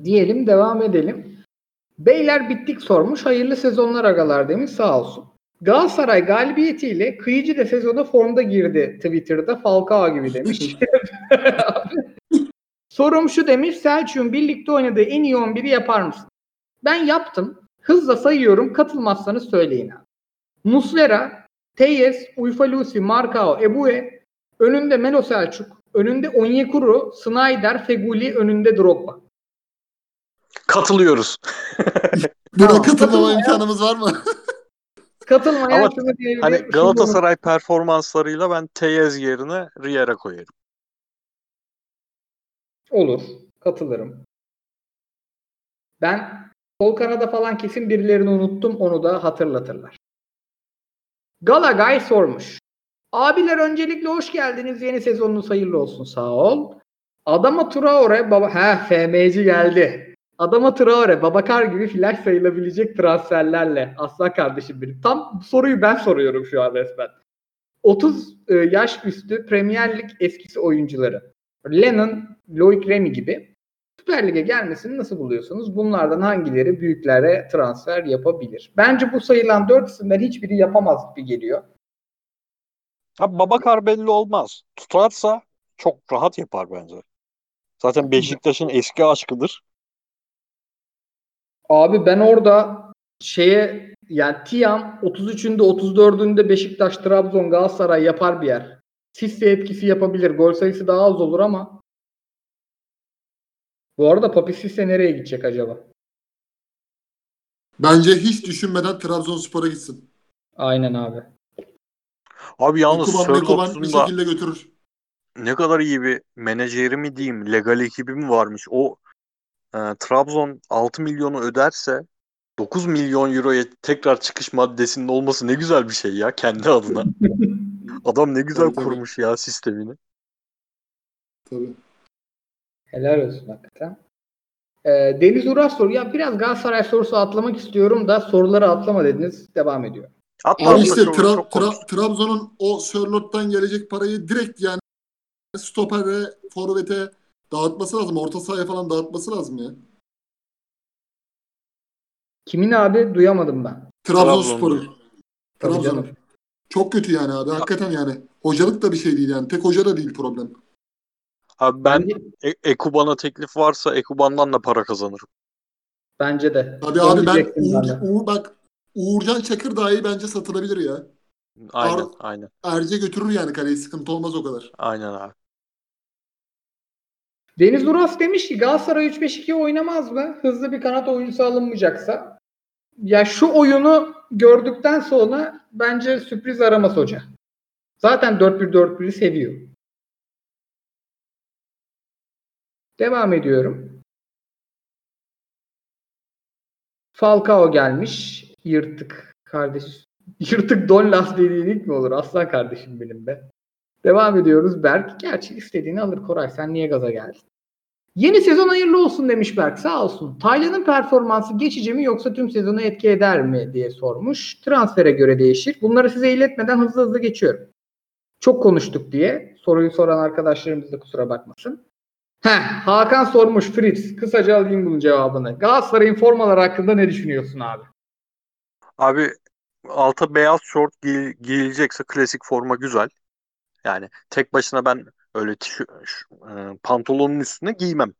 Diyelim devam edelim. Beyler bittik sormuş. Hayırlı sezonlar agalar demiş sağ olsun. Galatasaray galibiyetiyle Kıyıcı da sezona formda girdi Twitter'da Falcao gibi demiş. Sorum şu demiş Selçuk'un birlikte oynadığı en iyi 11'i yapar mısın? Ben yaptım. Hızla sayıyorum. Katılmazsanız söyleyin abi. Muslera, Teyes, Uyfalusi, Marcao, Ebue, önünde Melo Selçuk, önünde Onyekuru, Snyder, Feguli, önünde Drogba. Katılıyoruz. Buna Tamam, katılmama katılmayan- imkanımız var mı? Katılmayan Ama şunu diyebilir. Hani şunu- Galatasaray performanslarıyla ben Teyez yerine Rier'e koyarım. Olur. Katılırım. Ben sol kanada falan kesin birilerini unuttum. Onu da hatırlatırlar. Galagay sormuş. Abiler öncelikle hoş geldiniz. Yeni sezonunuz hayırlı olsun. Sağ ol. Adama Traore baba he FM'ci geldi. Adama Traore Babakar gibi flash sayılabilecek transferlerle. Aslan kardeşim benim. Tam soruyu ben soruyorum şu an resmen. 30 e, yaş üstü Premier Lig eskisi oyuncuları. Lennon, Loic Remy gibi Süper Lig'e gelmesini nasıl buluyorsunuz? Bunlardan hangileri büyüklere transfer yapabilir? Bence bu sayılan 4 isimden hiçbiri yapamaz gibi geliyor. Abi Babakar belli olmaz. Tutarsa çok rahat yapar bence. Zaten Beşiktaş'ın eski aşkıdır. Abi ben orada şeye yani Tiam 33'ünde 34'ünde Beşiktaş, Trabzon, Galatasaray yapar bir yer. Sisse etkisi yapabilir. Gol sayısı daha az olur ama bu arada Papi Sisse nereye gidecek acaba? Bence hiç düşünmeden Trabzonspor'a gitsin. Aynen abi. Abi yalnız Sörlot'un da şekilde götürür. ne kadar iyi bir menajeri mi diyeyim, legal ekibi mi varmış. O e, Trabzon 6 milyonu öderse 9 milyon euroya tekrar çıkış maddesinin olması ne güzel bir şey ya kendi adına. Adam ne güzel Tabii, tabii. kurmuş ya sistemini. Tabii. Helal olsun hakikaten. Ee, Deniz Uras soruyor. Ya biraz Galatasaray sorusu atlamak istiyorum da soruları atlama dediniz. Devam ediyor. Hatta Abi işte çok- Tra- Tra-. Trabzon'un o Sörlot'tan gelecek parayı direkt yani stoper ve forvete dağıtması lazım. Orta sahaya falan dağıtması lazım ya. Kimin abi? Duyamadım ben. Trabzonspor'un. Tabii Trabzon'un. canım. Çok kötü yani abi. Hakikaten yani. Hocalık da bir şey değil yani. Tek hoca da değil problem. Abi ben E- Ekuban'a teklif varsa Ekuban'dan da para kazanırım. bence de. Abi Onu abi ben diyecektim Uğur, de. Uğur- bak Uğurcan Çakır dahi bence satılabilir ya. Aynen, Ar- aynen, Erce götürür yani kaleyi. Sıkıntı olmaz o kadar. aynen abi. Deniz Uras demiş ki Galatasaray 3-5-2 oynamaz mı? Hızlı bir kanat oyuncusu alınmayacaksa. Ya şu oyunu gördükten sonra bence sürpriz aramaz hoca. Zaten 4-1-4-1'i seviyor. Devam ediyorum. Falcao gelmiş. Yırtık kardeş. Yırtık don lastiği ilk mi olur? Aslan kardeşim benim be. Devam ediyoruz Berk. Gerçi istediğini alır Koray. Sen niye gaza geldin? Yeni sezon hayırlı olsun demiş Berk. Sağ olsun. Taylan'ın performansı geçici mi yoksa tüm sezonu etki eder mi diye sormuş. Transfere göre değişir. Bunları size iletmeden hızlı hızlı geçiyorum. Çok konuştuk diye. Soruyu soran arkadaşlarımız da kusura bakmasın. Heh, Hakan sormuş Fritz. Kısaca alayım bunun cevabını. Galatasaray'ın formalar hakkında ne düşünüyorsun abi? Abi alta beyaz şort giy- giyilecekse klasik forma güzel. Yani tek başına ben öyle tişö- ş- e, pantolonun üstüne giymem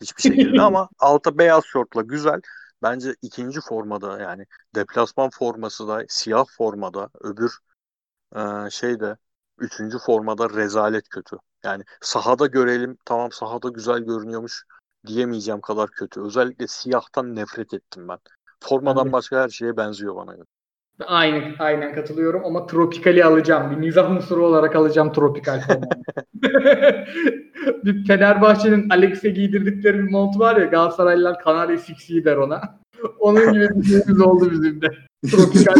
hiçbir şekilde ama alta beyaz şortla güzel. Bence ikinci formada yani deplasman forması da siyah formada öbür e, şeyde üçüncü formada rezalet kötü. Yani sahada görelim tamam sahada güzel görünüyormuş diyemeyeceğim kadar kötü. Özellikle siyahtan nefret ettim ben. Formadan başka her şeye benziyor bana göre. Aynen, aynen katılıyorum ama tropikali alacağım. Bir mizah unsuru olarak alacağım tropikal bir Fenerbahçe'nin Alex'e giydirdikleri bir mont var ya Galatasaraylılar Kanarya Six'i der ona. Onun gibi bir şeyimiz oldu bizim de. Tropikal.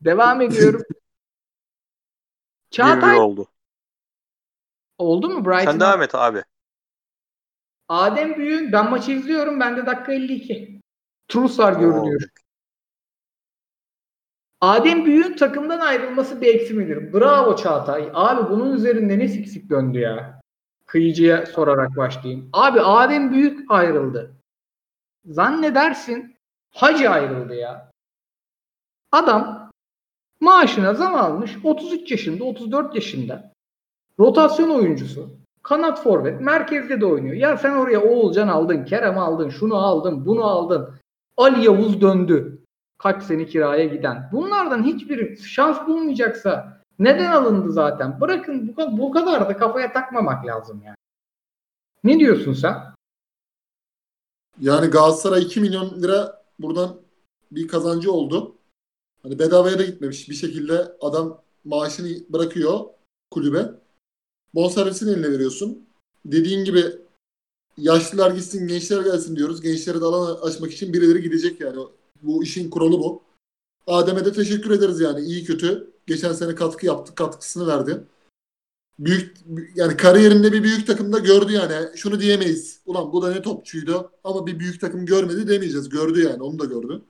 Devam ediyorum. Bir Çağatay oldu. oldu mu Brighton? Sen devam et abi. Adem Büyük'ün ben maçı izliyorum. Bende dakika 52. Trusar görünüyor. Adem Büyük'ün takımdan ayrılması bir eksi midir? Bravo Çağatay. Abi bunun üzerinde ne siksik döndü ya? Kıyıcıya sorarak başlayayım. Abi Adem Büyük ayrıldı. Zannedersin Hacı ayrıldı ya. Adam maaşına zam almış. 33 yaşında, 34 yaşında. Rotasyon oyuncusu. Kanat forvet. Merkezde de oynuyor. Ya sen oraya Oğulcan aldın, Kerem aldın, şunu aldın, bunu aldın. Ali Yavuz döndü. Kaç sene kiraya giden. Bunlardan hiçbiri şans bulmayacaksa neden alındı zaten? Bırakın bu, bu kadar da kafaya takmamak lazım yani. Ne diyorsun sen? Yani Galatasaray 2 milyon lira buradan bir kazancı oldu. Hani bedavaya da gitmemiş. Bir şekilde adam maaşını bırakıyor kulübe. Bonservisini eline veriyorsun. Dediğin gibi yaşlılar gitsin, gençler gelsin diyoruz. Gençlere de alan açmak için birileri gidecek yani. Bu işin kuralı bu. Adem'e de teşekkür ederiz yani. iyi kötü. Geçen sene katkı yaptı, katkısını verdi. Büyük yani kariyerinde bir büyük takımda gördü yani. Şunu diyemeyiz. Ulan bu da ne topçuydu ama bir büyük takım görmedi demeyeceğiz. Gördü yani. Onu da gördü.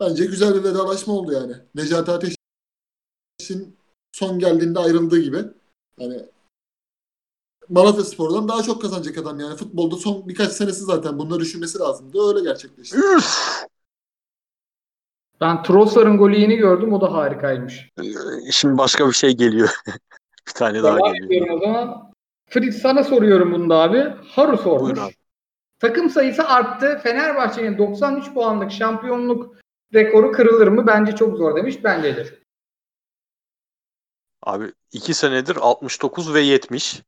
Bence güzel bir vedalaşma oldu yani. Necati Ateş'in son geldiğinde ayrıldığı gibi. Yani Malatya Spor'dan daha çok kazanacak adam yani. Futbolda son birkaç senesi zaten bunları düşünmesi lazımdı. Öyle gerçekleşti. Üf! Ben Trossard'ın golü yeni gördüm. O da harikaymış. Şimdi başka bir şey geliyor. bir tane daha Devam geliyor. ediyorum o zaman. Fritz sana soruyorum bunu da abi. Haru sormuş. Buyur abi. Takım sayısı arttı. Fenerbahçe'nin 93 puanlık şampiyonluk rekoru kırılır mı? Bence çok zor demiş. Bencedir. Abi 2 senedir 69 ve 70.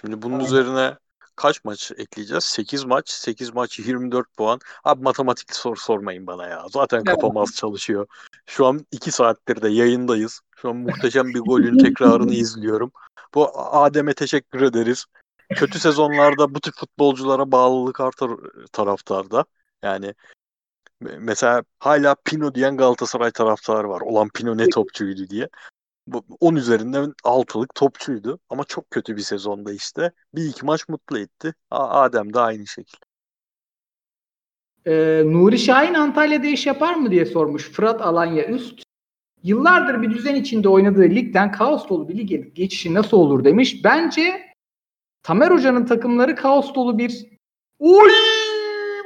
Şimdi bunun Aynen. üzerine kaç maç ekleyeceğiz? 8 maç. 8 maç 24 puan. Abi matematik soru sormayın bana ya. Zaten kafam az çalışıyor. Şu an 2 saattir de yayındayız. Şu an muhteşem bir golün tekrarını izliyorum. Bu Adem'e teşekkür ederiz. Kötü sezonlarda bu tip futbolculara bağlılık artar taraftarda. Yani me- mesela hala Pino diyen Galatasaray taraftarı var. Olan Pino ne topçuydu diye. Bu 10 üzerinden 6'lık topçuydu. Ama çok kötü bir sezonda işte. Bir iki maç mutlu etti. Adem de aynı şekilde. Ee, Nuri Şahin Antalya'da iş yapar mı diye sormuş. Fırat Alanya Üst. Yıllardır bir düzen içinde oynadığı ligden kaos dolu bir lige geçişi nasıl olur demiş. Bence Tamer Hoca'nın takımları kaos dolu bir Oy!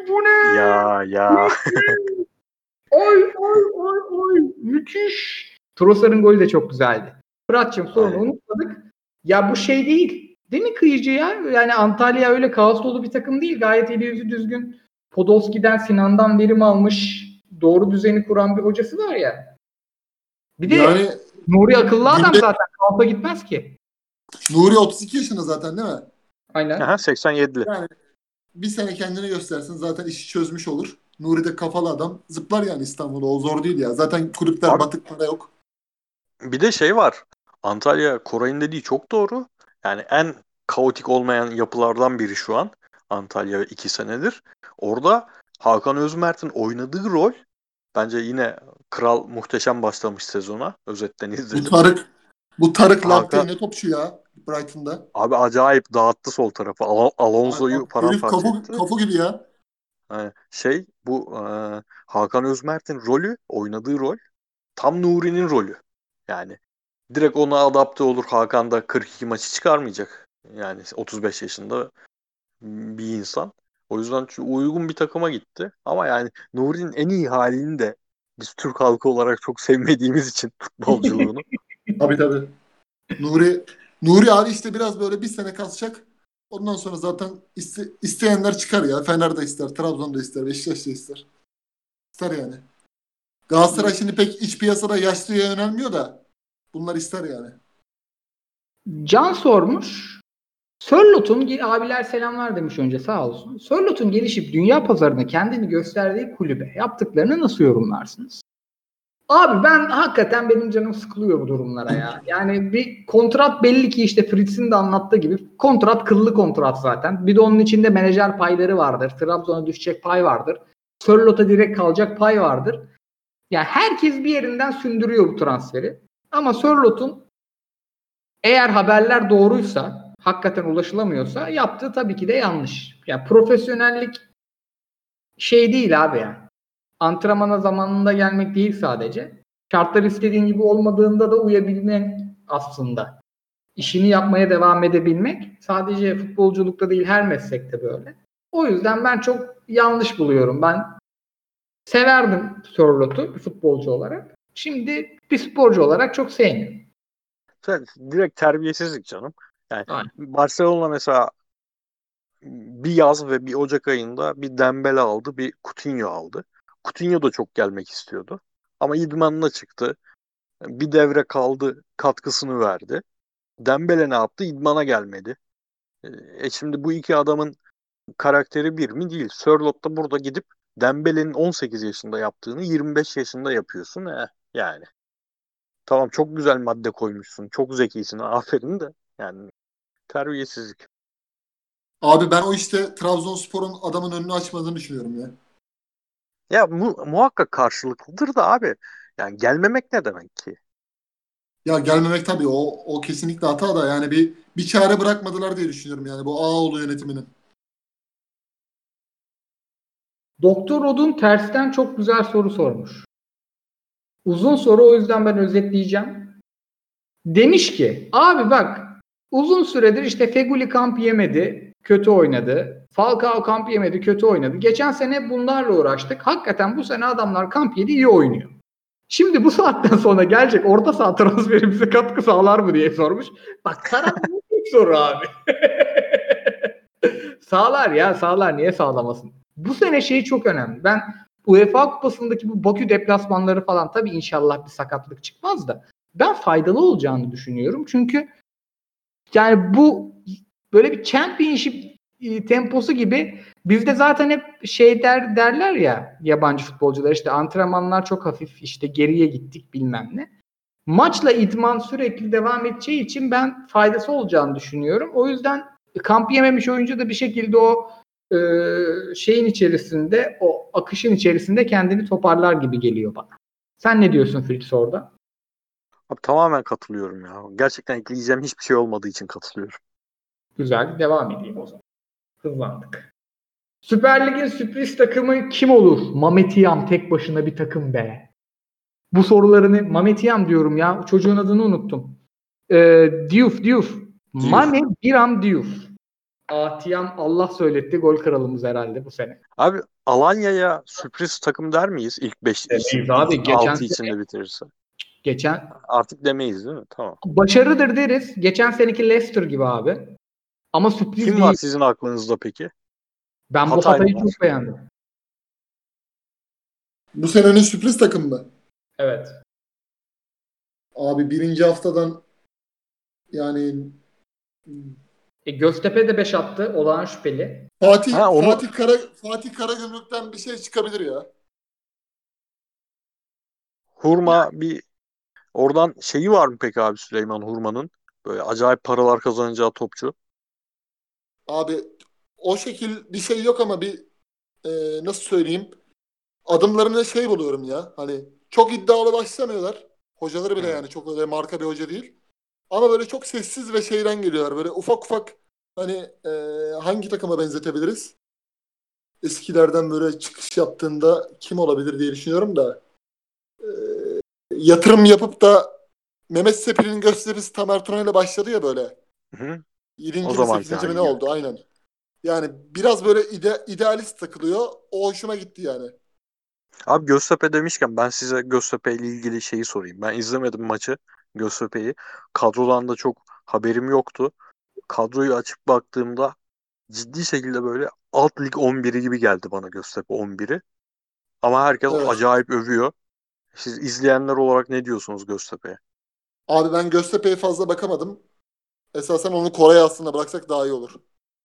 Bu ne? Ya ya. Oy oy oy oy müthiş. Trossard'ın golü de çok güzeldi. Fırat'cığım sorunu Aynen. unutmadık. Ya bu şey değil. Değil mi kıyıcı ya? Yani Antalya öyle kaos dolu bir takım değil. Gayet eli yüzü düzgün. Podolski'den Sinan'dan verim almış. Doğru düzeni kuran bir hocası var ya. Bir de Yani Nuri akıllı adam Günde- zaten. Kaosa gitmez ki. Nuri 32 yaşında zaten değil mi? Aynen. Aha, 87'li. Yani bir sene kendini göstersin zaten işi çözmüş olur. Nuri de kafalı adam. Zıplar yani İstanbul'a. O zor değil ya. Zaten kulüpler Abi- batık para yok. Bir de şey var. Antalya Koray'ın dediği çok doğru. Yani en kaotik olmayan yapılardan biri şu an. Antalya 2 senedir. Orada Hakan Özmert'in oynadığı rol bence yine kral muhteşem başlamış sezona. Özetten Bu izledim. Tarık bu Tarık Hakan- ne topçu ya Brighton'da. Abi acayip dağıttı sol tarafı. Al- Alonso'yu paramparça kafu, etti. kafu gibi ya. Yani şey bu e, Hakan Özmert'in rolü, oynadığı rol tam Nuri'nin rolü. Yani direkt ona adapte olur. Hakan da 42 maçı çıkarmayacak. Yani 35 yaşında bir insan. O yüzden uygun bir takıma gitti. Ama yani Nuri'nin en iyi halini de biz Türk halkı olarak çok sevmediğimiz için futbolculuğunu. Tabii tabii. Nuri Nuri abi işte biraz böyle bir sene kasacak. Ondan sonra zaten iste- isteyenler çıkar ya. Fener de ister, Trabzon da ister, Beşiktaş da ister. İster yani. Galatasaray şimdi pek iç piyasada yaşlıya yönelmiyor da bunlar ister yani. Can sormuş. Sörlot'un abiler selamlar demiş önce sağ olsun. Sörlot'un gelişip dünya pazarına kendini gösterdiği kulübe yaptıklarını nasıl yorumlarsınız? Abi ben hakikaten benim canım sıkılıyor bu durumlara ya. Yani bir kontrat belli ki işte Fritz'in de anlattığı gibi kontrat kıllı kontrat zaten. Bir de onun içinde menajer payları vardır. Trabzon'a düşecek pay vardır. Sörlot'a direkt kalacak pay vardır. Yani herkes bir yerinden sündürüyor bu transferi. Ama Sörlot'un eğer haberler doğruysa, hakikaten ulaşılamıyorsa yaptığı tabii ki de yanlış. Yani profesyonellik şey değil abi yani. Antrenmana zamanında gelmek değil sadece. Şartlar istediğin gibi olmadığında da uyabilmek aslında. İşini yapmaya devam edebilmek sadece futbolculukta değil her meslekte böyle. O yüzden ben çok yanlış buluyorum. Ben severdim Sörlot'u futbolcu olarak. Şimdi bir sporcu olarak çok sevmiyorum. Sen direkt terbiyesizlik canım. Yani Aynen. Barcelona mesela bir yaz ve bir Ocak ayında bir Dembele aldı, bir Coutinho aldı. Coutinho da çok gelmek istiyordu. Ama idmanına çıktı. Bir devre kaldı, katkısını verdi. Dembele ne yaptı? İdmana gelmedi. E şimdi bu iki adamın karakteri bir mi? Değil. Sörloth da burada gidip Dembele'nin 18 yaşında yaptığını 25 yaşında yapıyorsun. Eh, yani. Tamam çok güzel madde koymuşsun. Çok zekisin. Aferin de. Yani terbiyesizlik. Abi ben o işte Trabzonspor'un adamın önünü açmadığını düşünüyorum ya. Ya mu- muhakkak karşılıklıdır da abi. Yani gelmemek ne demek ki? Ya gelmemek tabii o o kesinlikle hata da yani bir bir çare bırakmadılar diye düşünüyorum yani bu Ağoğlu yönetiminin. Doktor Odun tersten çok güzel soru sormuş. Uzun soru o yüzden ben özetleyeceğim. Demiş ki abi bak uzun süredir işte Feguli kamp yemedi, kötü oynadı. Falcao kamp yemedi, kötü oynadı. Geçen sene bunlarla uğraştık. Hakikaten bu sene adamlar kamp yedi, iyi oynuyor. Şimdi bu saatten sonra gelecek orta saha transferi bize katkı sağlar mı diye sormuş. Bak Karan büyük soru abi. sağlar ya sağlar niye sağlamasın? Bu sene şey çok önemli. Ben UEFA kupasındaki bu Bakü deplasmanları falan tabii inşallah bir sakatlık çıkmaz da ben faydalı olacağını düşünüyorum. Çünkü yani bu böyle bir championship e, temposu gibi bizde zaten hep şey der derler ya yabancı futbolcular işte antrenmanlar çok hafif işte geriye gittik bilmem ne. Maçla idman sürekli devam edeceği için ben faydası olacağını düşünüyorum. O yüzden kamp yememiş oyuncu da bir şekilde o e, şeyin içerisinde o akışın içerisinde kendini toparlar gibi geliyor bana. Sen ne diyorsun Fritz orada? Abi tamamen katılıyorum ya. Gerçekten ekleyeceğim hiçbir şey olmadığı için katılıyorum. Güzel. Devam edeyim o zaman. Hızlandık. Süper Lig'in sürpriz takımı kim olur? Mametiyam tek başına bir takım be. Bu sorularını Mametiyam diyorum ya. Çocuğun adını unuttum. Ee, Diouf, Diouf. Mame Biram Diouf. Atiyam Allah söyletti. Gol kralımız herhalde bu sene. Abi Alanya'ya sürpriz takım der miyiz ilk 5 Demeyiz için? abi, geçen altı sene- içinde bitirirse. Geçen Artık demeyiz değil mi? Tamam. başarıdır deriz. Geçen seneki Leicester gibi abi. Ama sürpriz Kim değil. var sizin aklınızda peki? Ben bu Hatay Hatay'ı var. çok beğendim. Bu senenin sürpriz takım mı? Evet. Abi birinci haftadan yani E, Göztepe de 5 attı. Olağan şüpheli. Fatih Ha, onu- Fatih Kara Fatih Karagümrük'ten bir şey çıkabilir ya. Hurma bir oradan şeyi var mı peki abi Süleyman Hurma'nın? Böyle acayip paralar kazanacağı topçu. Abi o şekil bir şey yok ama bir e, nasıl söyleyeyim adımlarını şey buluyorum ya hani çok iddialı başlamıyorlar. Hocaları bile yani çok öyle marka bir hoca değil. Ama böyle çok sessiz ve şeyden geliyorlar. Böyle ufak ufak hani e, hangi takıma benzetebiliriz? Eskilerden böyle çıkış yaptığında kim olabilir diye düşünüyorum da e, yatırım yapıp da Mehmet Sepil'in gösterisi Tamer Tuna ile başladı ya böyle. Hı-hı. 7. O mi zamanki 8. mi ne oldu aynen. Yani biraz böyle ide, idealist takılıyor. O hoşuma gitti yani. Abi Göztepe demişken ben size Göztepe ile ilgili şeyi sorayım. Ben izlemedim maçı Göztepe'yi. Kadrodan da çok haberim yoktu. Kadroyu açıp baktığımda ciddi şekilde böyle alt lig 11'i gibi geldi bana Göztepe 11'i. Ama herkes Evet. acayip övüyor. Siz izleyenler olarak ne diyorsunuz Göztepe'ye? Abi ben Göztepe'ye fazla bakamadım. esasen onu Kore'ye aslında bıraksak daha iyi olur.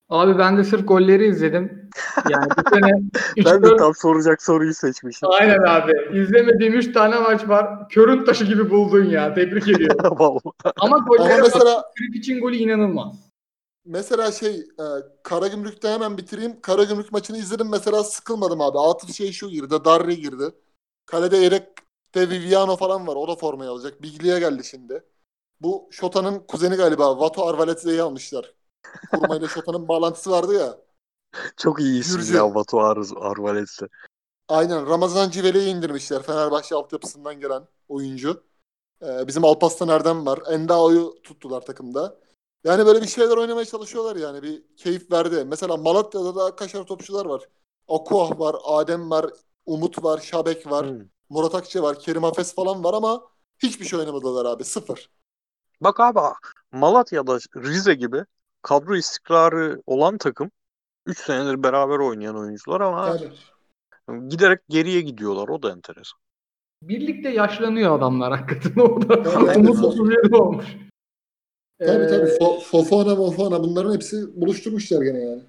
Abi ben de sırf golleri izledim. Yani bu sene Ben de 3-4 tam soracak soruyu seçmişim. Aynen abi. İzlemediğim 3 tane maç var. Körün taşı gibi buldun ya. Tebrik ediyorum. Ama gollere Ama bak. mesela için golü inanılmaz. mesela şey e, Karagümrük'te hemen bitireyim. Karagümrük maçını izledim mesela sıkılmadım abi. Atıf şey şu girdi. Darri girdi. Kalede Erek ve Viviano falan var. O da formayı alacak. Biglia geldi şimdi. Bu Şota'nın kuzeni galiba. Vato Arvaletze'yi almışlar. Kurma ile Şota'nın bağlantısı vardı ya. Çok iyi isim Gürcü. ya Batu Arız Arvalets'e. Aynen. Ramazan Civeli'yi indirmişler. Fenerbahçe altyapısından gelen oyuncu. Ee, bizim Alparslan Erdem var. Endao'yu tuttular takımda. Yani böyle bir şeyler oynamaya çalışıyorlar yani. Bir keyif verdi. Mesela Malatya'da da kaşar topçular var. Akuah var, Adem var, Umut var, Şabek var, Hmm. Murat Akçe var, Kerim Hafes falan var ama hiçbir şey oynamadılar abi. Sıfır. Bak abi Malatya'da Rize gibi kadro istikrarı olan takım 3 senedir beraber oynayan oyuncular ama Tabii. giderek geriye gidiyorlar. O da enteresan. Birlikte yaşlanıyor adamlar hakikaten orada. Evet, Umut evet. 37 olmuş. Tabii Ee, tabii. Fo- Fofana, Mofana bunların hepsi buluşturmuşlar gene yani.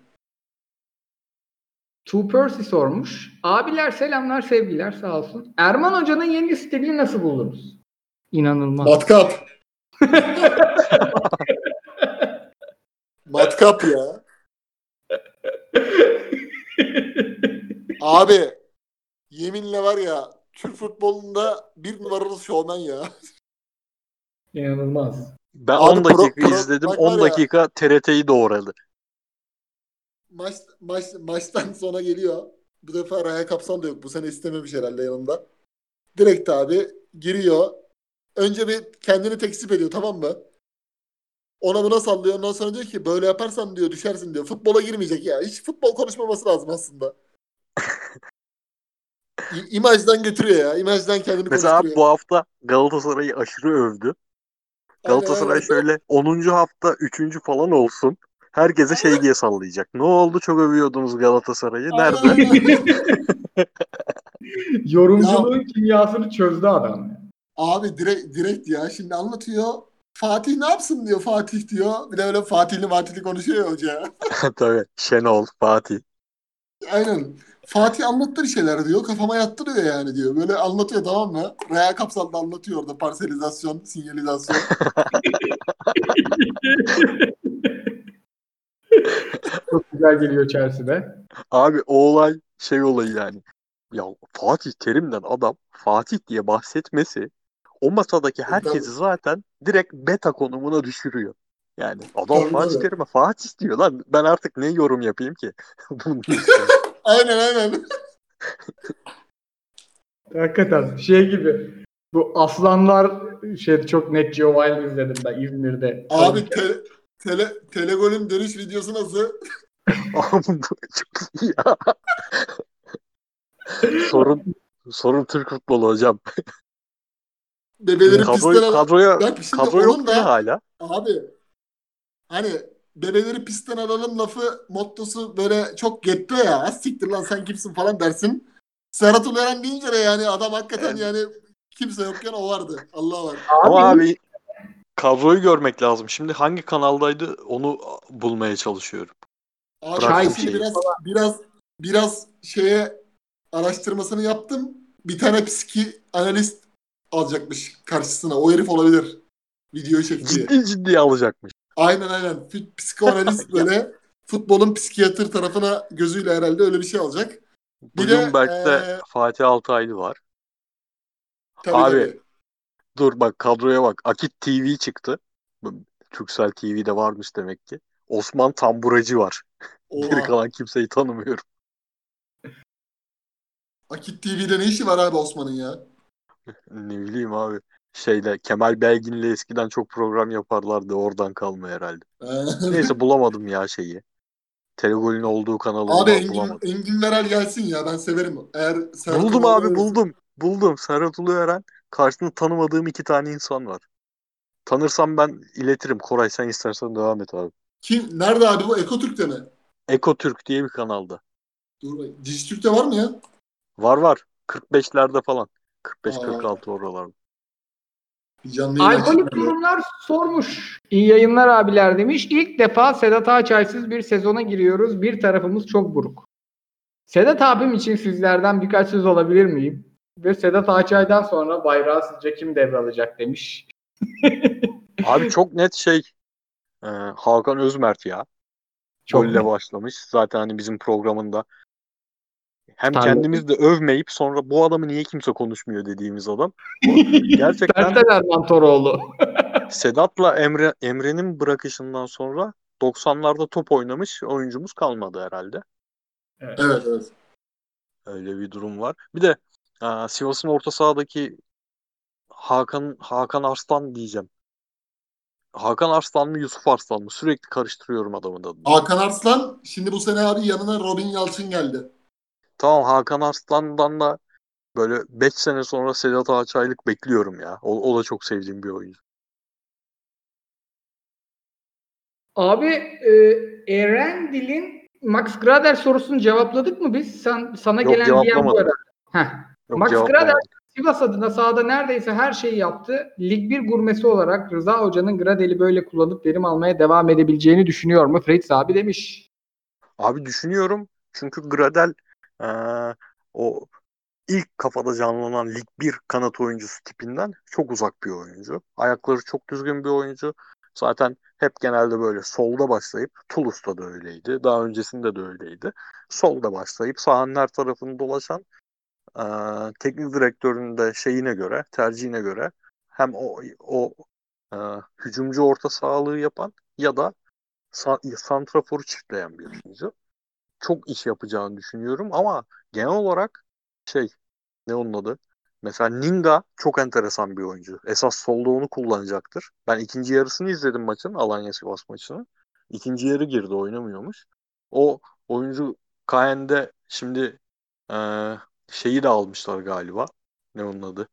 Two Percy sormuş. Abiler selamlar sevgiler sağ olsun. Erman Hoca'nın yeni stilini nasıl buldunuz? İnanılmaz. Matkap. Matkap ya. Abi yeminle var ya Türk futbolunda bir numaralı şovmen ya. İnanılmaz. Ben Abi 10 dakika pro- pro- izledim. bak 10 var ya- dakika TRT'yi doğradı. Maç, maç, maçtan sonra geliyor. Bu defa Raya Kapsal da yok. Bu sene istememiş herhalde yanında. Direkt abi giriyor. Önce bir kendini tekzip ediyor tamam mı? Ona buna sallıyor. Ondan sonra diyor ki böyle yaparsan diyor düşersin diyor. Futbola girmeyecek ya. Hiç futbol konuşmaması lazım aslında. İ- İmajdan götürüyor ya. İmajdan kendini Mesela konuşturuyor. bu hafta Galatasaray'ı aşırı övdü. Galatasaray aynen. şöyle 10. hafta 3. falan olsun. Herkese şey diye sallayacak. Ne oldu çok övüyordunuz Galatasaray'ı. Nerede? Aynen. Yorumculuğun kimyasını çözdü adam. Abi direkt, direkt ya. Şimdi anlatıyor. Fatih ne yapsın diyor Fatih diyor. Bir de öyle Fatihli Fatihli konuşuyor ya hoca. Tabii. Şenol, Fatih. Aynen. Fatih anlattı bir şeyler diyor. Kafama yattırıyor yani diyor. Böyle anlatıyor tamam mı? Rea Kapsal da anlatıyor orada parselizasyon, sinyalizasyon. Çok güzel geliyor Chelsea'de. Abi o olay şey olayı yani. Ya Fatih Terim'den adam Fatih diye bahsetmesi o masadaki herkesi zaten direkt beta konumuna düşürüyor. Yani adam Fatih. Terim'e Fatih diyor lan ben artık ne yorum yapayım ki? Aynen aynen. Hakikaten şey gibi. Bu aslanlar şey çok net Wild izledim ben İzmir'de. Abi te, tele, Telegol'ün dönüş videosu nasıl? Bu çok iyi ya. sorun sorun Türk futbolu hocam. Bebeleri pistten Kadroyu, al- kadroya şimdi kadro yok da- hala? Abi hani bebeleri pistten alalım lafı mottosu böyle çok getto ya. Az siktir lan sen kimsin falan dersin. Serhat Ulueren deyince de yani adam hakikaten yani kimse yokken o vardı. Allah var. Ama abi kadroyu görmek lazım. Şimdi hangi kanaldaydı onu bulmaya çalışıyorum. Abi Bırak ben bu şimdi şeyi. biraz biraz biraz şeye araştırmasını yaptım. Bir tane psiki analist alacakmış karşısına. O herif olabilir. Videoyu çektiği. Ciddi ciddi alacakmış. Aynen aynen. Psikoanalist böyle futbolun psikiyatr tarafına gözüyle herhalde öyle bir şey alacak. Bir de, Bloomberg'de eee, Fatih Altaylı var. Tabii Abi, tabii. Dur bak kadroya bak. Akit TV çıktı. Türksel TV'de varmış demek ki. Osman Tamburacı var. Geri kalan kimseyi tanımıyorum. Akit TV'de ne işi var abi Osman'ın ya? Ne bileyim abi. Şeyle Kemal Belgin'le eskiden çok program yaparlardı. Oradan kalma herhalde. Neyse bulamadım ya şeyi. Telegol'ün olduğu kanalı abi Engin, bulamadım. Engin Meral gelsin ya ben severim. Eğer Serhat Buldum Ulueren abi olursa- buldum. Buldum. Serhat Ulueren. Karşısında tanımadığım iki tane insan var. Tanırsam ben iletirim. Koray sen istersen devam et abi. Kim? Nerede abi bu? Ekotürk'te mi? Eko Türk diye bir kanalda. Dur bak. Dijitürk'te var mı ya? Var var. 45'lerde falan. Aa. 45-46 oralarda. Bir canlı yayın Alkolik durumlar sormuş. İyi yayınlar abiler demiş. İlk defa Sedat Ağaçaysız bir sezona giriyoruz. Bir tarafımız çok buruk. Sedat abim için sizlerden birkaç söz alabilir miyim? Ve Sedat Ağaçay'dan sonra bayrağı sizce kim devralacak demiş. Abi çok net şey e, Hakan Özmert ya. Çok Golle başlamış. Zaten hani bizim programında hem Tabii. kendimiz de övmeyip sonra bu adamı niye kimse konuşmuyor dediğimiz adam. O Gerçekten Erman Toroğlu. Sedat'la Emre Emre'nin bırakışından sonra 90'larda top oynamış oyuncumuz kalmadı herhalde. Evet evet. Öyle bir durum var. Bir de e, Sivas'ın orta sahadaki Hakan Hakan Arslan diyeceğim. Hakan Arslan mı Yusuf Arslan mı? Sürekli karıştırıyorum adamın adını. Hakan Arslan şimdi bu sene abi yanına Robin Yalçın geldi. Tamam Hakan Arslan'dan da böyle 5 sene sonra Sedat Ağaçaylık bekliyorum ya. O, o da çok sevdiğim bir oyuncu. Abi e, Erendil'in Max Grader sorusunu cevapladık mı biz? Sen sana Yok, gelen diyen bu cevaplamadık. ara. Heh. Yok, Max. Grader Sivas adına sahada neredeyse her şeyi yaptı. Lig 1 gurmesi olarak Rıza Hoca'nın Gradel'i böyle kullanıp verim almaya devam edebileceğini düşünüyor mu? Fritz abi demiş. Abi düşünüyorum. Çünkü Gradel eee, o ilk kafada canlanan Lig 1 kanat oyuncusu tipinden çok uzak bir oyuncu. Ayakları çok düzgün bir oyuncu. Zaten hep genelde böyle solda başlayıp Toulouse'da da öyleydi. Daha öncesinde de öyleydi. Solda başlayıp sahanın her tarafını dolaşan eee, teknik direktörün de şeyine göre, tercihine göre hem o o eee, hücumcu orta sahalığı yapan ya da sa- santraforu çiftleyen bir oyuncu. Çok iş yapacağını düşünüyorum ama genel olarak şey ne onun adı? Mesela Ninga çok enteresan bir oyuncu. Esas solda onu kullanacaktır. Ben ikinci yarısını izledim maçın. Alanya Sivas maçını. İkinci yarı girdi oynamıyormuş. O oyuncu Caen'de şimdi eee, şeyi de almışlar galiba. Ne onun adı?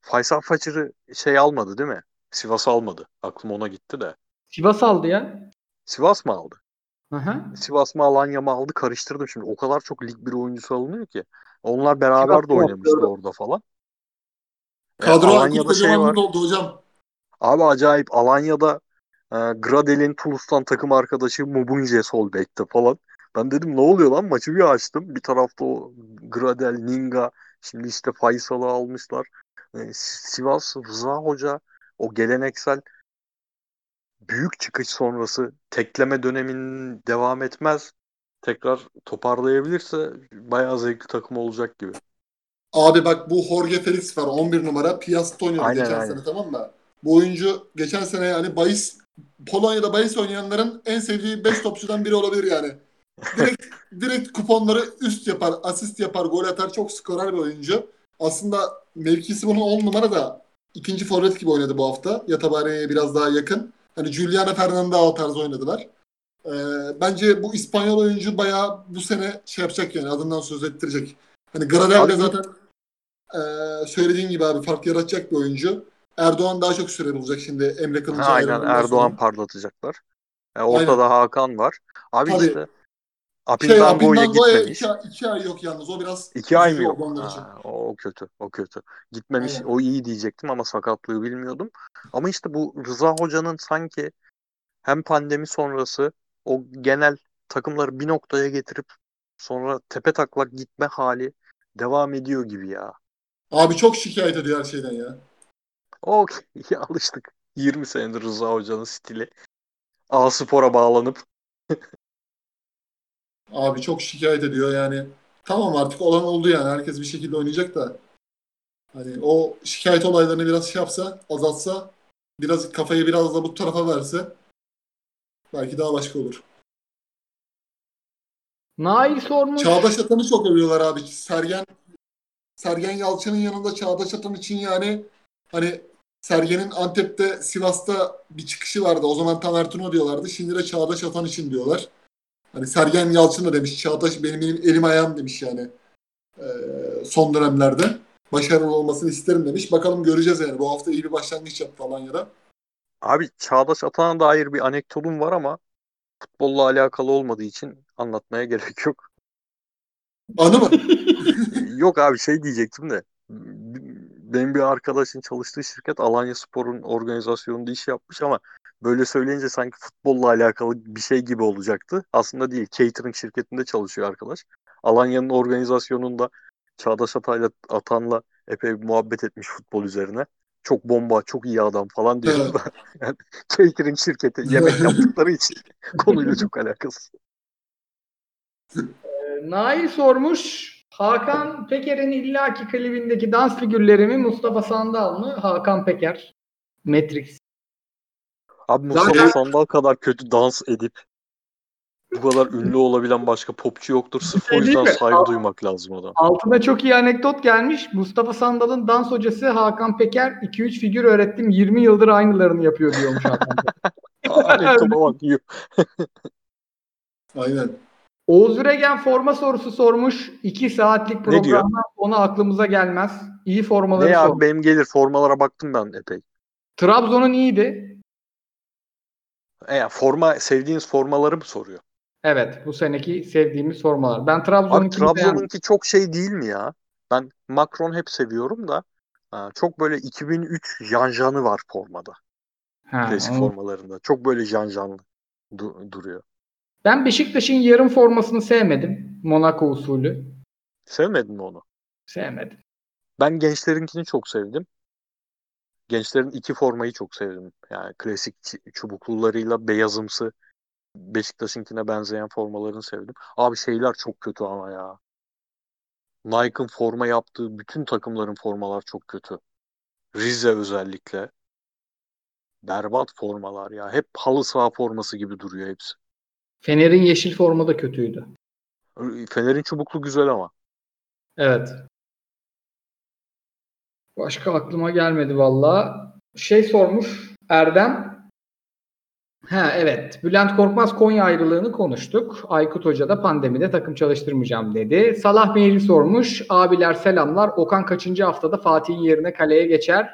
Faysal Façır'ı şey almadı değil mi? Sivas almadı. Aklım ona gitti de. Sivas aldı ya. Sivas mı aldı? Aha. Sivas mı Alanya mı aldı karıştırdım şimdi. O kadar çok lig bir oyuncusu alınıyor ki. Onlar beraber Sivas de mı oynamıştı aldı? orada falan. E, Kadro Alanya'da Aykut şey var. Oldu hocam. Abi acayip Alanya'da e, Gradel'in Toulouse'dan takım arkadaşı Mubunje sol bekte falan. Ben dedim ne oluyor lan maçı bir açtım. Bir tarafta o Gradel, Ninga şimdi işte Faysal'ı almışlar. E, Sivas Rıza Hoca o geleneksel büyük çıkış sonrası tekleme döneminin devam etmez. Tekrar toparlayabilirse bayağı zevkli takım olacak gibi. Abi bak bu Jorge Felix var 11 numara. Piast'ta oynuyordu geçen aynen. sene tamam mı? Bu oyuncu geçen sene yani bahis Polonya'da bahis oynayanların en sevdiği 5 topçudan biri olabilir yani. Direkt direkt kuponları üst yapar, asist yapar, gol atar. Çok skorer bir oyuncu. Aslında mevkisi bunun 10 numara da ikinci forvet gibi oynadı bu hafta. Yatabare'ye biraz daha yakın. Hani Juliana Fernandao tarzı oynadılar. Ee, bence bu İspanyol oyuncu bayağı bu sene şey yapacak yani adından söz ettirecek. Hani ilk- zaten ee, söylediğin gibi abi fark yaratacak bir oyuncu. Erdoğan daha çok süre bulacak şimdi Emre Kılıç'a aynen Erdoğan sonra. parlatacaklar. E, ortada Hakan var. Abi Tabii. işte Şey Apindango'ya Apindango'ya gitmemiş. iki, iki ay yok yalnız. O biraz İki ay mı yok? Ha, o kötü. O kötü. Gitmemiş. Aynen. O iyi diyecektim ama sakatlığı bilmiyordum. Ama işte bu Rıza Hoca'nın sanki hem pandemi sonrası o genel takımları bir noktaya getirip sonra tepe taklak gitme hali devam ediyor gibi ya. Abi çok şikayet ediyor her şeyden ya. O ya alıştık. 20 senedir Rıza Hoca'nın stili. A Spor'a bağlanıp Abi çok şikayet ediyor yani. Tamam artık olan oldu yani. Herkes bir şekilde oynayacak da. Hani o şikayet olaylarını biraz şey yapsa, azaltsa, biraz kafayı biraz da bu tarafa verse belki daha başka olur. Nail sormuş. Çağdaş Atan'ı çok övüyorlar abi. Sergen Sergen Yalçın'ın yanında Çağdaş Atan için yani hani Sergen'in Antep'te Sivas'ta bir çıkışı vardı. O zaman Tamer Tuna diyorlardı. Şimdi de Çağdaş Atan için diyorlar. Hani Sergen Yalçın da demiş. Çağdaş benim, benim elim ayağım demiş yani. Ee, son dönemlerde. Başarılı olmasını isterim demiş. Bakalım göreceğiz yani. Bu hafta iyi bir başlangıç yaptı Alanya'da. Abi Çağdaş Atan'a dair bir anekdotum var ama futbolla alakalı olmadığı için anlatmaya gerek yok. Anı mı? Yok abi şey diyecektim de benim bir arkadaşın çalıştığı şirket Alanya Spor'un organizasyonunda iş yapmış ama böyle söyleyince sanki futbolla alakalı bir şey gibi olacaktı. Aslında değil. Catering şirketinde çalışıyor arkadaş. Alanya'nın organizasyonunda Çağdaş Atay'la Atan'la epey bir muhabbet etmiş futbol üzerine. Çok bomba, çok iyi adam falan diyor yani catering şirketi yemek yaptıkları için konuyla çok alakasız. Ee, Nail sormuş. Hakan Peker'in illaki klibindeki dans figürleri mi Mustafa Sandal mı? Hakan Peker. Matrix. Abi Mustafa Zaten- Sandal kadar kötü dans edip bu kadar ünlü olabilen başka popçu yoktur. Sırf o şey yüzden saygı duymak lazım ona. Altına çok iyi anekdot gelmiş. Mustafa Sandal'ın dans hocası Hakan Peker 2-3 figür öğrettim 20 yıldır aynılarını yapıyor diyormuş Hakan Peker. Anekdota bak. Aynen. Oğuz Üregen forma sorusu sormuş. 2 saatlik programda ona aklımıza gelmez. İyi formaları Ne sor. abi benim gelir formalara baktım ben epey. Trabzon'un iyiydi. E, forma sevdiğiniz formaları mı soruyor? Evet bu seneki sevdiğimiz formalar. Ben beğendim. Trabzon'unki çok şey değil mi ya? Ben Macron hep seviyorum da ha, çok böyle 2003 janjanı var formada. Ha, Klasik onu- formalarında. Çok böyle janjanlı du- duruyor. Ben Beşiktaş'ın yarım formasını sevmedim. Monaco usulü. Sevmedin mi onu? Sevmedim. Ben gençlerinkini çok sevdim. Gençlerin iki formayı çok sevdim. Yani klasik çubuklularıyla beyazımsı Beşiktaş'ınkine benzeyen formalarını sevdim. Abi şeyler çok kötü ama ya. Nike'ın forma yaptığı bütün takımların formalar çok kötü. Rize özellikle. Berbat formalar ya. Hep halı saha forması gibi duruyor hepsi. Fener'in yeşil forma da kötüydü. Fener'in çubuklu güzel ama. Evet. Başka aklıma gelmedi valla. Şey sormuş Erdem. Ha evet. Bülent Korkmaz Konya ayrılığını konuştuk. Aykut Hoca da pandemide takım çalıştırmayacağım dedi. Salah Meyli sormuş. Abiler selamlar. Okan kaçıncı haftada Fatih'in yerine kaleye geçer?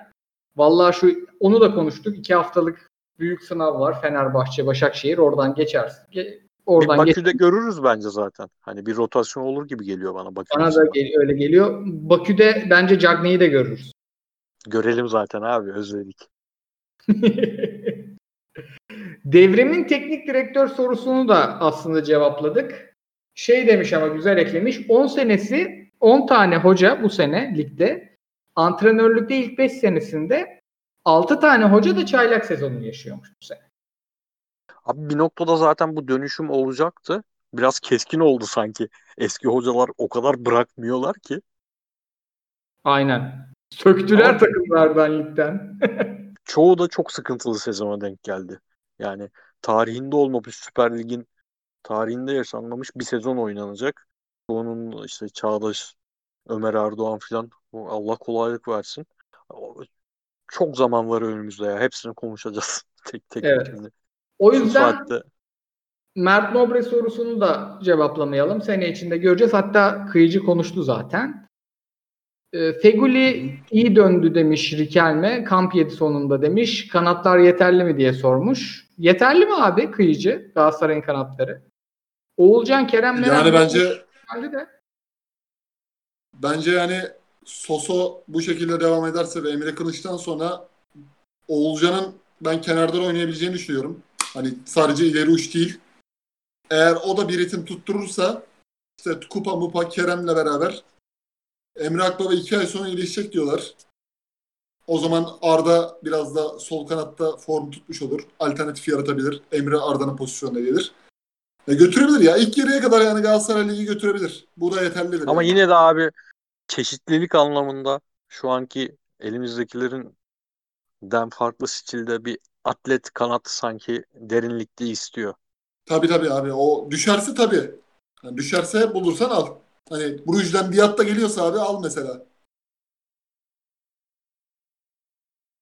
Vallahi şu onu da konuştuk. İki haftalık büyük sınav var. Fenerbahçe, Başakşehir. Oradan geçersin. Ge- Bir Oradan geç. Bakü'de görürüz bence zaten. Hani bir rotasyon olur gibi geliyor bana Bakü. Bana da gel- öyle geliyor. Bakü'de bence Cagney'i de görürüz. Görelim zaten abi özledik. Devrimin teknik direktör sorusunu da aslında cevapladık. Şey demiş ama güzel eklemiş. 10 senesi 10 tane hoca bu sene ligde. Antrenörlükte ilk 5 senesinde 6 tane hoca da çaylak sezonu yaşıyormuş bu sene. Abi bir noktada zaten bu dönüşüm olacaktı. Biraz keskin oldu sanki. Eski hocalar o kadar bırakmıyorlar ki. Aynen. Söktüler Ama- takımlardan ligden. Çoğu da çok sıkıntılı sezona denk geldi. Yani tarihinde olmamış Süper Lig'in tarihinde yaşanmamış bir sezon oynanacak. Onun işte Çağdaş, Ömer Erdoğan filan Allah kolaylık versin. Çok zaman var önümüzde ya. Hepsini konuşacağız tek tek. Evet. şimdi. O Şu yüzden saatte Mert Nobre sorusunu da cevaplamayalım. Sene içinde göreceğiz. Hatta kıyıcı konuştu zaten. Ee, Feguli iyi döndü demiş Rikelme. Kamp yedi sonunda demiş. Kanatlar yeterli mi diye sormuş. Yeterli mi abi kıyıcı? Galatasaray'ın kanatları. Oğulcan Kerem Meral Yani bence geldi de. bence yani Soso bu şekilde devam ederse ve Emre Kılıç'tan sonra Oğulcan'ın ben kenardan oynayabileceğini düşünüyorum. Hani sadece ileri uç değil. Eğer o da bir ritim tutturursa işte Kupa Mupa Kerem'le beraber Emre Akbaba iki ay sonra iyileşecek diyorlar. O zaman Arda biraz da sol kanatta form tutmuş olur. Alternatif yaratabilir. Emre Arda'nın pozisyonuna gelir. E götürebilir ya. İlk yarıya kadar yani Galatasaray Ligi götürebilir. Bu da yeterlidir. ama yani. yine de abi çeşitlilik anlamında şu anki elimizdekilerin den farklı stilde bir atlet kanat sanki derinlikte istiyor. Tabii tabii abi. O düşerse tabii. Yani düşerse bulursan al. Hani Brugge'den Diat da geliyorsa abi al mesela.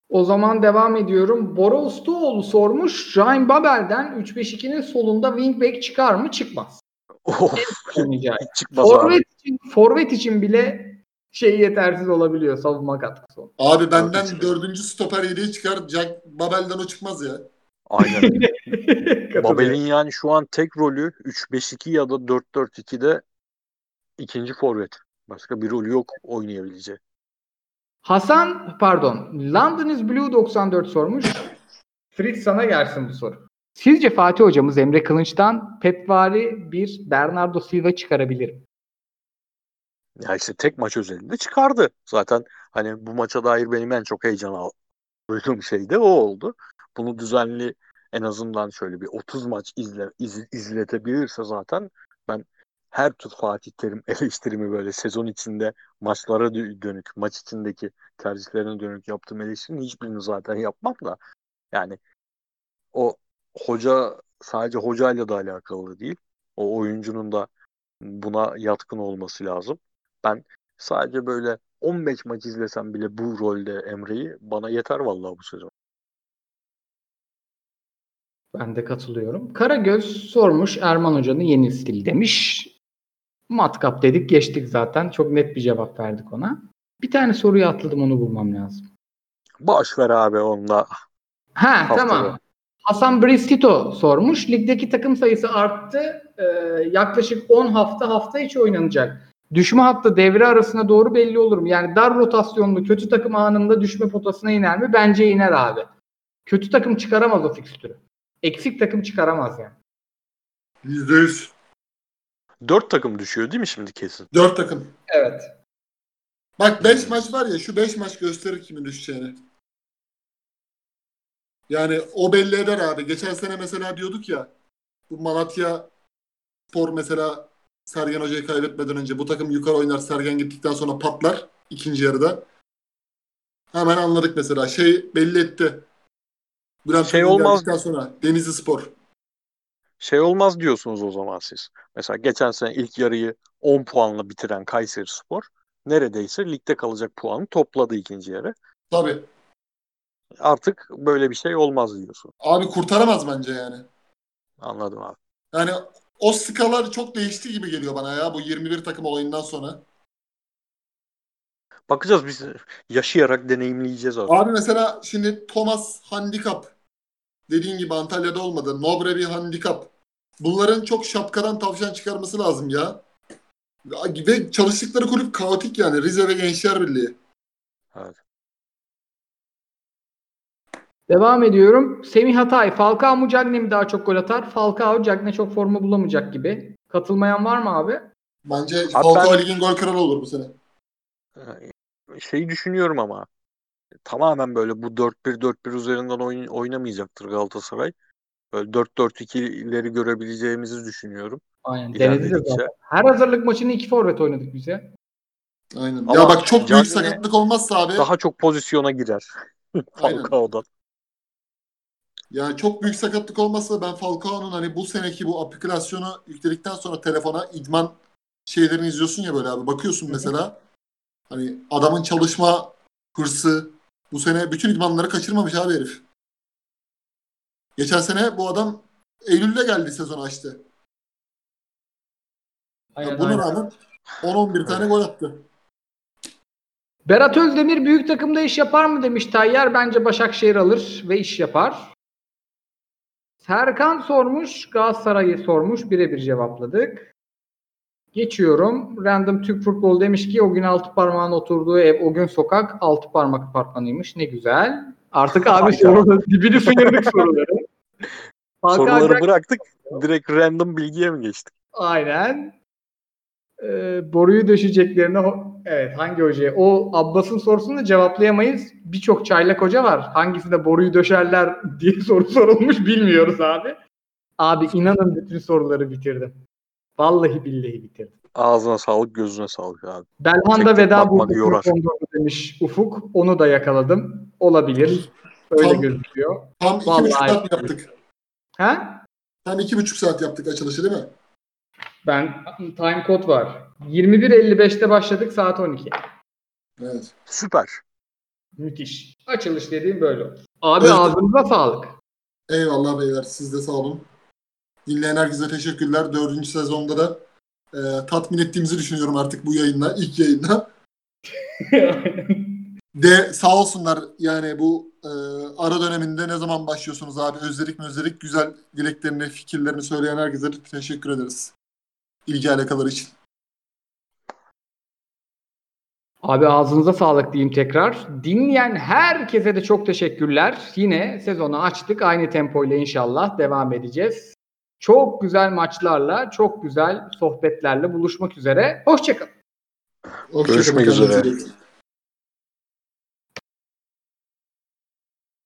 O zaman devam ediyorum. Bora Ustaoğlu sormuş. Ryan Babel'den 3-5-2'nin solunda wingback çıkar mı? Çıkmaz. Hiç çıkmaz abi. Forvet için, forvet için bile şey yetersiz olabiliyor savunma katkısı. Abi benden dördüncü stoper yedeği çıkar. Jack Babel'den o çıkmaz ya. Aynen. Babel'in yani şu an tek rolü 3-5-2 ya da 4-4-2'de ikinci forvet. Başka bir rolü yok oynayabileceği. Hasan pardon London is Blue 94 sormuş. Fritz sana gelsin bu soru. Sizce Fatih hocamız Emre Kılınç'tan Pepvari bir Bernardo Silva çıkarabilir mi? Ya işte tek maç özelinde çıkardı. Zaten hani bu maça dair benim en çok heyecan duyduğum şey de o oldu. Bunu düzenli en azından şöyle bir 30 maç izle, iz- izletebilirse zaten her tür Fatih Terim eleştirimi böyle sezon içinde maçlara dö- dönük, maç içindeki tercihlerine dönük yaptığım eleştirinin hiçbirini zaten yapmam da yani o hoca sadece hocayla da alakalı değil. O oyuncunun da buna yatkın olması lazım. Ben sadece böyle 15 maç izlesem bile bu rolde Emre'yi bana yeter vallahi bu sezon. Ben de katılıyorum. Karagöz sormuş Erman Hoca'nın yeni stil demiş. Matkap dedik geçtik zaten. Çok net bir cevap verdik ona. Bir tane soruyu atladım onu bulmam lazım. Boş ver abi onunla. Ha Haftada. tamam. Hasan Bristito sormuş. Ligdeki takım sayısı arttı. Ee, yaklaşık 10 hafta hafta içi oynanacak. Düşme hattı devre arasına doğru belli olur mu? Yani dar rotasyonlu kötü takım anında düşme potasına iner mi? Bence iner abi. Kötü takım çıkaramaz o fikstürü. Eksik takım çıkaramaz yani. %100. 4 takım düşüyor değil mi şimdi kesin? 4 takım. Evet. Bak 5 maç var ya şu 5 maç gösterir kimin düşeceğini. Yani o belli eder abi. Geçen sene mesela diyorduk ya bu Malatya Spor mesela Sergen Hoca'yı kaybetmeden önce bu takım yukarı oynar Sergen gittikten sonra patlar ikinci yarıda. Hemen anladık mesela. Şey belli etti. Bülent Şey olmaz- sonra Denizli Spor. Şey olmaz diyorsunuz o zaman siz. Mesela geçen sene ilk yarıyı 10 puanla bitiren Kayseri Spor neredeyse ligde kalacak puanı topladı ikinci yarı. Tabii. Artık böyle bir şey olmaz diyorsun. Abi kurtaramaz bence yani. Anladım abi. Yani o skalar çok değişti gibi geliyor bana ya bu 21 takım olayından sonra. Bakacağız biz yaşayarak deneyimleyeceğiz abi. Abi mesela şimdi Thomas handikap dediğin gibi Antalya'da olmadı. Nobre bir handikap. Bunların çok şapkadan tavşan çıkarması lazım ya. Ve çalıştıkları kulüp kaotik yani. Rize ve Gençler Birliği. Evet. Devam ediyorum. Semih Hatay, Falcao mu Cagne mi daha çok gol atar? Falcao, Cagne çok forma bulamayacak gibi. Katılmayan var mı abi? Bence Abi Falcao ben- ligin gol kralı olur bu sene. Şeyi düşünüyorum ama tamamen böyle bu 4-1-4-1 üzerinden oyun, oynamayacaktır Galatasaray. Böyle 4-4-2'leri görebileceğimizi düşünüyorum. Aynen. Denedi de zaten. Her hazırlık maçını iki forvet oynadık biz ya. Aynen. Ama ya bak çok büyük sakatlık olmazsa abi Daha çok pozisyona girer. Falcao'dan. yani çok büyük sakatlık olmazsa ben Falcao'nun hani bu seneki bu aplikasyonu yükledikten sonra telefona idman şeylerini izliyorsun ya böyle abi. Bakıyorsun mesela hani adamın çalışma hırsı bu sene bütün idmanları kaçırmamış abi herif. Geçen sene bu adam Eylül'de geldi sezon açtı. Aynen, buna aynen. rağmen 10-11 tane gol attı. Berat Özdemir büyük takımda iş yapar mı demiş Tayyar. Bence Başakşehir alır ve iş yapar. Serkan sormuş, Galatasaray'ı sormuş. Birebir cevapladık. Geçiyorum. Random Türk Futbol demiş ki o gün altı parmağın oturduğu ev o gün sokak altı parmak apartmanıymış. Ne güzel. Artık abi soruları dibini sıyırdık soruları. Hakan Soruları Can- bıraktık. Direkt random bilgiye mi geçtik? Aynen. Ee, boruyu döşeceklerine evet hangi hocaya? O Abbas'ın sorusunu da cevaplayamayız. Birçok çaylak hoca var. Hangisinde boruyu döşerler diye soru sorulmuş bilmiyoruz abi. Abi inanın bütün soruları bitirdim. Vallahi billahi bitirdim. Ağzına sağlık, gözüne sağlık abi. Belhanda veda bakmak bu yorar. demiş Ufuk. Onu da yakaladım. Olabilir. Öyle Tam- gözüküyor. Tam iki Vallahi- buçuk saat mi yaptık? Ha? Tam iki buçuk saat yaptık açılışı değil mi? Ben time code var. 21.55'te başladık saat 12. Evet. Süper. Müthiş. Açılış dediğim böyle olur. Abi Evet. ağzınıza sağlık. Eyvallah beyler. Siz de sağ olun. Dinleyen herkese teşekkürler. Dördüncü sezonda da e, tatmin ettiğimizi düşünüyorum artık bu yayınla. ilk yayında. De sağ olsunlar yani bu e, ara döneminde ne zaman başlıyorsunuz abi? Özledik mi özledik? Güzel dileklerini, fikirlerini söyleyen herkese teşekkür ederiz. İlgi alakaları için. Abi ağzınıza sağlık diyeyim tekrar. Dinleyen herkese de çok teşekkürler. Yine sezonu açtık. Aynı tempoyla inşallah devam edeceğiz. Çok güzel maçlarla, çok güzel sohbetlerle buluşmak üzere. Hoşçakalın. Hoşça Görüşmek üzere. bakın.